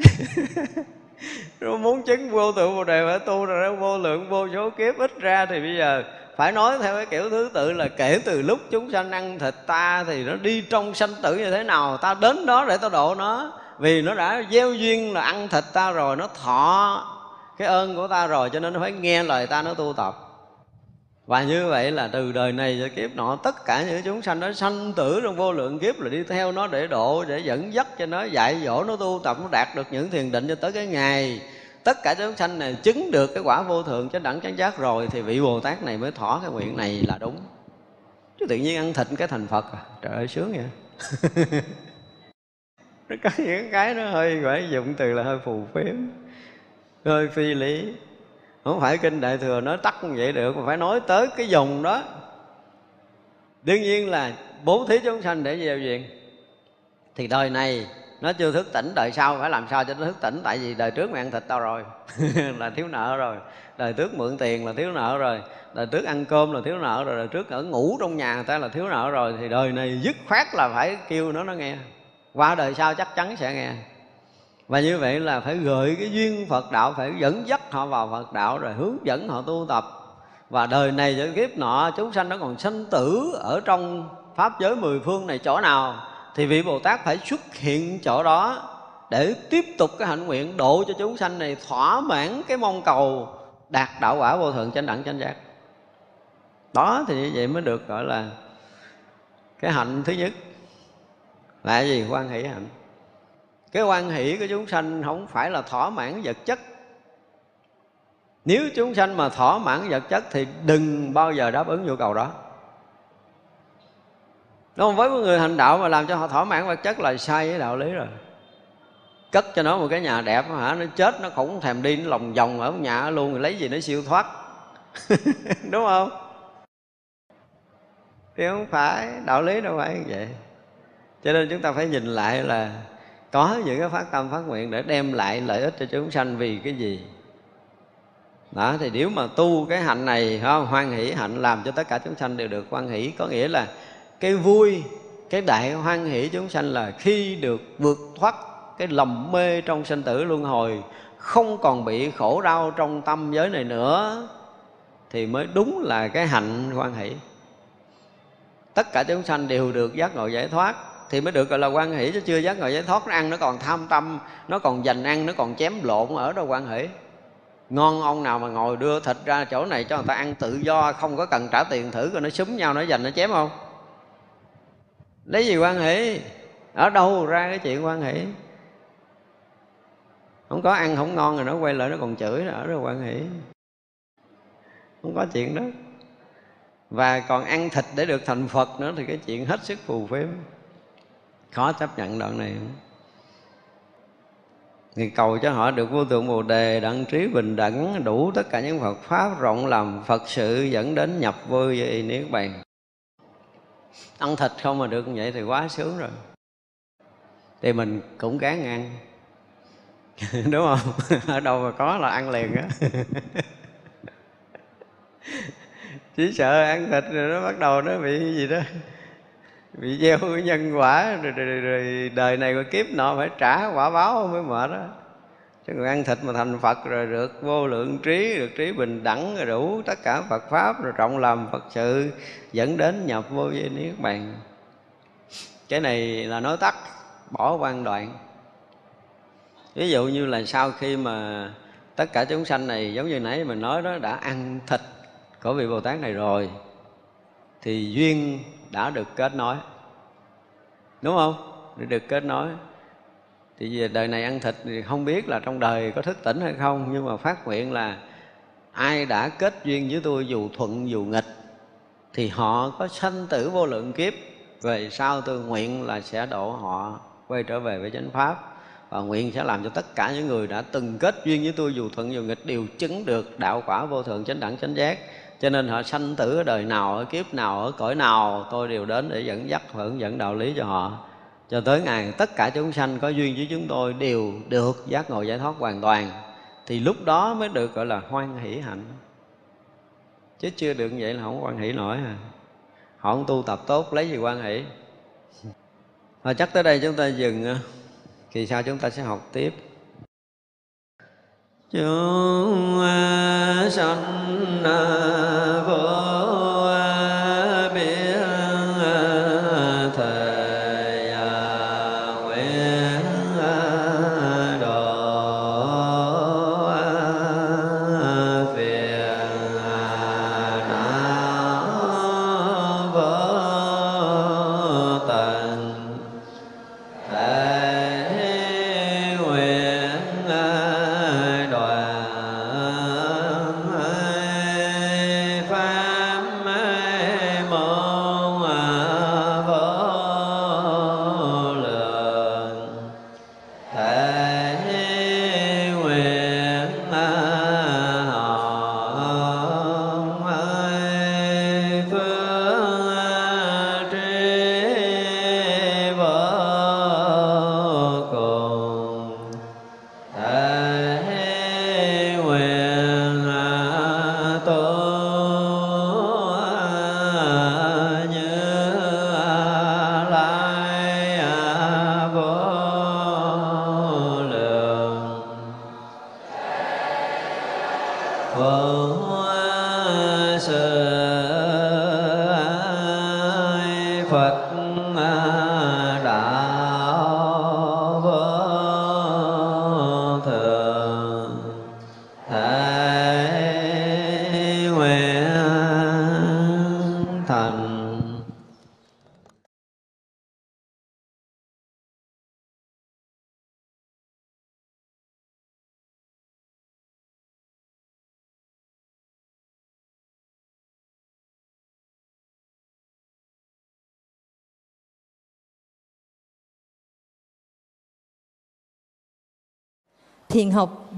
*laughs* muốn chứng vô thượng bồ đề phải tu rồi đó vô lượng, vô số kiếp, ít ra thì bây giờ phải nói theo cái kiểu thứ tự là kể từ lúc chúng sanh ăn thịt ta thì nó đi trong sanh tử như thế nào, ta đến đó để ta độ nó vì nó đã gieo duyên là ăn thịt ta rồi, nó thọ cái ơn của ta rồi, cho nên nó phải nghe lời ta, nó tu tập. Và như vậy là từ đời này cho kiếp nọ, tất cả những chúng sanh đó sanh tử trong vô lượng kiếp là đi theo nó để độ, để dẫn dắt cho nó dạy dỗ, nó tu tập, nó đạt được những thiền định cho tới cái ngày tất cả chúng sanh này chứng được cái quả vô thượng chánh đẳng chánh giác rồi, thì vị bồ tát này mới thỏa cái nguyện này là đúng. Chứ tự nhiên ăn thịt cái thành phật à? Trời ơi, sướng vậy. *laughs* nó có những cái nó hơi phải dụng từ là hơi phù phiếm, hơi phi lý. Không phải kinh đại thừa nói tắt như vậy được, mà phải nói tới cái dòng đó. Đương nhiên là bố thí chúng sanh để gieo duyên. Thì đời này nó chưa thức tỉnh, đời sau phải làm sao cho nó thức tỉnh? Tại vì đời trước mày ăn thịt tao rồi, *laughs* là thiếu nợ rồi. Đời trước mượn tiền là thiếu nợ rồi, đời trước ăn cơm là thiếu nợ rồi, đời trước ở ngủ trong nhà người ta là thiếu nợ rồi. Thì đời này dứt khoát là phải kêu nó nó nghe qua đời sau chắc chắn sẽ nghe. Và như vậy là phải gợi cái duyên Phật đạo, phải dẫn dắt họ vào Phật đạo, rồi hướng dẫn họ tu tập. Và đời này cho kiếp nọ, chúng sanh nó còn sanh tử ở trong pháp giới mười phương này chỗ nào, thì vị Bồ Tát phải xuất hiện chỗ đó để tiếp tục cái hạnh nguyện độ cho chúng sanh này thỏa mãn cái mong cầu đạt đạo quả vô thượng chánh đẳng, chánh giác. Đó thì như vậy mới được gọi là cái hạnh thứ nhất là gì quan hỷ hạnh. Cái quan hỷ của chúng sanh không phải là thỏa mãn vật chất. Nếu chúng sanh mà thỏa mãn vật chất thì đừng bao giờ đáp ứng nhu cầu đó. Đúng không? Với một người hành đạo mà làm cho họ thỏa mãn vật chất là sai với đạo lý rồi. Cất cho nó một cái nhà đẹp hả? Nó chết, nó cũng thèm đi, Nó lòng vòng ở nhà luôn Rồi lấy gì nó siêu thoát. *laughs* Đúng không? thì không phải, đạo lý đâu phải như vậy cho nên chúng ta phải nhìn lại là có những cái phát tâm, phát nguyện để đem lại lợi ích cho chúng sanh vì cái gì? Đó, thì nếu mà tu cái hạnh này không? Hoan hỷ hạnh làm cho tất cả chúng sanh đều được hoan hỷ, có nghĩa là cái vui, cái đại hoan hỷ chúng sanh là khi được vượt thoát cái lầm mê trong sinh tử luân hồi, không còn bị khổ đau trong tâm giới này nữa, thì mới đúng là cái hạnh hoan hỷ. Tất cả chúng sanh đều được giác ngộ giải thoát thì mới được, gọi là, quan hỷ, chứ chưa giác ngộ giải thoát. Nó ăn nó còn tham tâm, nó còn dành ăn, nó còn chém lộn ở đâu quan hỷ. Ngon ông nào mà ngồi đưa thịt ra chỗ này cho người ta ăn tự do, không có cần trả tiền thử rồi nó súng nhau, nó dành nó chém không? Lấy gì quan hệ ở đâu ra cái chuyện quan hệ không có ăn không ngon rồi nó quay lại nó còn chửi ở đâu quan hệ không có chuyện đó. Và còn ăn thịt để được thành phật nữa thì cái chuyện hết sức phù phiếm khó chấp nhận đoạn này. Không thì cầu cho họ được vô thượng bồ đề, đặng trí bình đẳng, đủ tất cả những phật pháp rộng làm phật sự dẫn đến nhập vô vi niết bàn. Ăn thịt không mà được vậy thì quá sướng rồi. Thì mình cũng gán ăn. *laughs* Đúng không? *laughs* Ở đâu mà có là ăn liền á. *laughs* Chỉ sợ ăn thịt rồi nó bắt đầu nó bị gì đó bị gieo nhân quả rồi, rồi, rồi, rồi đời này qua kiếp nọ phải trả quả báo mới mệt đó chứ còn ăn thịt mà thành phật rồi được vô lượng trí được trí bình đẳng rồi đủ tất cả phật pháp rồi trọng làm phật sự dẫn đến nhập vô vi niết bàn. Cái này là nói tắt bỏ quan đoạn. Ví dụ như là sau khi mà tất cả chúng sanh này giống như nãy mình nói đó đã ăn thịt của vị bồ tát này rồi thì duyên đã được kết nối. Đúng không? Để được kết nối. Thì về đời này ăn thịt thì không biết là trong đời có thức tỉnh hay không, nhưng mà phát nguyện là ai đã kết duyên với tôi dù thuận dù nghịch, thì họ có sanh tử vô lượng kiếp. Về sau tôi nguyện là sẽ độ họ quay trở về với chánh pháp, và nguyện sẽ làm cho tất cả những người đã từng kết duyên với tôi dù thuận dù nghịch đều chứng được đạo quả vô thượng chánh đẳng chánh giác cho nên họ sanh tử ở đời nào, ở kiếp nào, ở cõi nào, tôi đều đến để dẫn dắt hướng dẫn đạo lý cho họ. Cho tới ngày tất cả chúng sanh có duyên với chúng tôi đều được giác ngộ giải thoát hoàn toàn, thì lúc đó mới được gọi là hoan hỷ hạnh. Chứ chưa được vậy là không hoan hỷ nổi à. Họ không tu tập tốt, lấy gì quan hỷ? Và chắc tới đây chúng ta dừng à. kỳ sau chúng ta sẽ học tiếp chúng sanh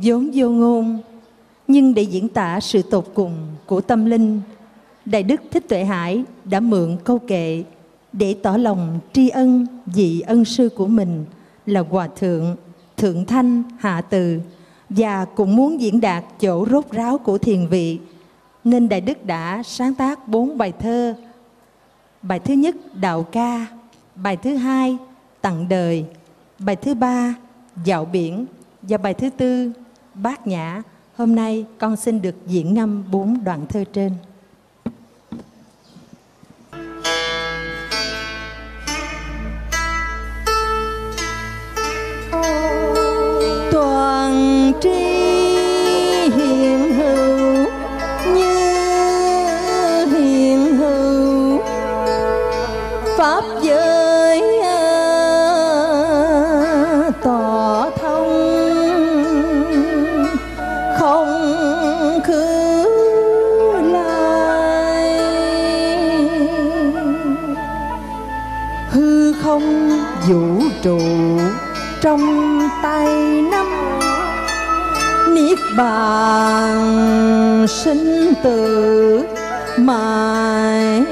vốn vô ngôn nhưng để diễn tả sự tột cùng của tâm linh Đại Đức Thích Tuệ Hải đã mượn câu kệ để tỏ lòng tri ân vị ân sư của mình là Hòa Thượng Thượng Thanh Hạ Từ và cũng muốn diễn đạt chỗ rốt ráo của thiền vị nên Đại Đức đã sáng tác bốn bài thơ. Bài thứ nhất Đạo Ca, bài thứ hai Tặng Đời, bài thứ ba Dạo Biển và bài thứ tư Bát Nhã. Hôm nay con xin được diễn ngâm bốn đoạn thơ trên. Trong tay năm niết bàn sinh tử mãi.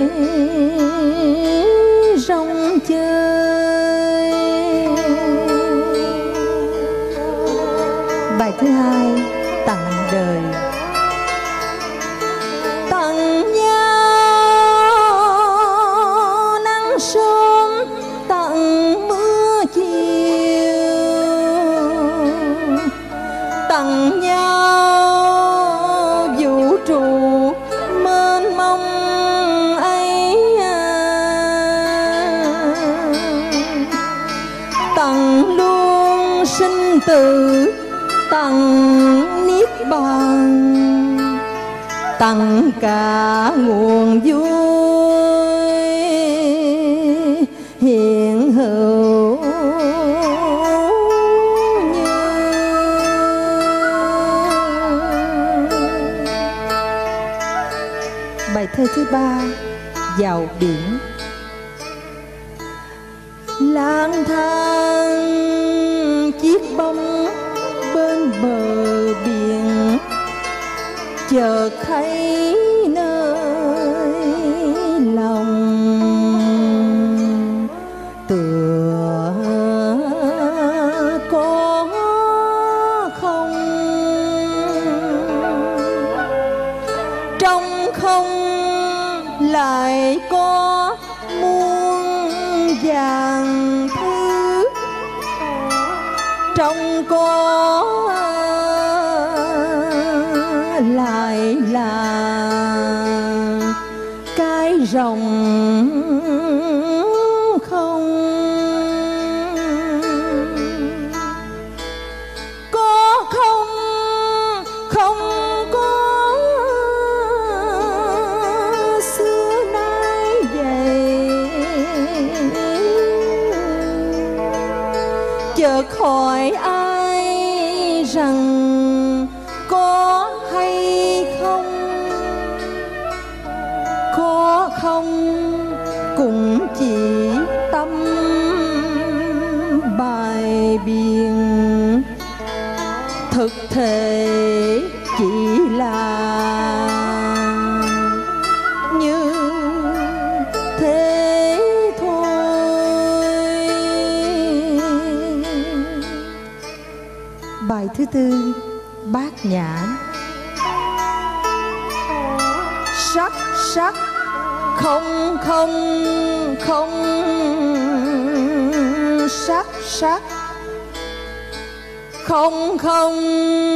Tặng cả nguồn vui. Hiện hữu như. Bài thơ thứ ba, vào biển. Lang thang, chiếc bóng bên bờ biển. Chờ không không sắc sắc. Không không